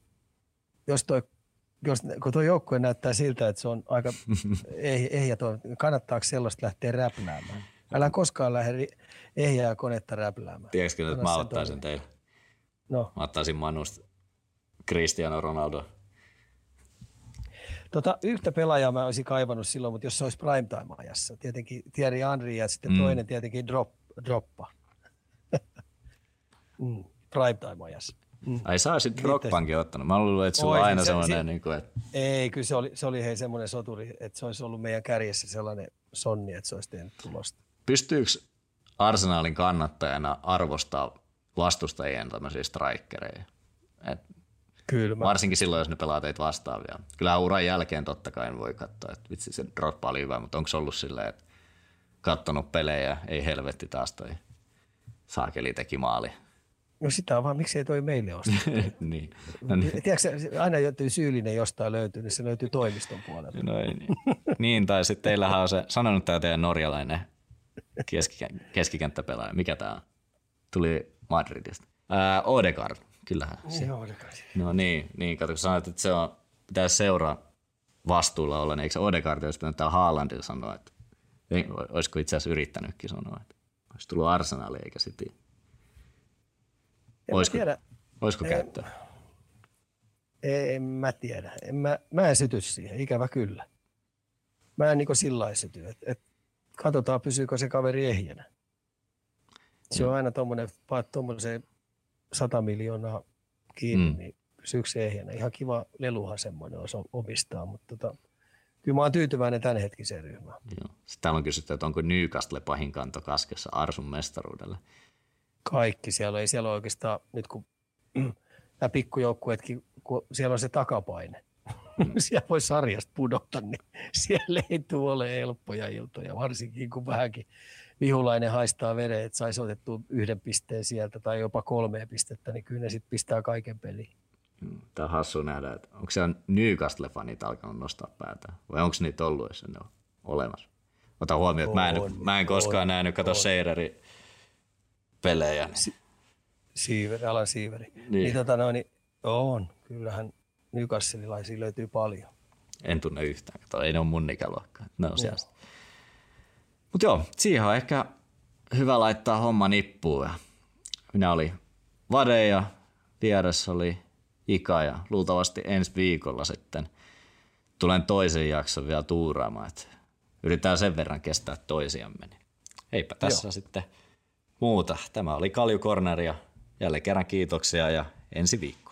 jos toi, jos, kun tuo joukkue näyttää siltä, että se on aika ei, ehjä, tuo, kannattaako sellaista lähteä räpläämään? Älä koskaan lähde ehjää konetta räpläämään. Tiedätkö, että Anna mä sen ottaisin toimia. teille? No, Mä ottaisin Manusta Cristiano Ronaldo. Tota, yhtä pelaajaa mä olisin kaivannut silloin, mutta jos se olisi primetime-ajassa. Tietenkin Thierry Henry ja sitten mm. toinen tietenkin drop, droppa. mm, primetime-ajassa. Mm. Ai sä olisit Rockpankin ottanut. Mä luulen, että sulla on aina se- semmoinen, se- niin kuin, että Ei, kyllä se oli, se oli hei semmoinen soturi, että se olisi ollut meidän kärjessä sellainen sonni, että se olisi tehnyt tulosta. pystyykö Arsenalin kannattajana arvostaa vastustajien tämmöisiä strikereja? Et Kyllä mä, Varsinkin silloin, jos ne pelaa teitä vastaan vielä. Kyllähän uran jälkeen totta kai voi katsoa, että vitsi se droppa oli hyvä, mutta onko se ollut silleen, että kattonut pelejä, ei helvetti taas toi saakeli teki maali. No sitä on vaan, miksei toi meille osta. niin. No, niin. Tiedätkö, aina jotain syyllinen jostain löytyy, niin se löytyy toimiston puolelta. No ei niin. niin, tai sitten teillähän on se, sanonut tämä teidän norjalainen keskikenttäpelaaja. Mikä tämä on? Tuli Madridista. Ää, Odegaard, kyllähän. Se. Joo, Odegaard. No niin, niin kato, kun sanoit, että se on, pitäisi seuraa vastuulla olla, niin eikö se Odegaard olisi pitänyt täällä Haalandilla sanoa, että olisiko itse asiassa yrittänytkin sanoa, että olisi tullut Arsenaliin eikä City. En mä Olisiko, tiedä, olisiko Ei. käyttöä? en mä tiedä. En mä, mä en syty siihen, ikävä kyllä. Mä en niin sillä lailla syty, että et katsotaan pysyykö se kaveri ehjänä. Se on aina tuommoinen, paat tuommoiseen 100 miljoonaa kiinni, Mm. mm. niin pysyykö se ehjänä. Ihan kiva leluhan semmoinen olisi omistaa, mutta tota, kyllä mä oon tyytyväinen tämänhetkiseen ryhmään. Joo. Sitten täällä on kysytty, että onko Newcastle pahin kanto kaskessa Arsun mestaruudelle. Kaikki siellä ei siellä oikeastaan, nyt kun nämä pikkujoukkueetkin, kun siellä on se takapaine, Mm. siellä voi sarjasta pudota, niin siellä ei tule ole helppoja iltoja, varsinkin kun vähänkin vihulainen haistaa veren, että saisi otettua yhden pisteen sieltä tai jopa kolme pistettä, niin kyllä ne sitten pistää kaiken peliin. Mm, Tämä on hassu nähdä, että onko siellä Newcastle-fanit alkanut nostaa päätään, vai onko niitä ollut, jos ne on olemassa? Ota huomioon, että mä en, On, mä en koskaan on, nähnyt, kato. Seireri pelejä. Niin. Siiveri, Alan Siiveri. Niin. Niin, niin tota noin, niin on, kyllähän Newcastleilaisia löytyy paljon. En tunne yhtään, kato, ei ne ole mun ikäluokkaa. Ne on siellä. Mutta joo, siihen on ehkä hyvä laittaa homma nippuun. Ja minä oli Vade ja vieressä oli Ika ja luultavasti ensi viikolla sitten tulen toisen jakson vielä tuuraamaan. Yritetään sen verran kestää toisiamme. Niin eipä tässä joo. sitten muuta. Tämä oli Kalju Corner ja jälleen kerran kiitoksia ja ensi viikko.